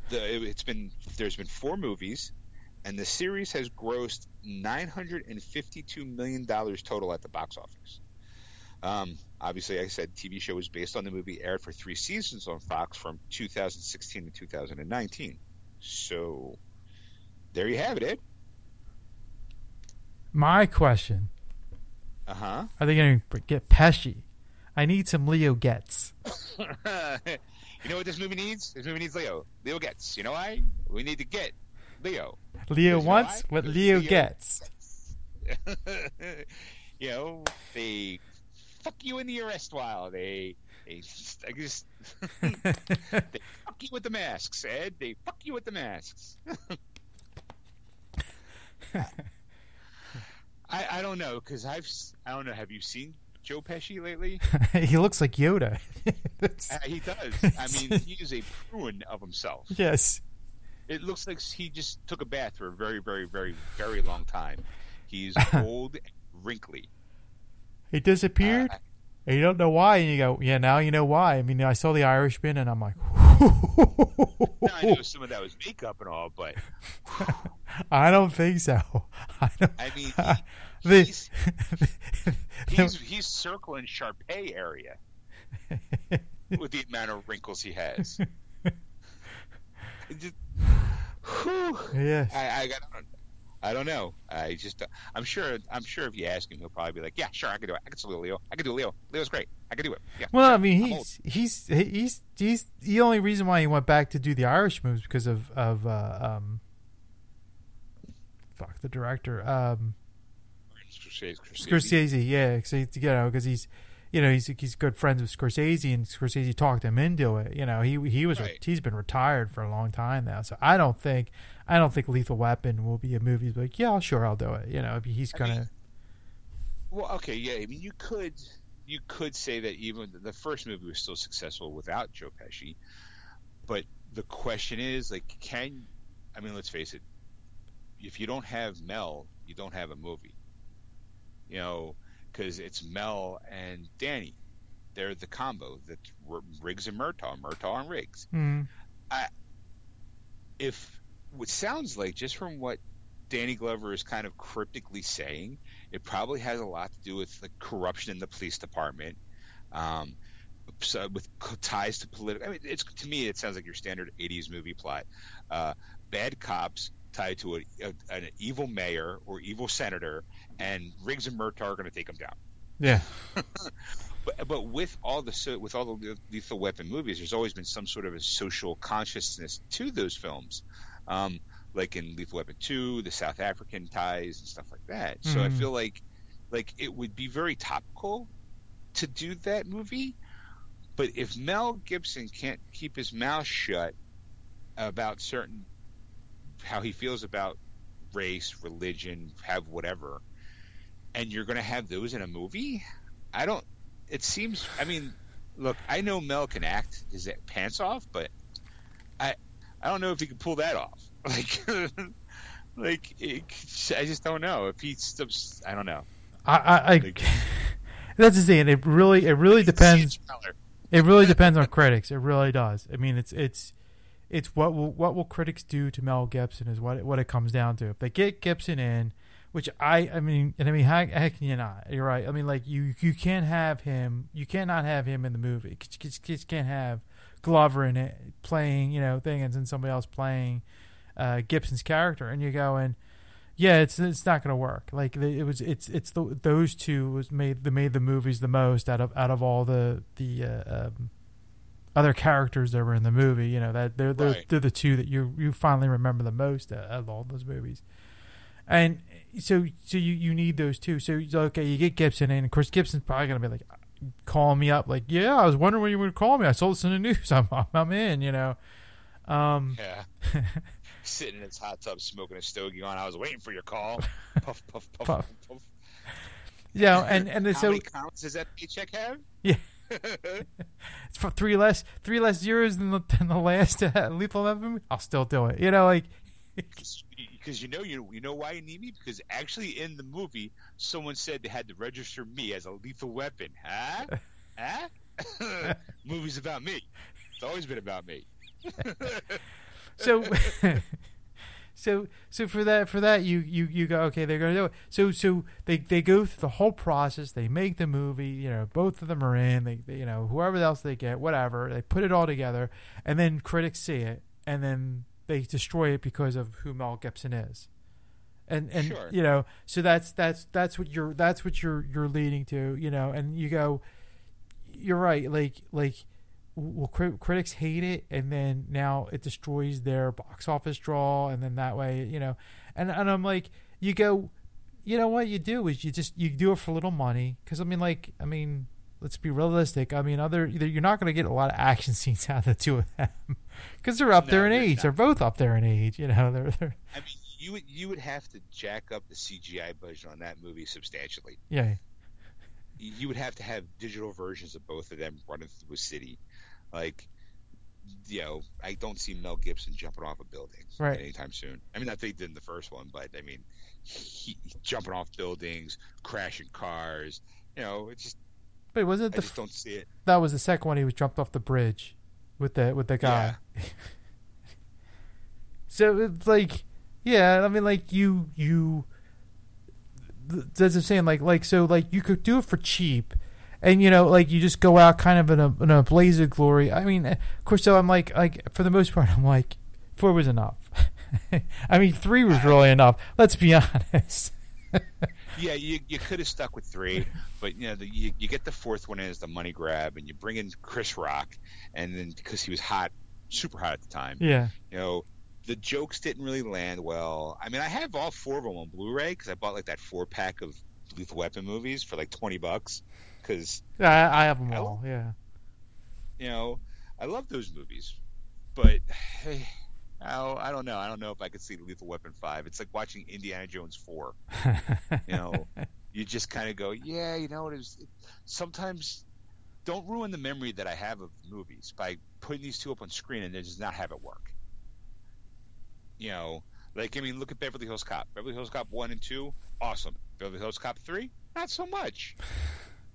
the, it, it's been there's been four movies, and the series has grossed 952 million dollars total at the box office. Um, obviously, I said TV show was based on the movie, aired for three seasons on Fox from 2016 to 2019. So there you have it, Ed. My question. Uh huh. Are they going to get Pesci? I need some Leo Getz. (laughs) you know what this movie needs? This movie needs Leo. Leo Getz. You know why? We need to get Leo. Leo wants what Leo, Leo gets. (laughs) you know, they fuck you in the arrest while they they I just (laughs) they fuck you with the masks, Ed. They fuck you with the masks. (laughs) I, I don't know because I've I don't know. Have you seen Joe Pesci lately? (laughs) he looks like Yoda. uh, he does. I mean, he is a prune of himself. Yes. It looks like he just took a bath for a very, very, very, very long time. He's old and wrinkly. He disappeared. Uh, and you don't know why, and you go, yeah, now you know why. I mean, I saw the Irishman, and I'm like, (laughs) I know some of that was makeup and all, but (laughs) I don't think so. (laughs) I don't. I mean, he, he's, he's, he's circling Shar Pei area with the amount of wrinkles he has. Just, (sighs) yes. I, I got. I don't know. I just, I'm sure. I'm sure if you ask him, he'll probably be like, "Yeah, sure, I can do it. I can do Leo. I can do Leo. Leo's great. I can do it." Yeah. Well, sure. I mean, he's he's he's he's the only reason why he went back to do the Irish moves because of of uh, um, fuck the director, um, Scorsese. Scorsese, yeah, so, you know, because he's you know, he's he's good friends with Scorsese, and Scorsese talked him into it. You know, he he was Right. he's been retired for a long time now, so I don't think I don't think Lethal Weapon will be a movie. Like, yeah, sure, I'll do it. You know, he's gonna. mean, Well, okay, yeah. I mean, you could you could say that even the first movie was still successful without Joe Pesci, but the question is, like, can I mean, let's face it, if you don't have Mel, you don't have a movie. You know, because it's Mel and Danny. They're the combo that Riggs and Murtaugh, Murtaugh and Riggs. Hmm. if what sounds like just from what Danny Glover is kind of cryptically saying, it probably has a lot to do with the corruption in the police department, um, so with ties to political. I mean, it's to me, it sounds like your standard '80s movie plot. Uh, bad cops tied to a, a, an evil mayor or evil senator, and Riggs and Murtaugh are going to take them down. yeah, (laughs) But, but with all the with all the lethal weapon movies, there's always been some sort of a social consciousness to those films, um, like in Lethal Weapon Two, the South African ties and stuff like that. So I Mhm. feel like like it would be very topical to do that movie. But if Mel Gibson can't keep his mouth shut about certain how he feels about race, religion, have whatever, and you're going to have those in a movie, I don't. It seems. I mean, look, I know Mel can act his pants off, but I, I don't know if he can pull that off. (laughs) Like, like it, I just don't know if he's. I don't know. I, I, I Like- (laughs) that's the thing. It really it really depends. See a trailer. It really depends on critics. It really does. I mean, it's it's it's what will what will critics do to Mel Gibson is what it, what it comes down to. If they get Gibson in, which I I mean, and I mean, how, how can you not? You're right. I mean, like you you can't have him. You cannot have him in the movie. You just, just can't have Glover in it playing you know thing and then somebody else playing uh, Gibson's character, and you're going. Yeah, it's it's not going to work. Like the, it was, it's it's the, those two was made the made the movies the most out of out of all the the uh, um, other characters that were in the movie. You know that they're they're, Right. they're the two that you you finally remember the most out of all those movies. And so so you you need those two. So so, okay, you get Gibson in. Of course, Gibson's probably going to be like calling me up, like, yeah, I was wondering when you would call me. I saw this in the news. (laughs) I'm I'm in. You know. Um, Yeah. (laughs) Sitting in his hot tub smoking a stogie on. I was waiting for your call. (laughs) Puff, puff, puff, Puff. puff. yeah, and and How so many counts does that paycheck have? Yeah. it's for three less three less zeros than the, than the last uh, Lethal Weapon. I'll still do it. You know, like Because you know you you know why you need me because actually in the movie someone said they had to register me as a lethal weapon. Huh? huh? (laughs) Movie's about me. It's always been about me. (laughs) so. (laughs) So, so for that, for that, you, you, you go, okay, they're gonna do it. So, so they, they go through the whole process. They make the movie. You know, both of them are in. They, they, you know, whoever else they get, whatever. They put it all together, and then critics see it, and then they destroy it because of who Mel Gibson is. And and Sure. you know, so that's that's that's what you're that's what you're you're leading to. You know, and you go, you're right. Like like well, cri- critics hate it, and then now it destroys their box office draw, and then that way, you know, and and I'm like, you go, you know what you do is you just you do it for a little money, because I mean, like, I mean, let's be realistic. I mean, other you're not going to get a lot of action (laughs) scenes out of the two of them, because they're up No, there in age. not. They're both up there in age. You know, they're, they're I mean, you would you would have to jack up the CGI budget on that movie substantially. yeah, You would have to have digital versions of both of them running through a city, like. You know, I don't see Mel Gibson jumping off a building Right. anytime soon. I mean, I think did in the first one, but I mean, he, jumping off buildings, crashing cars. You know, it's just but was it I the just don't see it. that was the second one? He was jumped off the bridge with the with the guy. (laughs) so it's like, yeah, I mean, like you you. th- That's I'm saying. Like like so like you could do it for cheap, and you know like you just go out kind of in a in a blaze of glory. I mean, eh, of course, so I'm like like for the most part, I'm like four was enough. (laughs) I mean, three was (laughs) really enough. Let's be honest. Yeah, you, you could have stuck with three, but you know the, you, you get the fourth one in as the money grab, and you bring in Chris Rock, and then because he was hot, super hot at the time, yeah. you know the jokes didn't really land well. I mean, I have all four of them on Blu-ray because I bought like that four pack of Lethal Weapon movies for like twenty bucks because Yeah, I, I have them I- all. Yeah. you know I love those movies, but hey, I, I don't know. I don't know if I could see Lethal Weapon five. It's like watching Indiana Jones four. You know, (laughs) you just kind of go, yeah, you know, it is. Sometimes don't ruin the memory that I have of movies by putting these two up on screen and then just not have it work. You know, like I mean, look at Beverly Hills Cop. Beverly Hills Cop one and two, awesome. Beverly Hills Cop three, not so much.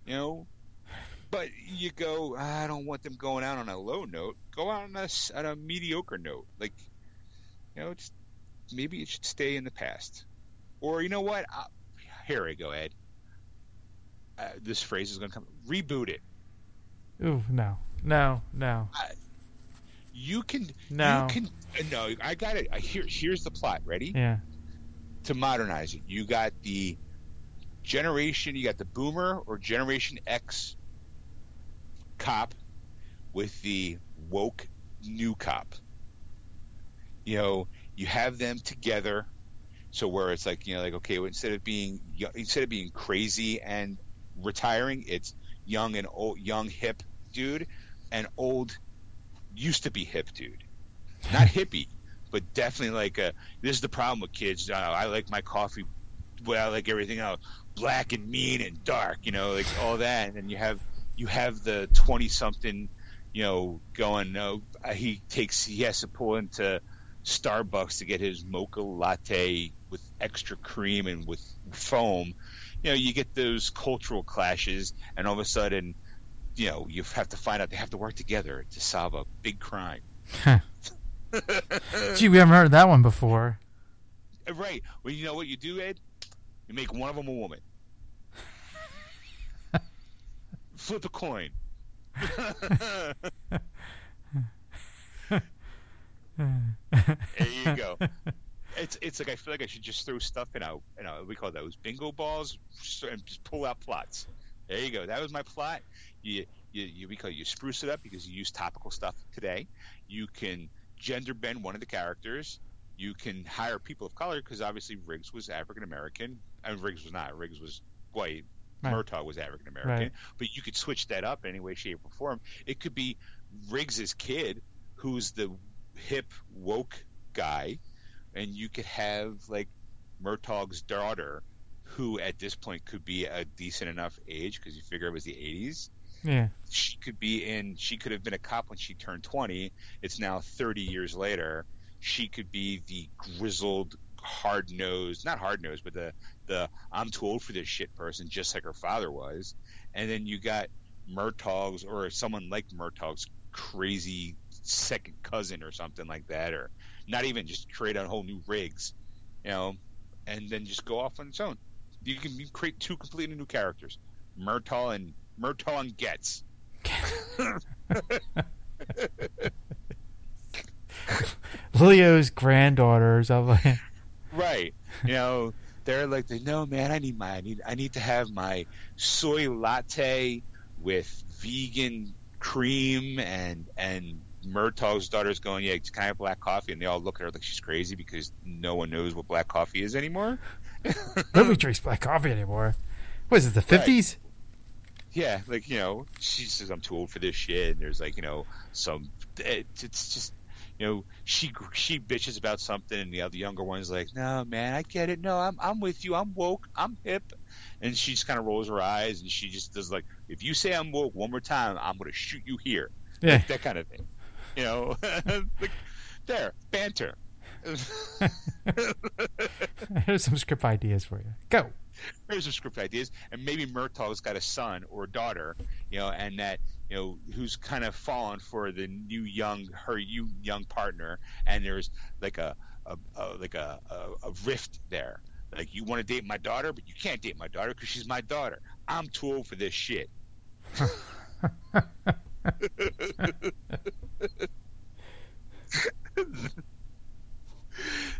You know, but you go, I don't want them going out on a low note. Go out on a, on a mediocre note. Like, you know, just maybe it should stay in the past. Or you know what? i here I go, Ed. Uh, this phrase is going to come. Reboot it. Ooh, no, no, no, You can. no. You can. uh, No, I got it. Here, here's the plot. Ready? Yeah. To modernize it, you got the generation. You got the Boomer or Generation X cop with the woke new cop. You know, you have them together, so where it's like you know, like okay, well, instead of being instead of being crazy and retiring, it's young and old, young hip dude, and old used to be hip dude, not (laughs) hippie, but definitely like a. This is the problem with kids. Uh, I like my coffee, well, I like everything else, black and mean and dark, you know, like all that, and then you have you have the twenty something, you know, going. No, uh, he takes he has to pull into Starbucks to get his mocha latte with extra cream and with foam. You know, you get those cultural clashes, and all of a sudden, you know, you have to find out they have to work together to solve a big crime. (laughs) Gee, we haven't heard that one before. right. Well, you know what you do, Ed? You make one of them a woman. (laughs) Flip a coin. (laughs) there you go. (laughs) It's it's like I feel like I should just throw stuff in out you know we call those bingo balls and just pull out plots. There you go. That was my plot. You you you we call you spruce it up because you use topical stuff today. You can gender bend one of the characters. You can hire people of color because obviously Riggs was African American and Riggs was not. Riggs was white. Right. Murtaugh was African American. Right. But you could switch that up in any way, shape, or form. It could be Riggs's kid, who's the hip woke guy, and you could have like Murtaugh's daughter, who at this point could be a decent enough age because you figure it was the '80s. Yeah. She could be in. She could have been a cop when she turned 20. It's now 30 years later. She could be the grizzled, hard nosed, not hard nosed, but the the I'm too old for this shit person, just like her father was. And then you got Murtaugh's or someone like Murtaugh's crazy second cousin or something like that, or not even just create a whole new Riggs, you know, and then just go off on its own. You can you create two completely new characters, Murtaugh and Murtaugh and Getz. (laughs) Leo's like, Right. You know, they're like, no, man, I need my, I need, I need to have my soy latte with vegan cream and and Murtaugh's daughter's going, yeah, can I have black coffee? And they all look at her like she's crazy because no one knows what black coffee is anymore. (laughs) nobody drinks black coffee anymore. What is it? The Right. fifties? Yeah, like you know, she says I'm too old for this shit. And there's like you know some, it, it's just you know she she bitches about something, and the other younger one's like, no man, I get it. No, I'm I'm with you. I'm woke. I'm hip. And she just kind of rolls her eyes, and she just does like, if you say I'm woke one more time, I'm gonna shoot you here. Yeah. Like, that kind of thing. (laughs) You know, (laughs) there banter. (laughs) Here's some script ideas for you. Go. here's some script ideas, and maybe Murtaugh's got a son or a daughter, you know, and that you know who's kind of fallen for the new young her you young partner, and there's like a, a, a like a, a, a rift there. Like you want to date my daughter, but you can't date my daughter because she's my daughter. I'm too old for this shit.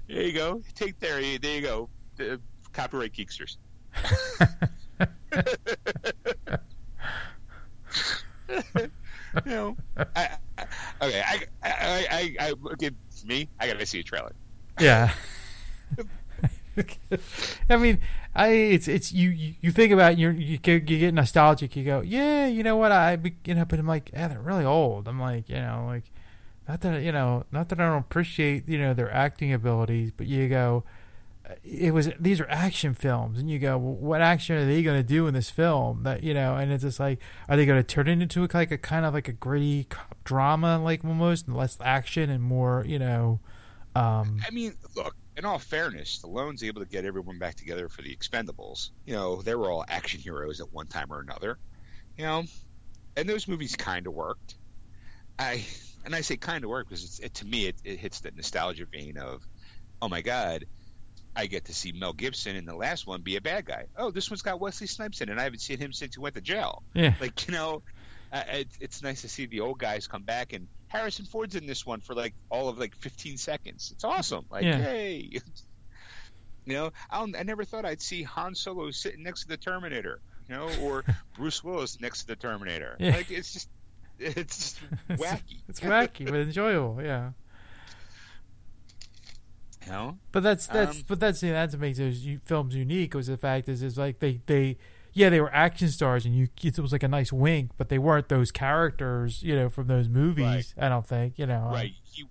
There you go. Take there. There you go. The copyright geeksters. (laughs) you know, I, I, okay, I, I, I, I, okay, me, I gotta see a trailer. Yeah. (laughs) (laughs) I mean, I it's it's you you, think about it, you're, you you get nostalgic. You go, yeah, you know what? I you know, but I'm like, yeah, they're really old. I'm like, you know, like not that you know, not that I don't appreciate you know their acting abilities, but you go, it was these are action films, and you go, well, what action are they going to do in this film? That you know, and it's just like, are they going to turn it into like a kind of like a gritty drama, like almost, and less action and more, you know. Um, I mean, look. In all fairness, Stallone's able to get everyone back together for the Expendables. You know, they were all action heroes at one time or another. You know, and those movies kind of worked. I and I say kind of worked because it's, it, to me it, it hits that nostalgia vein of, oh my god, I get to see Mel Gibson in the last one be a bad guy. Oh, this one's got Wesley Snipes in, it, and I haven't seen him since he went to jail. Yeah. Like you know, uh, it, it's nice to see the old guys come back, and Harrison Ford's in this one for like all of like 15 seconds. It's awesome. Like, Yeah. hey. (laughs) You know, I'll, I never thought I'd see Han Solo sitting next to the Terminator, you know, or (laughs) Bruce Willis next to the Terminator. Yeah. Like, it's just, (laughs) it's just wacky. it's wacky but enjoyable, yeah. You know? But that's that's Um, but that's yeah, that's what makes those films unique. Was the fact is is like they they yeah they were action stars and you it was like a nice wink, but they weren't those characters you know from those movies. I don't think you know. Uh, right. You,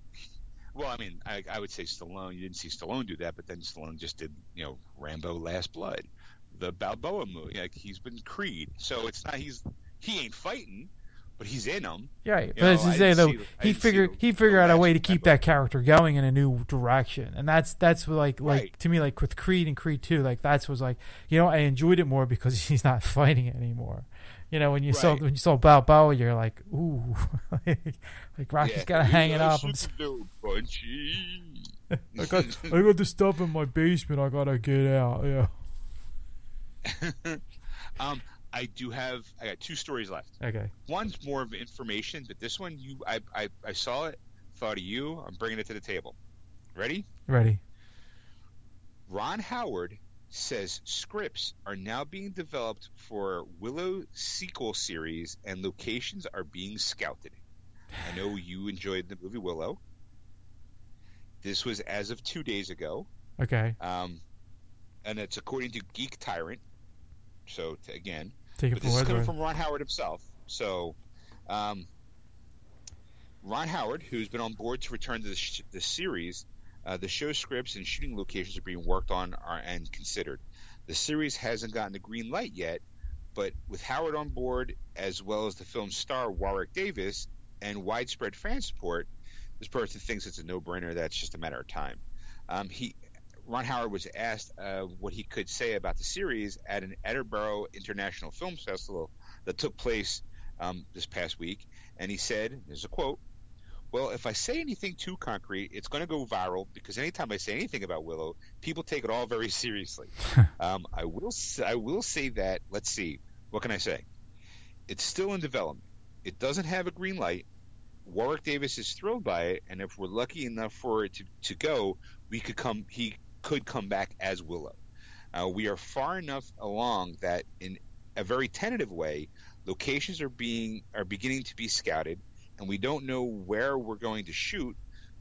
well, I mean, I, I would say Stallone. You didn't see Stallone do that, but then Stallone just did, you know, Rambo: Last Blood, the Balboa movie. Like he's been Creed, so it's not he's he ain't fighting, but he's in them. Yeah, right. You But as know, you I say though, see he figured he figured out a way to keep that character going in a new direction, and that's that's like like Right. to me like with Creed and Creed Two, like that's was like you know I enjoyed it more because (laughs) he's not fighting it anymore. You know when you saw when you saw Balboa, you're like ooh, (laughs) like Rocky's got to hang it up. (laughs) I got I got the stuff in my basement. I gotta get out. Yeah. um, I do have. I got two stories left. Okay. One's more of information, but this one, you, I, I, I saw it, thought of you. I'm bringing it to the table. Ready? Ready. Ron Howard says scripts are now being developed for Willow sequel series and locations are being scouted. I know (sighs) you enjoyed the movie Willow. This was as of two days ago, Okay. um, and it's according to Geek Tyrant. So to, again, Take it but this is coming from Ron Howard himself. So, um, Ron Howard, who's been on board to return to the, sh- the series, uh, the show scripts and shooting locations are being worked on are, and considered. The series hasn't gotten the green light yet, but with Howard on board, as well as the film's star Warwick Davis, and widespread fan support, this person thinks it's a no-brainer. That's just a matter of time. Um, he Ron Howard was asked uh, what he could say about the series at an Edinburgh International Film Festival that took place um, this past week, and he said, "There's a quote." Well, if I say anything too concrete, it's going to go viral because anytime I say anything about Willow, people take it all very (laughs) seriously. (laughs) um, I will, I will say that. Let's see, what can I say? It's still in development. It doesn't have a green light. Warwick Davis is thrilled by it, and if we're lucky enough for it to, to go, we could come. He could come back as Willow. Uh, we are far enough along that, in a very tentative way, locations are being are beginning to be scouted, and we don't know where we're going to shoot,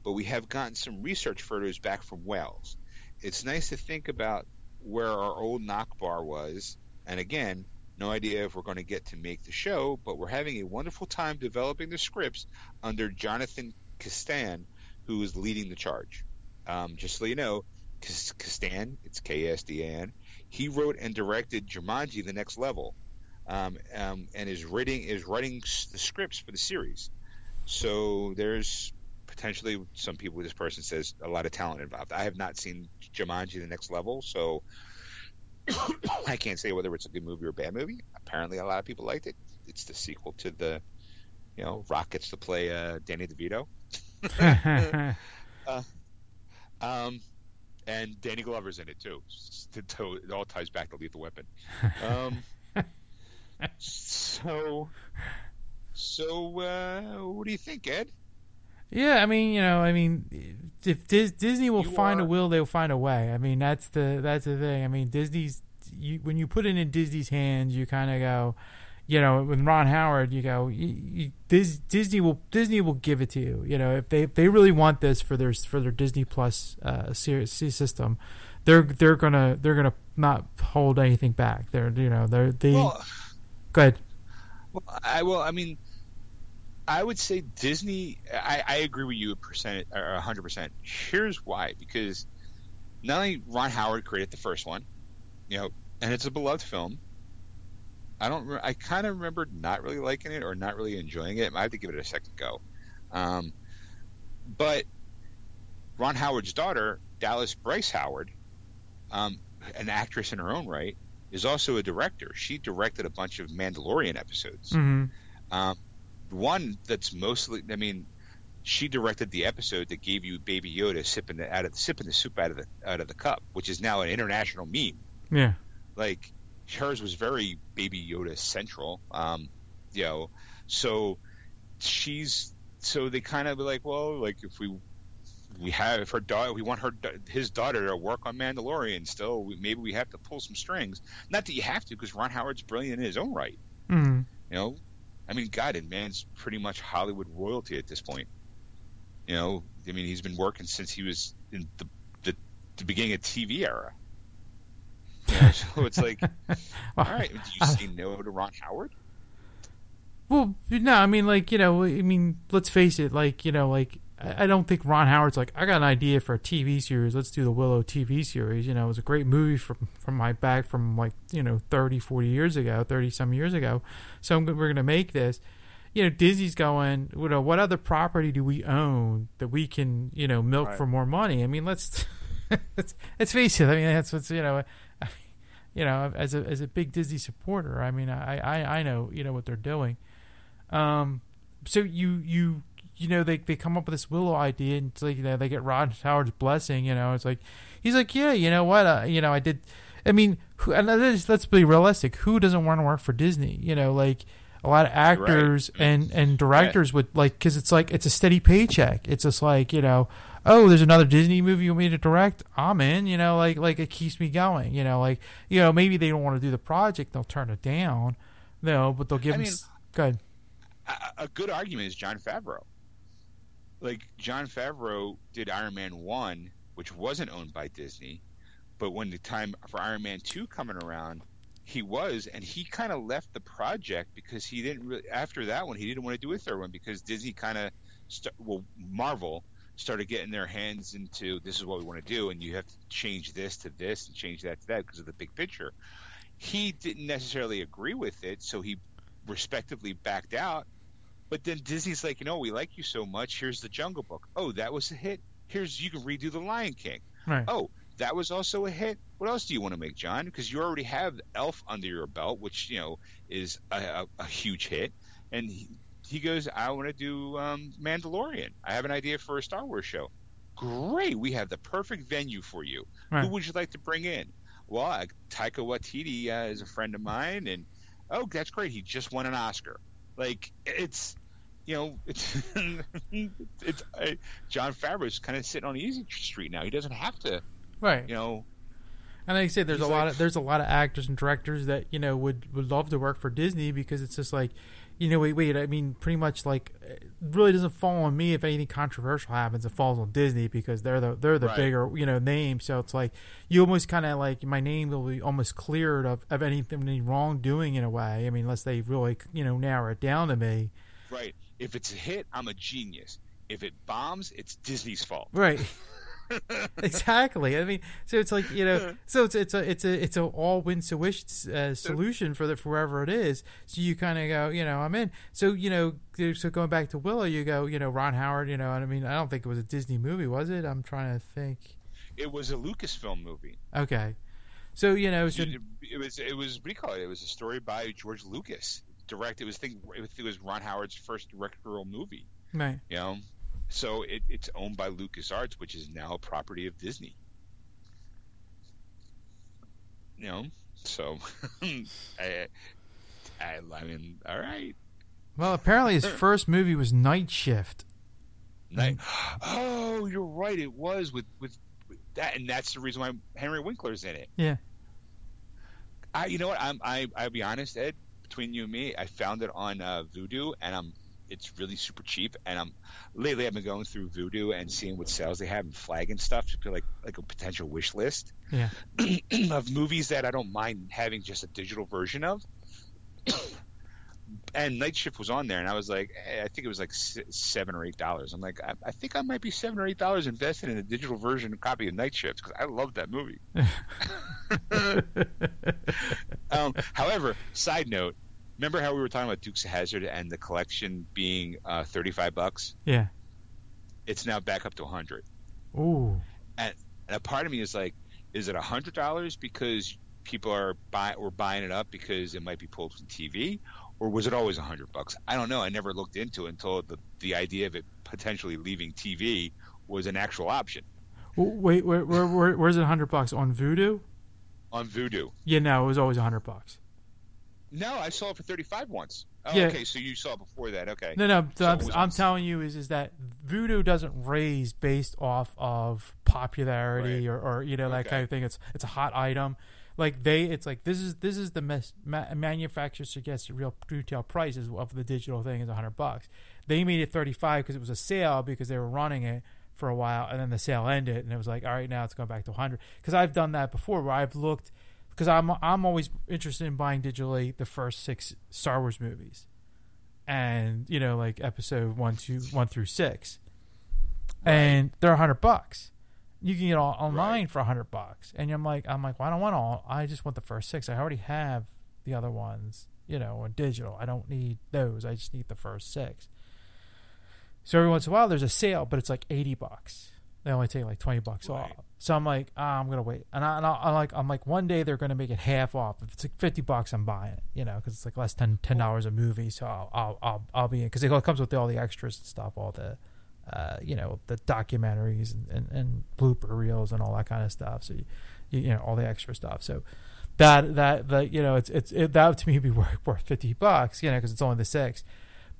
but we have gotten some research photos back from Wales. It's nice to think about where our old Nockmaar was, and again, no idea if we're going to get to make the show, but we're having a wonderful time developing the scripts under Jonathan Kasdan, who is leading the charge. Um, just so you know, Kasdan, it's K S D A N. He wrote and directed Jumanji: The Next Level, um, um, and is writing is writing the scripts for the series. So there's potentially some people. This person says a lot of talent involved. I have not seen Jumanji: The Next Level, so (coughs) I can't say whether it's a good movie or a bad movie. Apparently, a lot of people liked it. It's the sequel to the, you know, Rock gets to play uh, Danny DeVito. (laughs) (laughs) Um, and Danny Glover's in it too. S- to- to- It all ties back to Lethal Weapon. (laughs) Um, so, so uh, what do you think, Ed? Yeah, I mean, you know, I mean, if Dis- Disney will You find a will, they'll find a way. I mean, that's the that's the thing. I mean, Disney's you, when you put it in Disney's hands, you kind of go, you know, with Ron Howard, you go, you, you, Dis, Disney will Disney will give it to you. You know, if they if they really want this for their for their Disney Plus uh, series system, they're they're gonna they're gonna not hold anything back. They're you know they're they. Well, go ahead. Well, I well, I mean, I would say Disney. I, I agree with you a percent or a hundred percent. Here's why: because not only Ron Howard created the first one, you know, and it's a beloved film. I don't. I kind of remember not really liking it or not really enjoying it. I have to give it a second go. Um, but Ron Howard's daughter, Dallas Bryce Howard, um, an actress in her own right, is also a director. She directed a bunch of Mandalorian episodes. Mm-hmm. Um, one that's mostly, I mean, she directed the episode that gave you Baby Yoda sipping the, out of sipping the soup out of the out of the cup, which is now an international meme. Yeah, like hers was very Baby Yoda central. Um, you know, so she's so they kind of like, well, like if we we have if her daughter, we want her his daughter to work on Mandalorian still. We, maybe we have to pull some strings. Not that you have to, because Ron Howard's brilliant in his own right. mm-hmm. You know, I mean, God, and man's pretty much Hollywood royalty at this point. You know, I mean, he's been working since he was in the the, the beginning of TV era. You (laughs) know, so it's like, (laughs) all right, do you say no to Ron Howard? Well, no, I mean, like you know, I mean, let's face it, like you know, like I don't think Ron Howard's like, I got an idea for a TV series. Let's do the Willow TV series. You know, it was a great movie from from my back from like you know 30, 40 years ago, thirty some years ago. So I'm, we're gonna make this. You know, Disney's going. You know, what other property do we own that we can you know milk Right. for more money? I mean, let's (laughs) let's, let's face it. I mean, that's what's you know. You know, as a as a big Disney supporter, I mean, I, I, I know you know what they're doing. Um, so you you you know they they come up with this Willow idea and it's like you know they get Ron Howard's blessing. You know, it's like he's like, yeah, you know what, uh, you know, I did. I mean, who, and let's, let's be realistic. Who doesn't want to work for Disney? You know, like a lot of actors and and directors would like because it's like it's a steady paycheck. It's just like you know, oh, there's another Disney movie you want me to direct. I'm in. You know, like like it keeps me going. You know, like you know maybe they don't want to do the project, they'll turn it down. No, but they'll give I them. mean, s- a, a good argument is Jon Favreau. Like Jon Favreau did Iron Man one, which wasn't owned by Disney, but when the time for Iron Man two coming around, he was, and he kind of left the project because he didn't really. After that one, he didn't want to do a third one because Disney kind of, st- well, Marvel started getting their hands into this is what we want to do, and you have to change this to this and change that to that because of the big picture. He didn't necessarily agree with it, so he respectively backed out. But then Disney's like, you know, we like you so much. Here's the Jungle Book. Oh, that was a hit. Here's you can redo the Lion King. Right. Oh, that was also a hit. What else do you want to make, Jon? Because you already have Elf under your belt, which you know is a, a, a huge hit. And he, he goes, I want to do um, Mandalorian. I have an idea for a Star Wars show. Great, we have the perfect venue for you. Right. Who would you like to bring in? Well, uh, Taika Waititi uh, is a friend of mine, and oh, that's great. He just won an Oscar. Like it's, you know, (laughs) it's it's uh, Jon Favreau's kind of sitting on easy street now. He doesn't have to, Right. you know. And like I said, there's a lot of there's a lot of actors and directors that you know would would love to work for Disney because it's just like, you know, wait, wait. I mean, pretty much like, really doesn't fall on me if anything controversial happens. It falls on Disney because they're the they're the Right. bigger you know name. So it's like you almost kind of like my name will be almost cleared of of anything any wrongdoing in a way. I mean, unless they really you know narrow it down to me. Right. If it's a hit, I'm a genius. If it bombs, it's Disney's fault. Right. (laughs) (laughs) exactly. I mean, so it's like you know, so it's it's a it's a it's a all win solution uh, solution for the for wherever it is. So you kind of go, you know, I'm in. So you know, so going back to Willow, you go, you know, Ron Howard, you know, and I mean, I don't think it was a Disney movie, was it? I'm trying to think. It was a Lucasfilm movie. Okay, so you know, so, It, it was it was what do it? It was a story by George Lucas. Direct. It was think it was Ron Howard's first directorial movie. right. You know, so it, it's owned by LucasArts, which is now a property of Disney. You know, so (laughs) I, I, I mean, all right. Well, apparently his first movie was Night Shift. Night. Oh, you're right. It was with, with that, and that's the reason why Henry Winkler's in it. Yeah. I, you know what? I'm I I'll be honest, Ed. between you and me, I found it on uh, Vudu, and I'm it's really super cheap. And I'm lately I've been going through Vudu and seeing what sales they have and flagging stuff to be like like a potential wish list Yeah. (clears throat) of movies that I don't mind having just a digital version of. (clears throat) and Night Shift was on there, and I was like, eh, I think it was like seven or eight dollars. I'm like, I, I think I might be seven or eight dollars invested in a digital version copy of Night Shift because I love that movie. (laughs) (laughs) um, however, side note, remember how we were talking about Dukes of Hazzard and the collection being uh, thirty five bucks? yeah. It's now back up to hundred. Ooh. And a part of me is like, is it hundred dollars because people are buy or buying it up because it might be pulled from TV, or was it always a hundred bucks? I don't know. I never looked into it until the the idea of it potentially leaving TV was an actual option Wait, where, where, where, where's it? Hundred bucks on Vudu? on Vudu. Yeah, no, it was always hundred bucks. No, I saw it for thirty five once. Oh, Yeah. okay, so you saw it before that. Okay. No, no. So I'm, I'm telling you is is that Vudu doesn't raise based off of popularity Right. or, or you know that Okay. kind of thing. It's it's a hot item. Like they, it's like this is this is the mes- ma- manufacturer suggests real retail prices of the digital thing is hundred bucks. They made it thirty five because it was a sale because they were running it for a while and then the sale ended and it was like all right now it's going back to hundred. Because I've done that before where I've looked because I'm I'm always interested in buying digitally the first six Star Wars movies and you know like episode one two one through six. And they're a hundred bucks. You can get all online Right. for a hundred bucks. And i'm like i'm like well, i don't want all i just want the first six. I already have the other ones you know on digital. I don't need those. I just need the first six. So every once in a while there's a sale but it's like 80 bucks they only take like 20 bucks Right. off. So i'm like ah, i'm gonna wait. And, I, and I, I'm like i'm like one day they're gonna make it half off. If it's like 50 bucks i'm buying it you know because it's like less than 10 dollars a movie so i'll i'll i'll, I'll be in. Because it comes with all the extras and stuff all the uh, you know the documentaries and, and, and blooper reels and all that kind of stuff. So you, you, you know all the extra stuff. So that that that you know it's it's it, that to me would be (laughs) worth, worth 50 bucks you know because it's only the six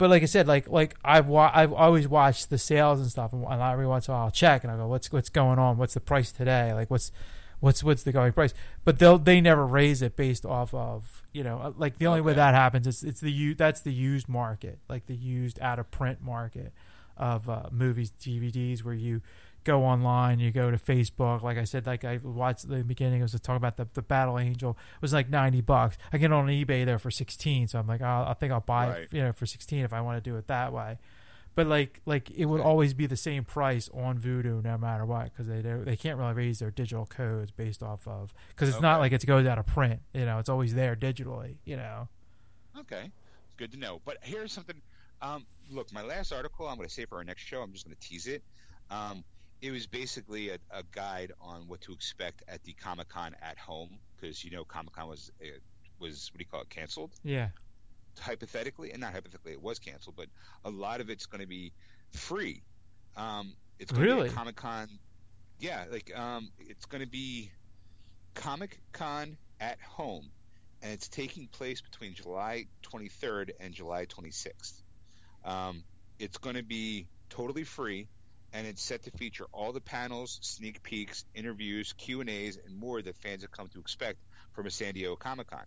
but like I said, like like I've wa- I've always watched the sales and stuff, and every once in a while I'll check and I go, what's what's going on? What's the price today? Like what's what's what's the going price? But they'll they never raise it based off of you know uh, like the only way that happens is it's the u that's the used market, like the used out of print market of uh, movies, DVDs, where you go online, you go to Facebook. Like I said, like I watched at the beginning, it was talking about the, the Battle Angel it was like ninety bucks. I get it on eBay there for sixteen, so I'm like, oh, I think I'll buy Right. it, you know, for sixteen if I want to do it that way. But like, like it would Okay. always be the same price on Vudu no matter what because they they can't really raise their digital codes based off of because it's not like it goes out of print. You know, it's always there digitally. You know. Okay, good to know. But here's something. Um, look, my last article, I'm going to say for our next show, I'm just going to tease it. Um, it was basically a, a guide on what to expect at the Comic Con at home because you know Comic Con was uh, was what do you call it canceled Yeah. hypothetically, and not hypothetically, it was canceled, but a lot of it's going to be free. Um, it's going Really? to be Comic Con. Yeah, like um, it's going to be Comic Con at home, and it's taking place between July 23rd and July 26th. Um, it's going to be totally free, and it's set to feature all the panels, sneak peeks, interviews, Q and A's, and more that fans have come to expect from a San Diego Comic Con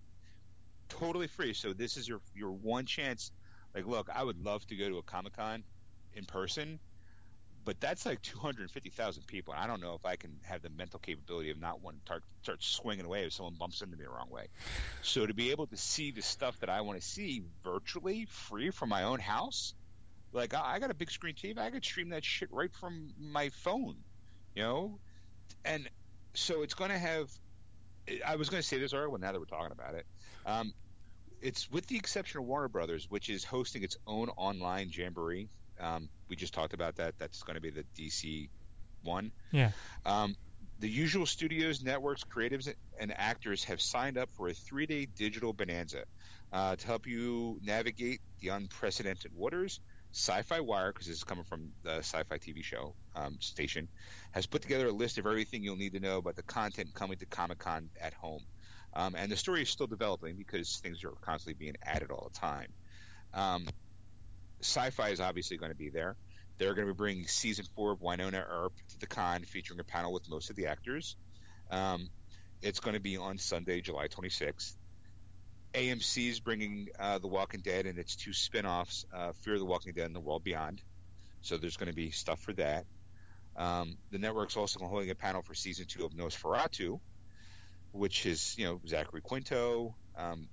totally free. So this is your your one chance. Like, look, I would love to go to a Comic Con in person, but that's like two hundred fifty thousand people. I don't know if I can have the mental capability of not wanting to start, start swinging away if someone bumps into me the wrong way. So to be able to see the stuff that I want to see virtually, free from my own house, like I, I got a big screen TV, I could stream that shit right from my phone, you know, and so it's going to have. I was going to say this earlier, but now that we're talking about it. Um, it's with the exception of Warner Brothers, which is hosting its own online jamboree. Um, we just talked about that. That's going to be the DC one. Yeah. Um, the usual studios, networks, creatives, and actors have signed up for a three-day digital bonanza uh, to help you navigate the unprecedented waters. Sci-Fi Wire, because this is coming from the Sci-Fi TV show um, station, has put together a list of everything you'll need to know about the content coming to Comic Con at home. Um, and the story is still developing because things are constantly being added all the time. Um, sci-fi is obviously going to be there. They're going to be bringing season four of Wynonna Earp to the con, featuring a panel with most of the actors. Um, it's going to be on Sunday, July 26th. AMC is bringing uh, The Walking Dead and its two spin-offs, uh, Fear the Walking Dead and The World Beyond. So there's going to be stuff for that. Um, the network's also holding a panel for season two of NOS4A2, which is you know Zachary Quinto. Um,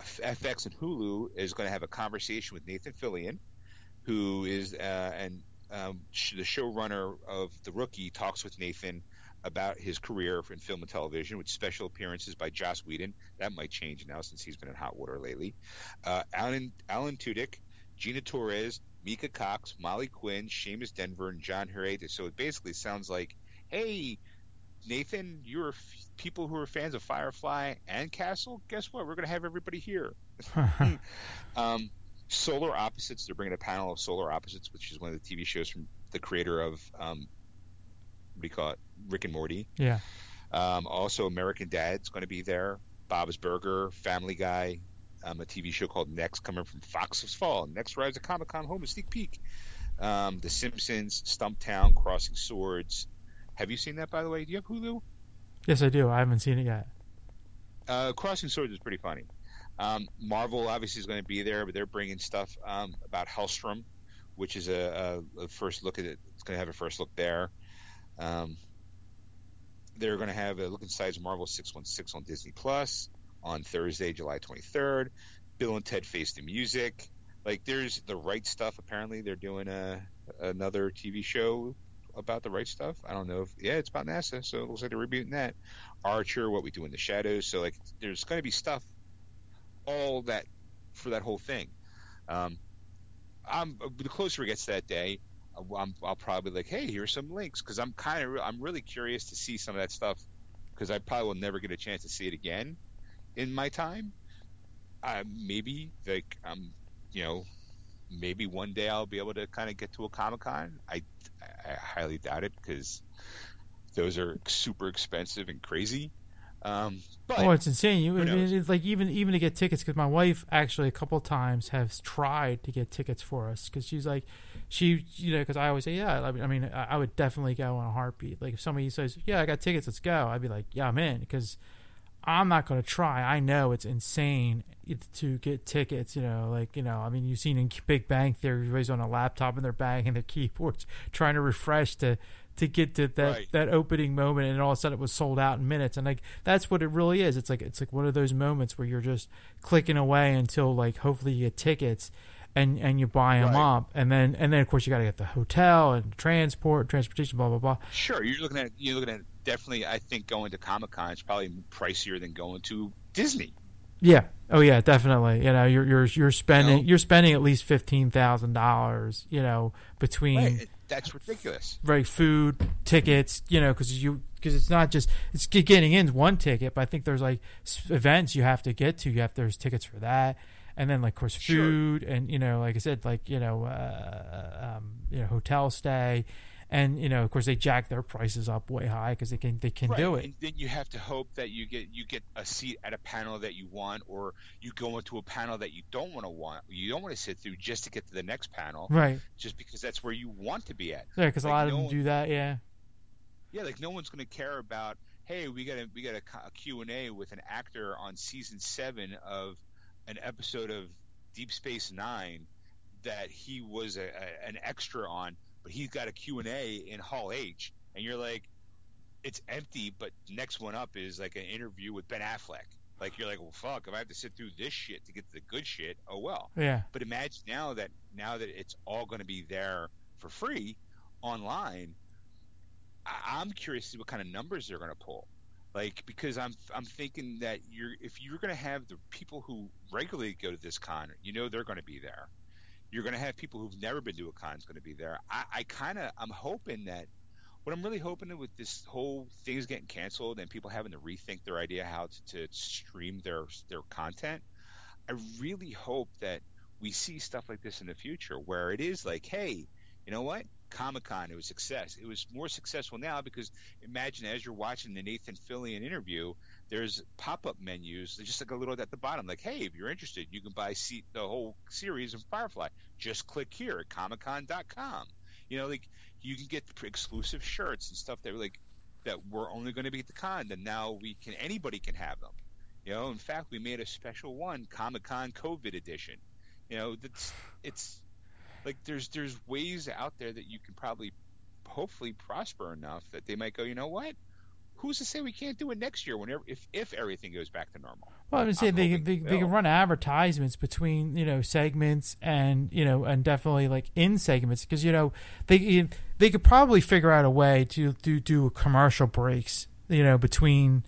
FX and Hulu is going to have a conversation with Nathan Fillion, who is uh, and um, the showrunner of The Rookie talks with Nathan about his career in film and television with special appearances by Joss Whedon. That might change now since he's been in hot water lately. Uh, Alan Alan Tudyk, Gina Torres, Mika Cox, Molly Quinn, Seamus Dever, and John Herrera. So it basically sounds like, hey, Nathan, you're f- people who are fans of Firefly and Castle. Guess what? We're going to have everybody here. (laughs) (laughs) um, Solar Opposites. They're bringing a panel of Solar Opposites, which is one of the TV shows from the creator of um, what do you call it? Rick and Morty. Yeah. Um, also, American Dad's going to be there. Bob's Burger, Family Guy, um, a TV show called Next coming from Fox's Fall. Next Rise of Comic Con Home, a sneak peek. Um, the Simpsons, Stumptown, Crossing Swords. Have you seen that, by the way? Do you have Hulu? Yes, I do. I haven't seen it yet. Uh, Crossing Swords is pretty funny. Um, Marvel obviously is going to be there, but they're bringing stuff um, about Helstrom, which is a, a, a, first look at it. It's going to have a first look there. Um, they're going to have a look inside Marvel 616 on Disney Plus on Thursday, July 23rd. Bill and Ted Face the Music. Like, there's the right stuff. Apparently, they're doing a another TV show about the right stuff. I don't know if yeah, it's about NASA, so it looks like they're rebooting that. Archer, What We Do in the Shadows. So like, there's going to be stuff all that for that whole thing. Um, I'm the closer it gets to that day, i will probably be like, hey, here's some links because I'm kind of I'm really curious to see some of that stuff because I probably will never get a chance to see it again in my time. Uh, maybe like um, you know, maybe one day I'll be able to kind of get to a Comic Con. I, I highly doubt it because those are super expensive and crazy. Um, but oh, it's insane! You, it's like even even to get tickets because my wife actually a couple times has tried to get tickets for us because she's like, she you know because I always say yeah I mean, I mean I would definitely go on a heartbeat. Like if somebody says yeah I got tickets let's go I'd be like yeah I'm in because I'm not going to try. I know it's insane to get tickets. You know, like you know, I mean, you've seen in Big Bang Theory, everybody's on a laptop and they're banging their keyboards, (laughs) trying to refresh to to get to that right. that opening moment, and all of a sudden it was sold out in minutes. And like that's what it really is. It's like it's like one of those moments where you're just clicking away until like hopefully you get tickets. And, and you buy them right. up, and then and then of course you got to get the hotel and transport, transportation, blah blah blah. Sure, you're looking at you're looking at definitely. I think going to Comic Con is probably pricier than going to Disney. Yeah. Oh yeah, definitely. You know, you're you're you're spending you know? you're spending at least fifteen thousand dollars. You know, between right that's ridiculous. Right, food, tickets, you know, because you because it's not just it's getting in one ticket, but I think there's like events you have to get to. You have there's tickets for that, and then like of course food, sure. and you know, like I said, like you know, uh, um, you know, hotel stay, and you know, of course, they jack their prices up way high because they can they can right. do it. And then you have to hope that you get you get a seat at a panel that you want, or you go into a panel that you don't want to want, you don't want to sit through just to get to the next panel, right? Just because that's where you want to be at. Yeah, because like a lot of them do that. Yeah. Yeah, like no one's going to care about. Hey, we got a we got a, a Q and A with an actor on season seven of an episode of Deep Space Nine that he was a, a, an extra on but he's got a Q&A in Hall H, and you're like, it's empty, but next one up is like an interview with Ben Affleck. Like you're like, well, fuck, if I have to sit through this shit to get to the good shit, oh well. Yeah. But imagine now that now that it's all going to be there for free online, I- I'm curious to see what kind of numbers they're going to pull. Like because I'm I'm thinking that you're if you're going to have the people who regularly go to this con, you know they're going to be there you're going to have people who've never been to a con is going to be there. I, I kind of I'm hoping that what I'm really hoping with this whole thing is getting canceled and people having to rethink their idea how to, to stream their their content. I really hope that we see stuff like this in the future where it is like, hey, you know what? Comic Con, it was success. It was more successful now because imagine as you're watching the Nathan Fillion interview, there's pop-up menus just like a little at the bottom like hey if you're interested you can buy seat the whole series of firefly just click here at comiccon.com you know like you can get exclusive shirts and stuff that like that we're only going to be at the con and now we can anybody can have them You know, in fact, we made a special one, Comic Con COVID edition. You know, that's it's like there's there's ways out there that you can probably hopefully prosper enough that they might go, you know what? Who's to say we can't do it next year whenever if if everything goes back to normal? Well, I would say I'm they, they they they can run advertisements between you know segments and you know and definitely like in segments because you know they they could probably figure out a way to do do commercial breaks you know between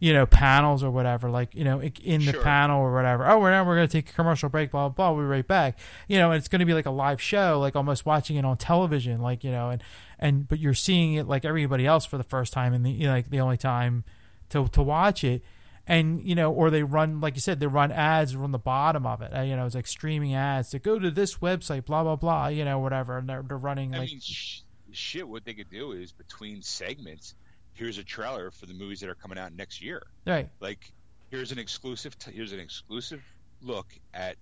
you know panels or whatever like you know in the Sure. panel or whatever oh we're now we're gonna take a commercial break blah blah blah we'll be right back you know and it's gonna be like a live show like almost watching it on television like you know and and but you're seeing it like everybody else for the first time and the you know, like the only time to to watch it and you know or they run like you said they run ads from the bottom of it uh, you know it's like streaming ads to go to this website blah blah blah you know whatever and they're, they're running I like mean, sh- shit. What they could do is between segments, here's a trailer for the movies that are coming out next year. right Like, here's an exclusive. T- here's an exclusive look at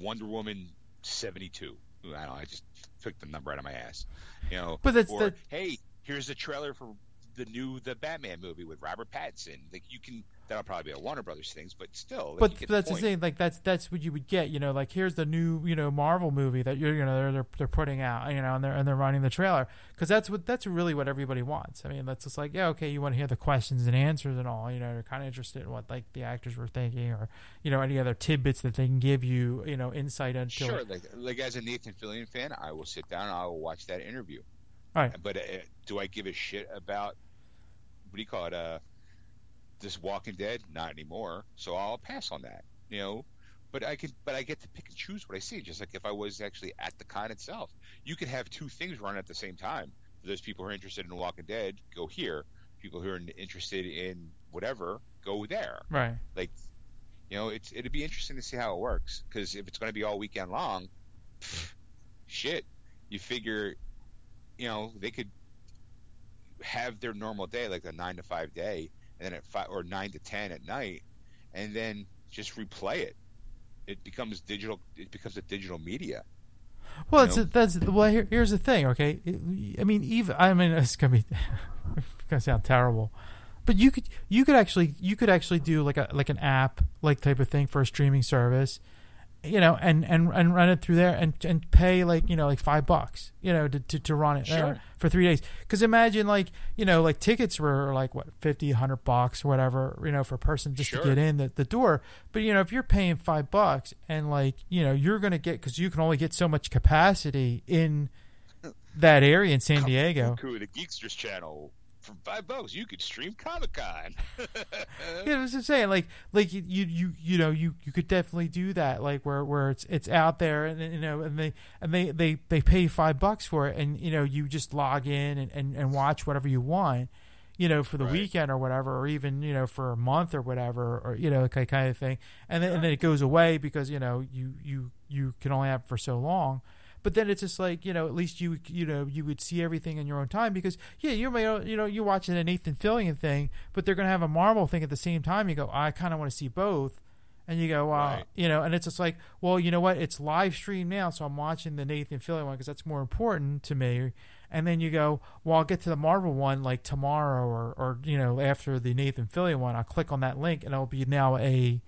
Wonder Woman seventy two. I don't know. I just took the number out of my ass. You know. But that's or the- hey, here's the trailer for the new the Batman movie with Robert Pattinson. Like you can. That'll probably be a Warner Brothers things, but still. But that's the the thing like that's that's what you would get you know like here's the new you know marvel movie that you're you know they're they're, they're putting out you know and they're and they're running the trailer because that's what that's really what everybody wants i mean that's just like yeah okay you want to hear the questions and answers and all you know you're kind of interested in what like the actors were thinking or you know any other tidbits that they can give you you know insight into Sure, it. like like as a Nathan Fillion fan, I will sit down and I will watch that interview. Right. But uh, do I give a shit about what do you call it? Uh, this Walking Dead? Not anymore. So I'll pass on that. You know. But I can, but I get to pick and choose what I see. Just like if I was actually at the con itself, you could have two things run at the same time. For those people who are interested in Walking Dead, go here. People who are interested in whatever, go there right like you know it's it'd be interesting to see how it works because if it's going to be all weekend long pff, shit you figure you know they could have their normal day like a nine to five day and then at five or nine to ten at night and then just replay it it becomes digital it becomes a digital media Well, it's know? that's well. Here, here's the thing, okay? I mean, even I mean, (laughs) it's gonna be it's gonna sound terrible, but you could you could actually you could actually do like a like an app like type of thing for a streaming service, you know, and and and run it through there and and pay like you know like five bucks, you know, to to, to run it Sure. for three days. Because imagine like you know like tickets were like what 50, 100 bucks or whatever, you know, for a person just Sure. to get in the, the door. But you know, if you're paying five bucks and like you know you're gonna get because you can only get so much capacity in that area in San Diego. Cool, the Geeksters channel for five bucks you could stream Comic Con (laughs) Yeah, I was just saying, like, like you, you, you, you know, you, you could definitely do that, like where, where it's, it's out there, and you know, and they, and they, they, they pay five bucks for it, and you know, you just log in and, and, and watch whatever you want, you know, for the Right. weekend or whatever, or even you know, for a month or whatever, or you know, kind kind of thing, and then and then it goes away because you know, you, you, you can only have it for so long. But then it's just like you know, at least you you know you would see everything in your own time because yeah, you may you know you're watching a Nathan Fillion thing, but they're gonna have a Marvel thing at the same time. You go, I kind of want to see both, and you go, well, Right. you know, and it's just like, well, you know what? It's live stream now, so I'm watching the Nathan Fillion one because that's more important to me. And then you go, well, I'll get to the Marvel one like tomorrow or or you know after the Nathan Fillion one. I'll click on that link and it'll be now a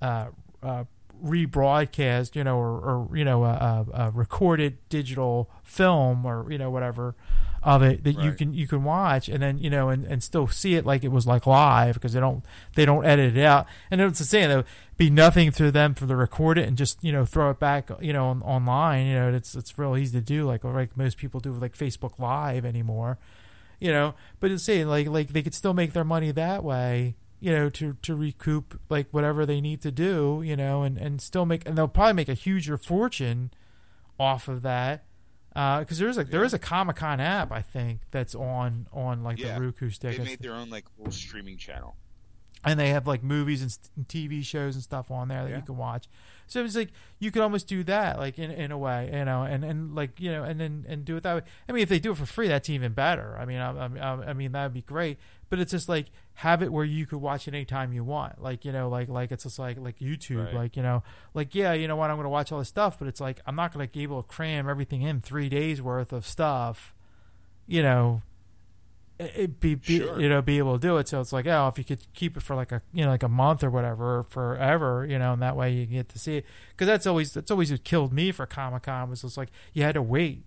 uh, uh, rebroadcast, you know, or, or you know, a, a, a recorded digital film or you know whatever of it that you can you can watch and then you know and, and still see it like it was like live because they don't they don't edit it out. And it's the same there'll be nothing to them for the record it and just you know throw it back you know on, online you know it's it's real easy to do like like most people do with like Facebook Live anymore you know. But it's saying like like they could still make their money that way you know to to recoup like whatever they need to do you know and and still make and they'll probably make a huger fortune off of that uh, because there is a there is a Comic Con app I think that's on on like Yeah. the Roku stick they made their own like little streaming channel and they have like movies and, and TV shows and stuff on there that Yeah. you can watch. So it's like you could almost do that, like in in a way, you know, and and like you know, and then and do it that way. I mean, if they do it for free, that's even better. I mean, I, I, I mean that'd be great. But it's just like have it where you could watch it anytime you want, like you know, like like it's just like like YouTube, Right. like you know, like yeah, you know what, I'm going to watch all this stuff, but it's like I'm not going to be able to cram everything in three days worth of stuff, you know, it be, be Sure. you know be able to do it. So it's like oh, if you could keep it for like a you know like a month or whatever, or forever, you know, and that way you get to see it. Because that's always that's always what killed me for Comic Con was just like you had to wait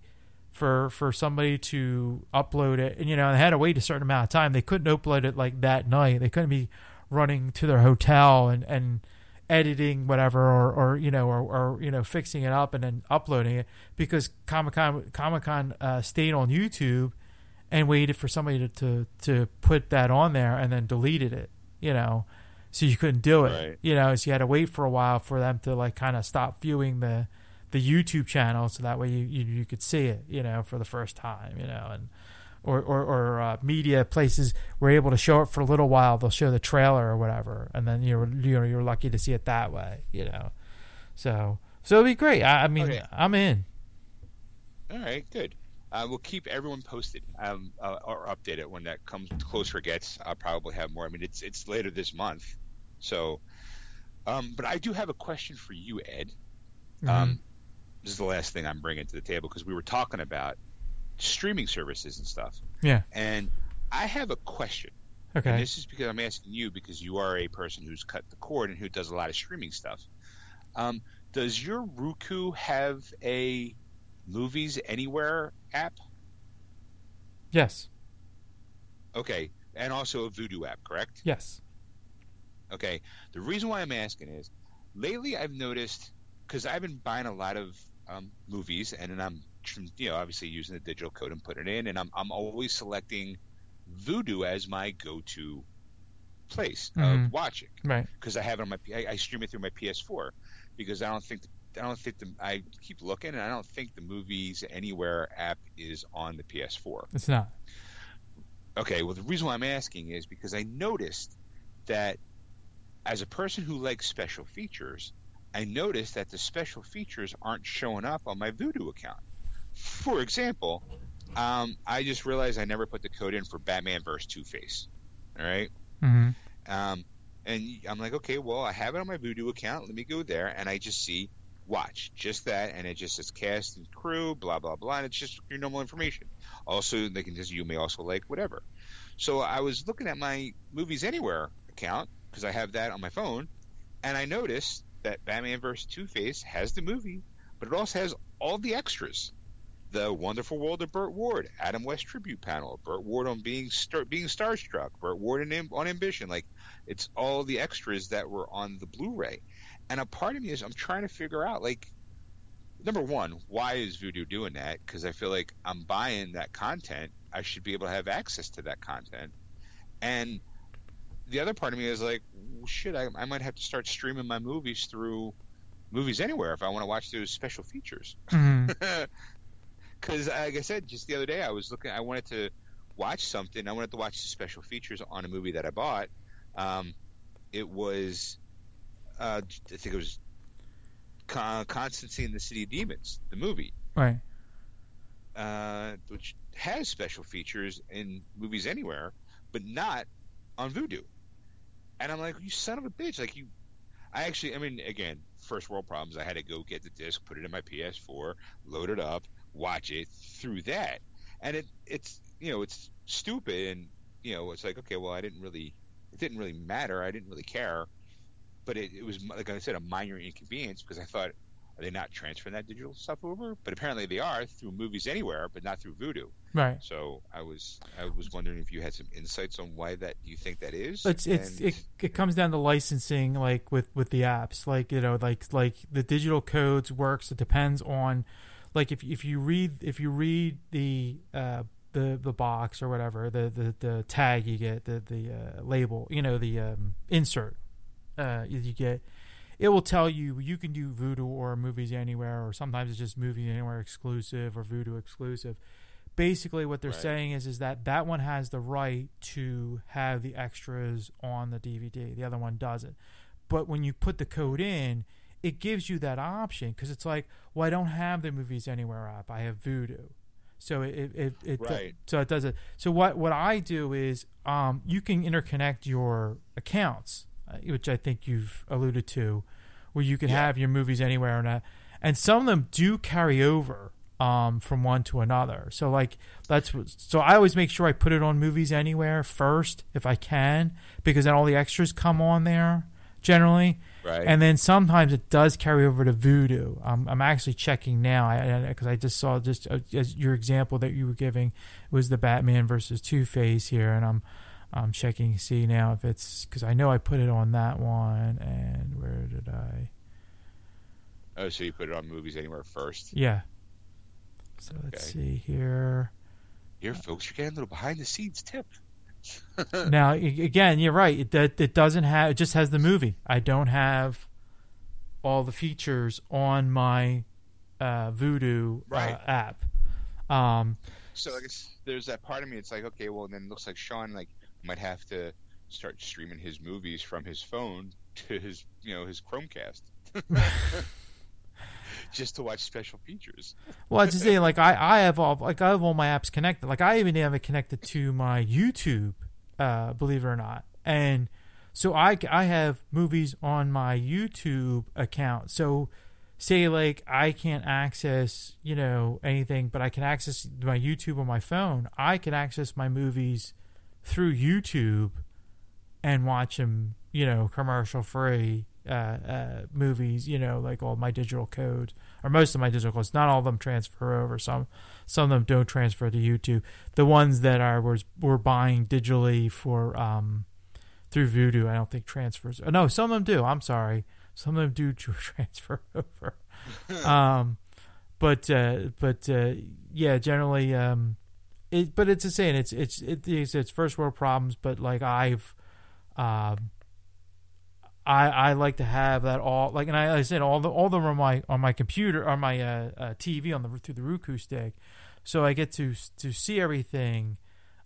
for for somebody to upload it, and you know they had to wait a certain amount of time. They couldn't upload it like that night. They couldn't be running to their hotel and and editing whatever or, or you know or, or you know fixing it up and then uploading it because Comic Con Comic Con uh, stayed on YouTube and waited for somebody to, to to put that on there and then deleted it you know so you couldn't do it Right. you know so you had to wait for a while for them to like kind of stop viewing the the YouTube channel so that way you, you you could see it you know for the first time you know and or or, or uh, media places were able to show it for a little while they'll show the trailer or whatever and then you're you know you're lucky to see it that way you know so so it'd be great I, I mean Okay. I'm in All right, good. Uh, we'll keep everyone posted um, uh, or update it when that comes closer gets. I'll probably have more. I mean, it's it's later this month, so. Um, but I do have a question for you, Ed. Mm-hmm. Um, this is the last thing I'm bringing to the table because we were talking about streaming services and stuff. Yeah. And I have a question. And okay this is because I'm asking you because you are a person who's cut the cord and who does a lot of streaming stuff. Um, does your Roku have a Movies Anywhere app? yes Okay, and also a Vudu app, correct? yes Okay. The reason why I'm asking is lately I've noticed because I've been buying a lot of um, movies and then I'm you know obviously using the digital code and putting it in and I'm I'm always selecting Vudu as my go-to place Mhm. of watching right because I have it on my I, I stream it through my PS4 because I don't think I don't think the I keep looking and I don't think the Movies Anywhere app is on the PS4. it's not Okay, well, the reason why I'm asking is because I noticed that as a person who likes special features, I noticed that the special features aren't showing up on my Vudu account. For example, um, I just realized I never put the code in for Batman vs. Two Face. All right. mm-hmm. Um, and I'm like, okay, well, I have it on my Vudu account. Let me go there, and I just see watch just that, and it just says cast and crew, blah blah blah, and it's just your normal information. Also, they can just you may also like whatever. So I was looking at my Movies Anywhere account because I have that on my phone, and I noticed that Batman vs. Two Face has the movie, but it also has all the extras. The Wonderful World of Burt Ward, Adam West tribute panel, Burt Ward on being star- being starstruck, Burt Ward on, Am- on Ambition, like it's all the extras that were on the Blu-ray. And a part of me is I'm trying to figure out like number one, why is Vudu doing that? Because I feel like I'm buying that content. I should be able to have access to that content. And the other part of me is like, well, shit, I, I might have to start streaming my movies through Movies Anywhere if I want to watch those special features. Mm-hmm. (laughs) Because, like I said, just the other day, I was looking. I wanted to watch something. I wanted to watch the special features on a movie that I bought. Um, it was, uh, I think it was Con- Constantine and the City of Demons, the movie, right uh, which has special features in movies anywhere, but not on Vudu. And I'm like, you son of a bitch! Like you, I actually, I mean, again, first world problems. I had to go get the disc, put it in my PS4, load it up, watch it through that, and it, it's, you know, it's stupid, and you know, it's like, okay, well, I didn't really, it didn't really matter. I didn't really care, but it, it was like I said, a minor inconvenience because I thought. Are they not transferring that digital stuff over? But apparently they are through Movies Anywhere, but not through Vudu. right So I was I was wondering if you had some insights on why that you think that is. it's it's it, it comes down to licensing like with with the apps like you know like like the digital codes works it depends on like if if you read if you read the uh the the box or whatever the the, the tag you get the the uh, label you know the um, insert uh you get it will tell you you can do Vudu or movies anywhere or sometimes it's just movies anywhere exclusive or Vudu exclusive. Basically what they're Right. saying is is that that one has the right to have the extras on the DVD the other one doesn't. But when you put the code in it gives you that option because it's like well I don't have the movies anywhere app I have Vudu so it it, it, Right. so it does it so what what I do is um you can interconnect your accounts uh, which I think you've alluded to where you can Yeah. have your movies anywhere and uh, and some of them do carry over um, from one to another. So like that's what, so I always make sure I put it on movies anywhere first if I can because then all the extras come on there generally. Right. And then sometimes it does carry over to Vudu. Um, I'm actually checking now because I, I, just saw just uh, your example that you were giving was the Batman versus Two Face here, and I'm I'm checking to see now if it's because I know I put it on that one. And where did I? Oh, so you put it on movies anywhere first? Yeah. So let's see here. Here, folks, you're getting a little behind the scenes tip. (laughs) now, again, you're right. It, it, it doesn't have. It just has the movie. I don't have all the features on my uh, Vudu uh, right. uh, app. Um, so I guess there's that part of me. It's like, okay, well, then it looks like Shawn like might have to start streaming his movies from his phone to his, you know, his Chromecast. (laughs) (laughs) just to watch special features. well, I just say like I, I have all like I have all my apps connected. Like I even have it connected to my YouTube, uh, believe it or not, and so I I have movies on my YouTube account. So say like I can't access you know anything, but I can access my YouTube on my phone. I can access my movies through YouTube and watch them you know commercial free uh, uh, movies, you know, like all my digital codes, or most of my digital codes. Not all of them transfer over. Some some of them don't transfer to YouTube. The ones that are was we're buying digitally for um, through Vudu, I don't think transfers. Oh, no, some of them do. I'm sorry, some of them do (laughs) transfer over. (laughs) um, but uh, but uh, yeah, generally, um, it. But it's the same. It's it's it's it's first world problems. But like I've. Um, I, I like to have that all like and I, I said all the all of them on my on my computer on my uh, uh, TV on the through the Roku stick, so I get to to see everything.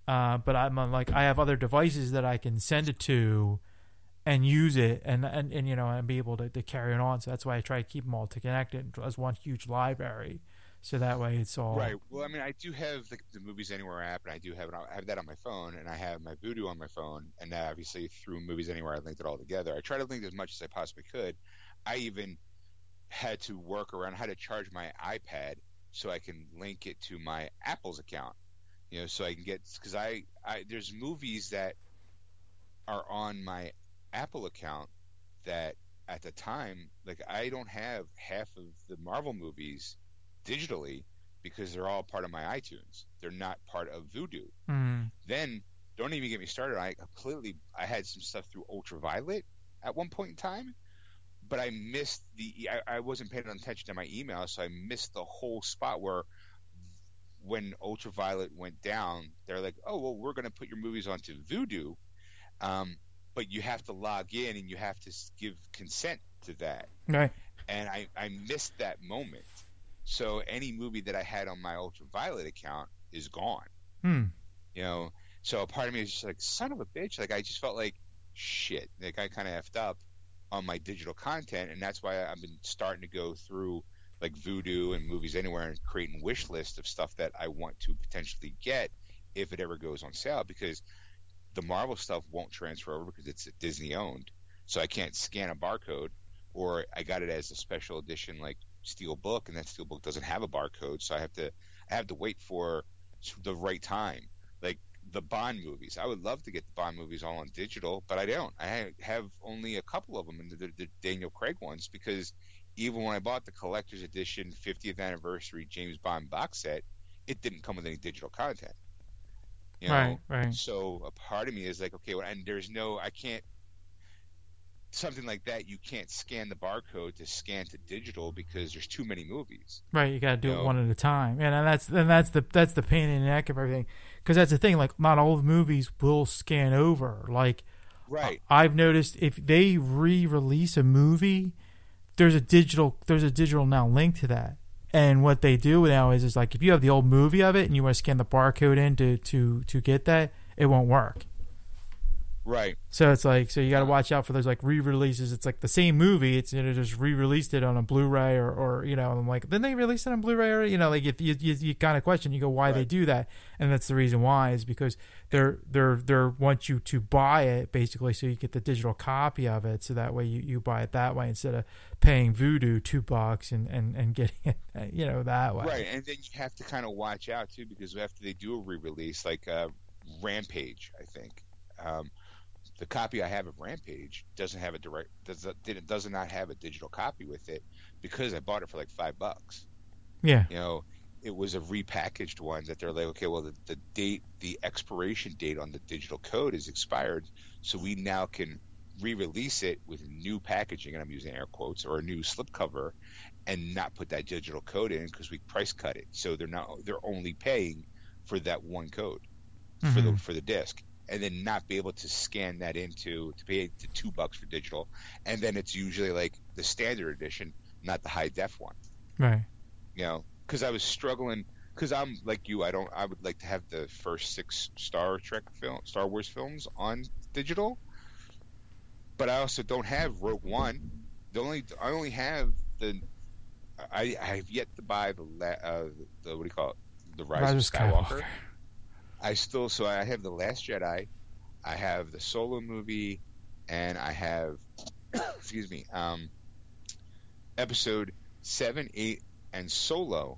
Uh, but I'm on, like I have other devices that I can send it to, and use it and and, and you know and be able to, to carry it on. So that's why I try to keep them all to connected as one huge library so that way it's all right. Well, I mean, I do have the, the Movies Anywhere app, and I do have. I have that on my phone, and I have my Vudu on my phone, and now obviously through Movies Anywhere, I linked it all together. I try to link as much as I possibly could. I even had to work around how to charge my iPad so I can link it to my Apple's account. You know, so I can get because I, I there's movies that are on my Apple account that at the time, like I don't have half of the Marvel movies digitally because they're all part of my iTunes. They're not part of Vudu. Mm. Then don't even get me started. I completely I had some stuff through Ultraviolet at one point in time, but I missed the I, I wasn't paying attention to my email, so I missed the whole spot where when Ultraviolet went down, they're like, "Oh well, we're going to put your movies onto Vudu." Um, but you have to log in and you have to give consent to that. Right. And I, I missed that moment. So any movie that I had on my ultraviolet account is gone. Hmm. You know, so a part of me is just like, son of a bitch. Like I just felt like shit. Like I kind of effed up on my digital content, and that's why I've been starting to go through like Vudu and Movies Anywhere and creating wish list of stuff that I want to potentially get if it ever goes on sale because the Marvel stuff won't transfer over because it's Disney owned. So I can't scan a barcode or I got it as a special edition like steel book, and that steel book doesn't have a barcode, so I have to I have to wait for the right time. Like the Bond movies, I would love to get the Bond movies all on digital, but I don't. I have only a couple of them, and the, the Daniel Craig ones, because even when I bought the collector's edition 50th anniversary James Bond box set, it didn't come with any digital content. You know? Right, right. So a part of me is like, okay, well, and there's no, I can't something like that, you can't scan the barcode to scan to digital because there's too many movies. Right, you got to do you it know? one at a time, and that's and that's the that's the pain in the neck of everything. Because that's the thing, like not all the movies will scan over. Like, right, I've noticed if they re-release a movie, there's a digital there's a digital now link to that. And what they do now is is like if you have the old movie of it and you want to scan the barcode in to to to get that, it won't work Right. So it's like so you got to watch out for those like re-releases. It's like the same movie. It's you know just re-released it on a Blu-ray or, or you know I'm like then they released it on Blu-ray or you know like you you, you, you kind of question you go why they do that and that's the reason why is because they're they're they're want you to buy it basically so you get the digital copy of it so that way you, you buy it that way instead of paying Vudu two bucks and and and (laughs) getting it you know that way. Right, and then you have to kind of watch out too because after they do a re-release, like uh, Rampage, I think um, the copy I have of Rampage doesn't have a direct does did does not have a digital copy with it because I bought it for like five bucks. Yeah. You know, it was a repackaged one that they're like, okay, well the, the date, the expiration date on the digital code is expired, so we now can re-release it with new packaging, and I'm using air quotes, or a new slipcover, and not put that digital code in because we price cut it. So they're not they're only paying for that one code for the mm-hmm. for the disc, and then not be able to scan that into to pay the two bucks for digital, and then it's usually like the standard edition, not the high def one. Right. You know, because I was struggling. Because I'm like you, I don't. I would like to have the first six Star Trek film, Star Wars films on digital, but I also don't have Rogue One. The only I only have the. I I have yet to buy the la, uh, the what do you call it? The Rise, Rise of of Skywalker. Skywalker. I still so I have the Last Jedi, I have the Solo movie, and I have (coughs) excuse me, um, episode seven, eight, and Solo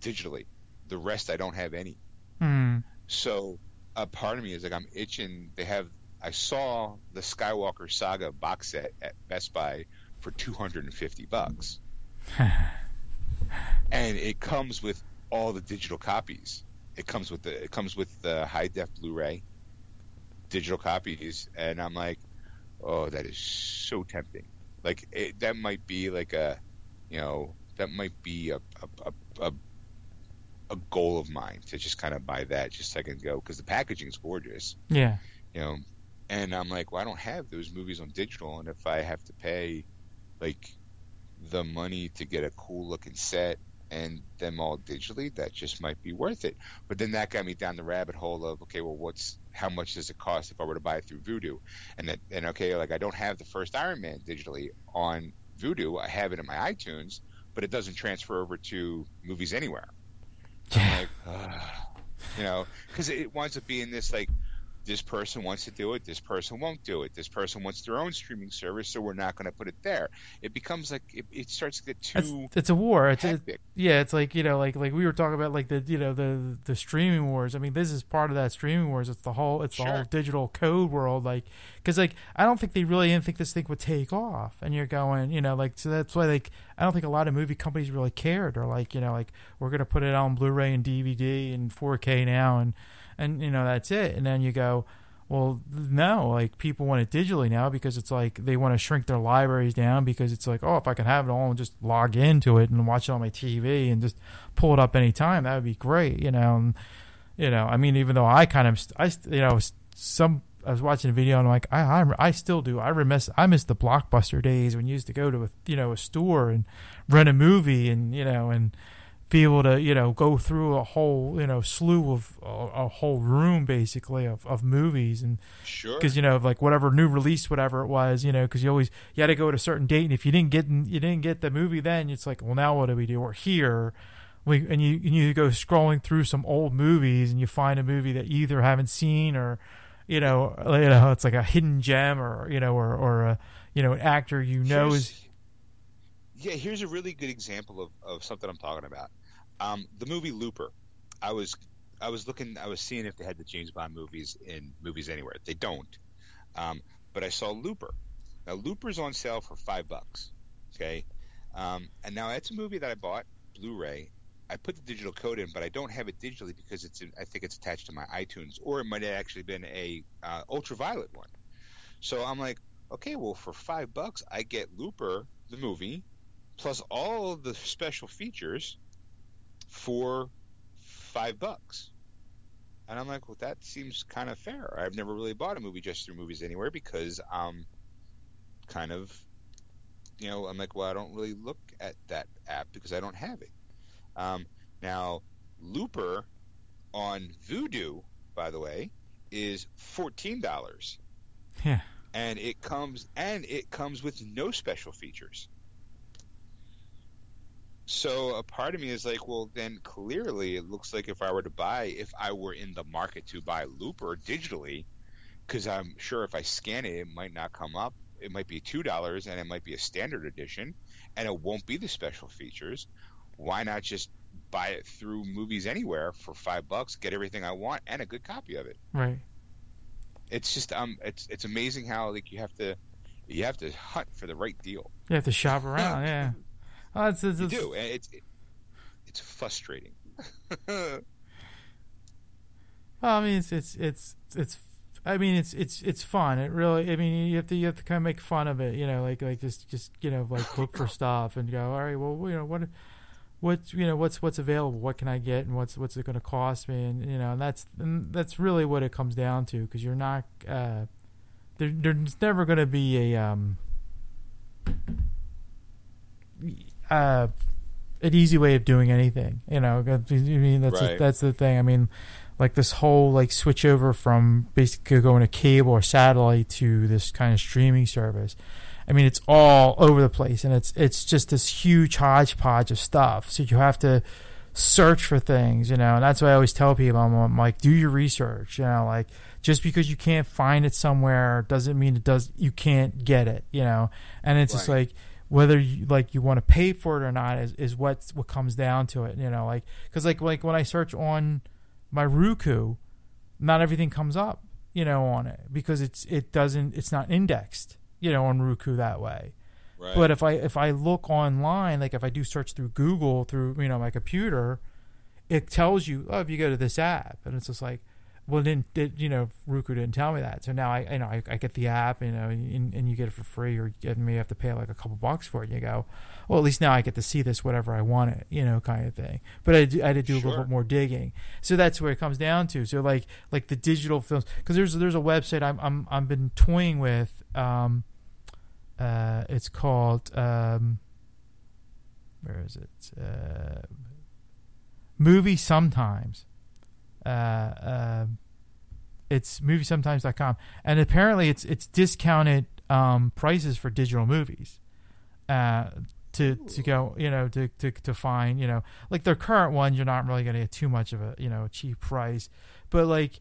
digitally. The rest I don't have any. Hmm. So a part of me is like I'm itching. They have I saw the Skywalker Saga box set at Best Buy for 250 bucks, (laughs) and it comes with all the digital copies. It comes with the it comes with the high def Blu-ray digital copies, and I'm like, oh, that is so tempting. Like it, that might be like a, you know, that might be a a, a, a a goal of mine to just kind of buy that just so I can go because the packaging is gorgeous, Yeah. you know. And I'm like, well, I don't have those movies on digital, and if I have to pay like the money to get a cool looking set and them all digitally, that just might be worth it. But then that got me down the rabbit hole of okay, well, what's how much does it cost if I were to buy it through Vudu? And that and okay, like I don't have the first Iron Man digitally on Vudu. I have it in my iTunes, but it doesn't transfer over to movies anywhere. I'm like, ugh. (sighs) you know, because it winds up being this like, this person wants to do it, this person won't do it, this person wants their own streaming service, so we're not going to put it there. It becomes like it, it starts to get too it's a war. It's a, yeah. It's like you know, like like we were talking about, like the you know the the streaming wars. I mean, this is part of that streaming wars. It's the whole it's the whole digital code world. Like, because like I don't think they really didn't think this thing would take off. And you're going, you know, like so that's why like I don't think a lot of movie companies really cared. Or like you know, like we're gonna put it on Blu-ray and DVD and 4K now, and and you know that's it. And then you go. Well, no, like people want it digitally now because it's like they want to shrink their libraries down because it's like, oh, if I can have it all and just log into it and watch it on my TV and just pull it up anytime, that would be great, you know. And, you know, I mean, even though I kind of, I, you know, some, I was watching a video and I'm like, I, I, I still do. I remiss, I miss the blockbuster days when you used to go to a, you know, a store and rent a movie and, you know, and, be able to you know go through a whole you know slew of a, a whole room basically of, of movies. And Sure. because you know like whatever new release whatever it was you know because you always you had to go to a certain date. And if you didn't get you didn't get the movie then it's like well now what do we do? We're here. We and you and you go scrolling through some old movies and you find a movie that you either haven't seen or you know you know it's like a hidden gem or you know or or a you know an actor you know Here's- is yeah, here's a really good example of, of something I'm talking about. Um, the movie Looper. I was I was looking I was seeing if they had the James Bond movies in movies anywhere. They don't. Um, but I saw Looper. Now Looper's on sale for five bucks. Okay. Um, and now that's a movie that I bought Blu-ray. I put the digital code in, but I don't have it digitally because it's in, I think it's attached to my iTunes, or it might have actually been a uh, ultraviolet one. So I'm like, okay, well for five bucks I get Looper the movie plus all of the special features for five bucks. And I'm like, well, that seems kind of fair. I've never really bought a movie just through Movies Anywhere because I'm kind of, you know, I'm like, well, I don't really look at that app because I don't have it. Um, now, Looper on Vudu, by the way, is fourteen dollars, Yeah. And it comes and it comes with no special features. So a part of me is like, well, then clearly it looks like if I were to buy, if I were in the market to buy Looper digitally, because I'm sure if I scan it, it might not come up. It might be two dollars, and it might be a standard edition, and it won't be the special features. Why not just buy it through Movies Anywhere for five bucks, get everything I want, and a good copy of it? Right. It's just um, it's it's amazing how like you have to you have to hunt for the right deal. You have to shop around. yeah. Oh, it's, it's, You do, it's it, it's frustrating. (laughs) Well, I mean, it's it's it's it's. I mean, it's it's it's fun. It really. I mean, you have to you have to kind of make fun of it. You know, like like just just you know like look for (laughs) stuff and go. All right, well, you know what. What's you know what's what's available? What can I get, and what's what's it going to cost me? And you know, and that's and that's really what it comes down to because you're not uh, there. There's never going to be a um, uh, an easy way of doing anything. You know, I mean that's Right. that's the thing. I mean, like this whole like switch over from basically going to cable or satellite to this kind of streaming service. I mean, it's all over the place, and it's it's just this huge hodgepodge of stuff. So you have to search for things, you know, and that's why I always tell people, I'm, I'm like, do your research, you know, like just because you can't find it somewhere doesn't mean it does you can't get it, you know, and it's just like whether you like you want to pay for it or not is is what what comes down to it, you know, like because like like when I search on my Roku, not everything comes up, you know, on it because it's it doesn't it's not indexed, you know, on Roku that way. Right. But if I if I look online, like if I do search through Google through you know my computer, it tells you oh if you go to this app, and it's just like, well then did you know Roku didn't tell me that, so now I you know I, I get the app you know and, and you get it for free or you may have to pay like a couple bucks for it. And you go, well at least now I get to see this whatever I want it, you know kind of thing. But I I had to do a little bit more digging, so that's where it comes down to. So like like the digital films because there's there's a website I'm I'm I've been toying with. Um, uh, it's called um, where is it? Uh, movie sometimes. Uh, uh, it's moviesometimes.com, and apparently it's it's discounted um, prices for digital movies. Uh, to to go, you know, to, to to find, you know, like their current ones, you're not really going to get too much of a, you know, cheap price, but like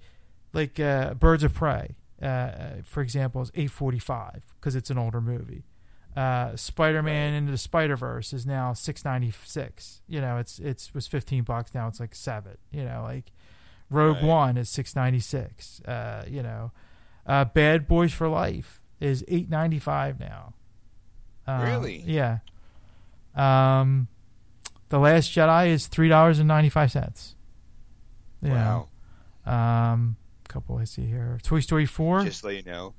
like uh, Birds of Prey, uh, for example, is eight forty five because it's an older movie. Uh, Spider Man Right. into the Spider Verse is now six ninety six. You know, it's it's was fifteen bucks now it's like seven. You know, like Rogue Right. One is six ninety six. Uh, you know, uh, Bad Boys for Life is eight ninety five now. Uh, Really? Yeah. Um, the Last Jedi is three dollars and ninety five cents. wow. Um, couple I see here. Toy Story four. Just let you know,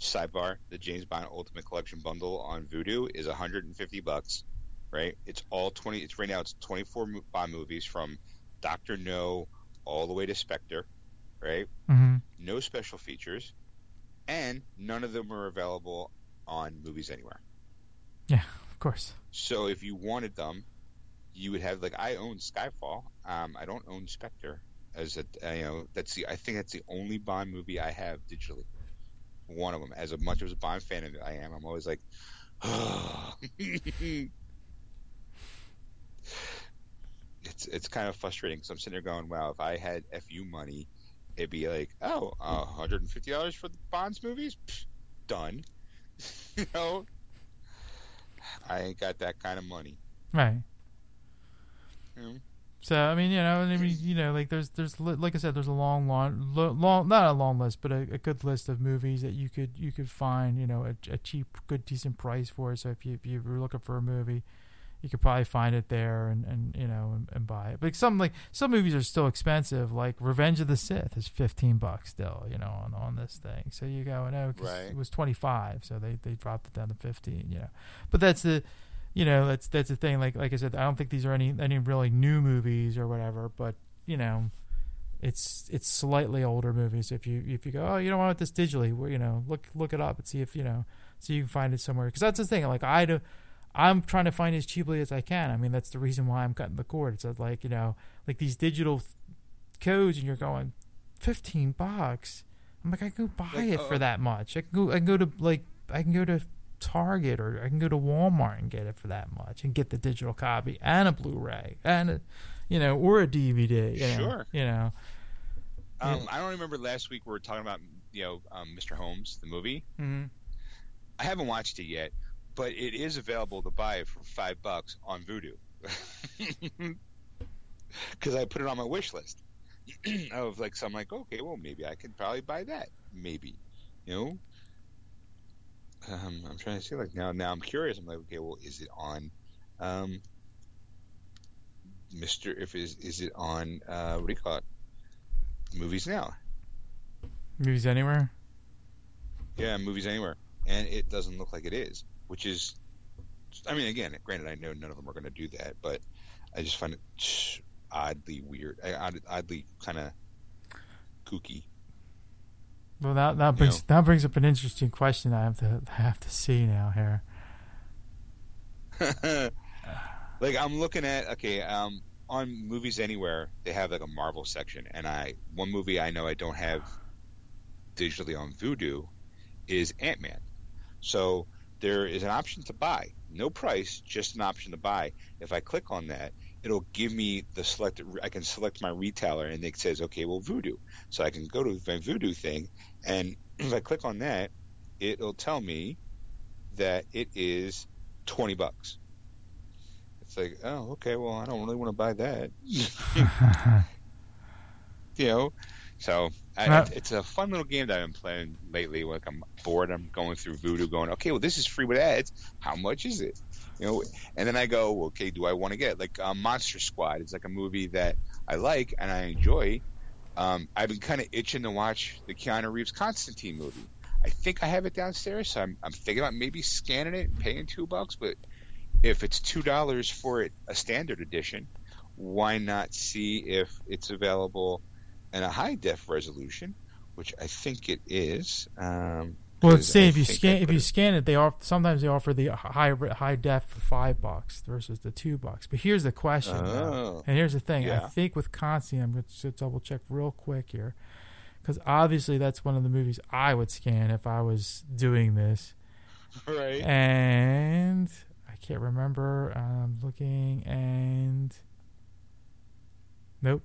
sidebar: the James Bond Ultimate Collection bundle on Vudu is 150 bucks. Right? It's all 20. It's right now. It's 24 Bond movies from Doctor No all the way to Spectre. Right? hmm No special features, and none of them are available on Movies Anywhere. Yeah, of course. So if you wanted them, you would have like I own Skyfall. Um, I don't own Spectre as a you know that's the I think that's the only Bond movie I have digitally. One of them. As much as a Bond fan as I am, I'm always like, (sighs) (sighs) (laughs) it's it's kind of frustrating because I'm sitting there going, wow, if I had fu money, it'd be like, oh, uh, 150 dollars for the Bonds movies, Pfft, done. (laughs) you know, I ain't got that kind of money. Right. So I mean, you know, I mean, you know, like there's there's like I said, there's a long, long, long not a long list, but a, a good list of movies that you could you could find, you know, a, a cheap, good, decent price for. So if you if you were looking for a movie, you could probably find it there and, and you know and, and buy it. But some like some movies are still expensive. Like Revenge of the Sith is fifteen bucks still, you know, on, on this thing. So you go, no, 'cause Right. it was twenty five, so they they dropped it down to fifteen. You know, but that's the you know that's that's the thing like like i said i don't think these are any any really new movies or whatever but you know it's it's slightly older movies if you if you go oh you don't want this digitally well, you know look look it up and see if you know see if you can find it somewhere because that's the thing like i do i'm trying to find as cheaply as i can i mean that's the reason why i'm cutting the cord it's like you know like these digital th- codes and you're going 15 bucks I'm like, I can go buy Like, it uh, for that much. I can go. I can go to like I can go to Target or I can go to Walmart and get it for that much and get the digital copy and a Blu-ray and a, you know, or a DVD. You know, Sure. You know. Um, Yeah. I don't remember last week we were talking about you know um, Mr. Holmes, the movie. hmm I haven't watched it yet, but it is available to buy for five bucks on Vudu. (laughs) Because I put it on my wish list (clears throat) of like, so I'm like, okay, well, maybe I could probably buy that, maybe, you know. Um, I'm trying to see like now. Now I'm curious. I'm like, okay, well, is it on, um, Mister? If is is it on? Uh, what do you call it? Movies now. Movies anywhere. Yeah, movies anywhere, and it doesn't look like it is, which is, I mean, again, granted, I know none of them are going to do that, but I just find it oddly weird, uh, oddly kind of kooky. Well, that that brings know. that brings up an interesting question. I have to I have to see now here. (laughs) like I'm looking at okay, um, on movies anywhere they have like a Marvel section, and I one movie I know I don't have digitally on Vudu is Ant Man. So there is an option to buy, no price, just an option to buy. If I click on that, it'll give me the selected. I can select my retailer, and it says okay, well Vudu." So I can go to my Vudu thing, and (clears throat) if I click on that, it'll tell me that it is twenty bucks. It's like, oh, okay, well, I don't really want to buy that. (laughs) (laughs) you know, so I, it's- it's a fun little game that I've been playing lately. Like I'm bored, I'm going through Vudu, going, okay, well, this is free with ads. How much is it? You know, and then I go, okay, do I want to get like um, Monster Squad? It's like a movie that I like and I enjoy. Um, I've been kind of itching to watch the Keanu Reeves Constantine movie. I think I have it downstairs, so I'm, I'm thinking about maybe scanning it and paying two bucks. But if it's two dollars for it, a standard edition, why not see if it's available in a high def resolution, which I think it is. Um, Well, let's see if you scan if you it- scan it, they offer sometimes they offer the high high def for five bucks versus the two bucks. But here's the question. Oh. and here's the thing. I think with Constantine, I'm going to double check real quick here, because obviously that's one of the movies I would scan if I was doing this. right. And I can't remember. I'm looking and nope.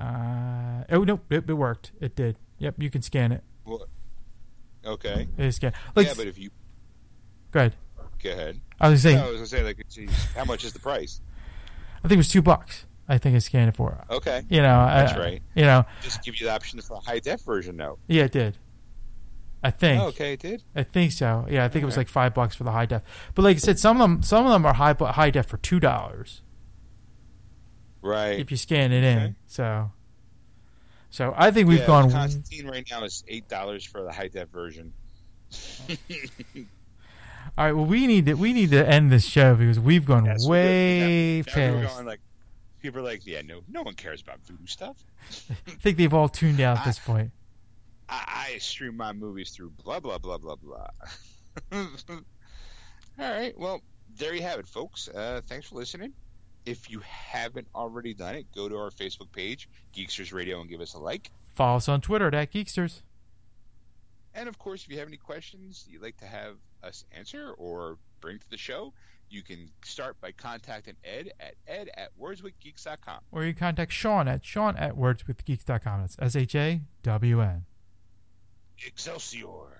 Uh, oh no, it, it worked. It did. Yep, you can scan it. Well, okay. It is scan. Like, yeah, but if you go ahead. go ahead, I was saying, No, I was gonna say like, geez, how much is the price? I think it was two bucks. I think I scanned it for. Okay, You know, That's I, right. You know, just give you the option for a high def version, though. yeah, it did. I think. Oh, okay, it did. I think so. Yeah, I think it was like five bucks for the high def. But like I said, some of them, some of them are high high def for two dollars Right. if you scan it in. So, so I think we've yeah, gone. Constantine right now is eight dollars for the high def version. (laughs) All right. Well, we need to we need to end this show because we've gone Yes, way we past. going like people are like, yeah, no, no one cares about Vudu stuff. (laughs) I think they've all tuned out at this point. I, I stream my movies through blah blah blah blah blah. (laughs) All right, well, there you have it, folks. Uh, thanks for listening. If you haven't already done it, go to our Facebook page, Geeksters Radio, and give us a like. Follow us on Twitter at Geeksters. And of course, if you have any questions you'd like to have us answer or bring to the show, you can start by contacting Ed at ed at wordswithgeeks.com. Or you can contact Shawn at Shawn at wordswithgeeks.com. That's S H A W N. Excelsior!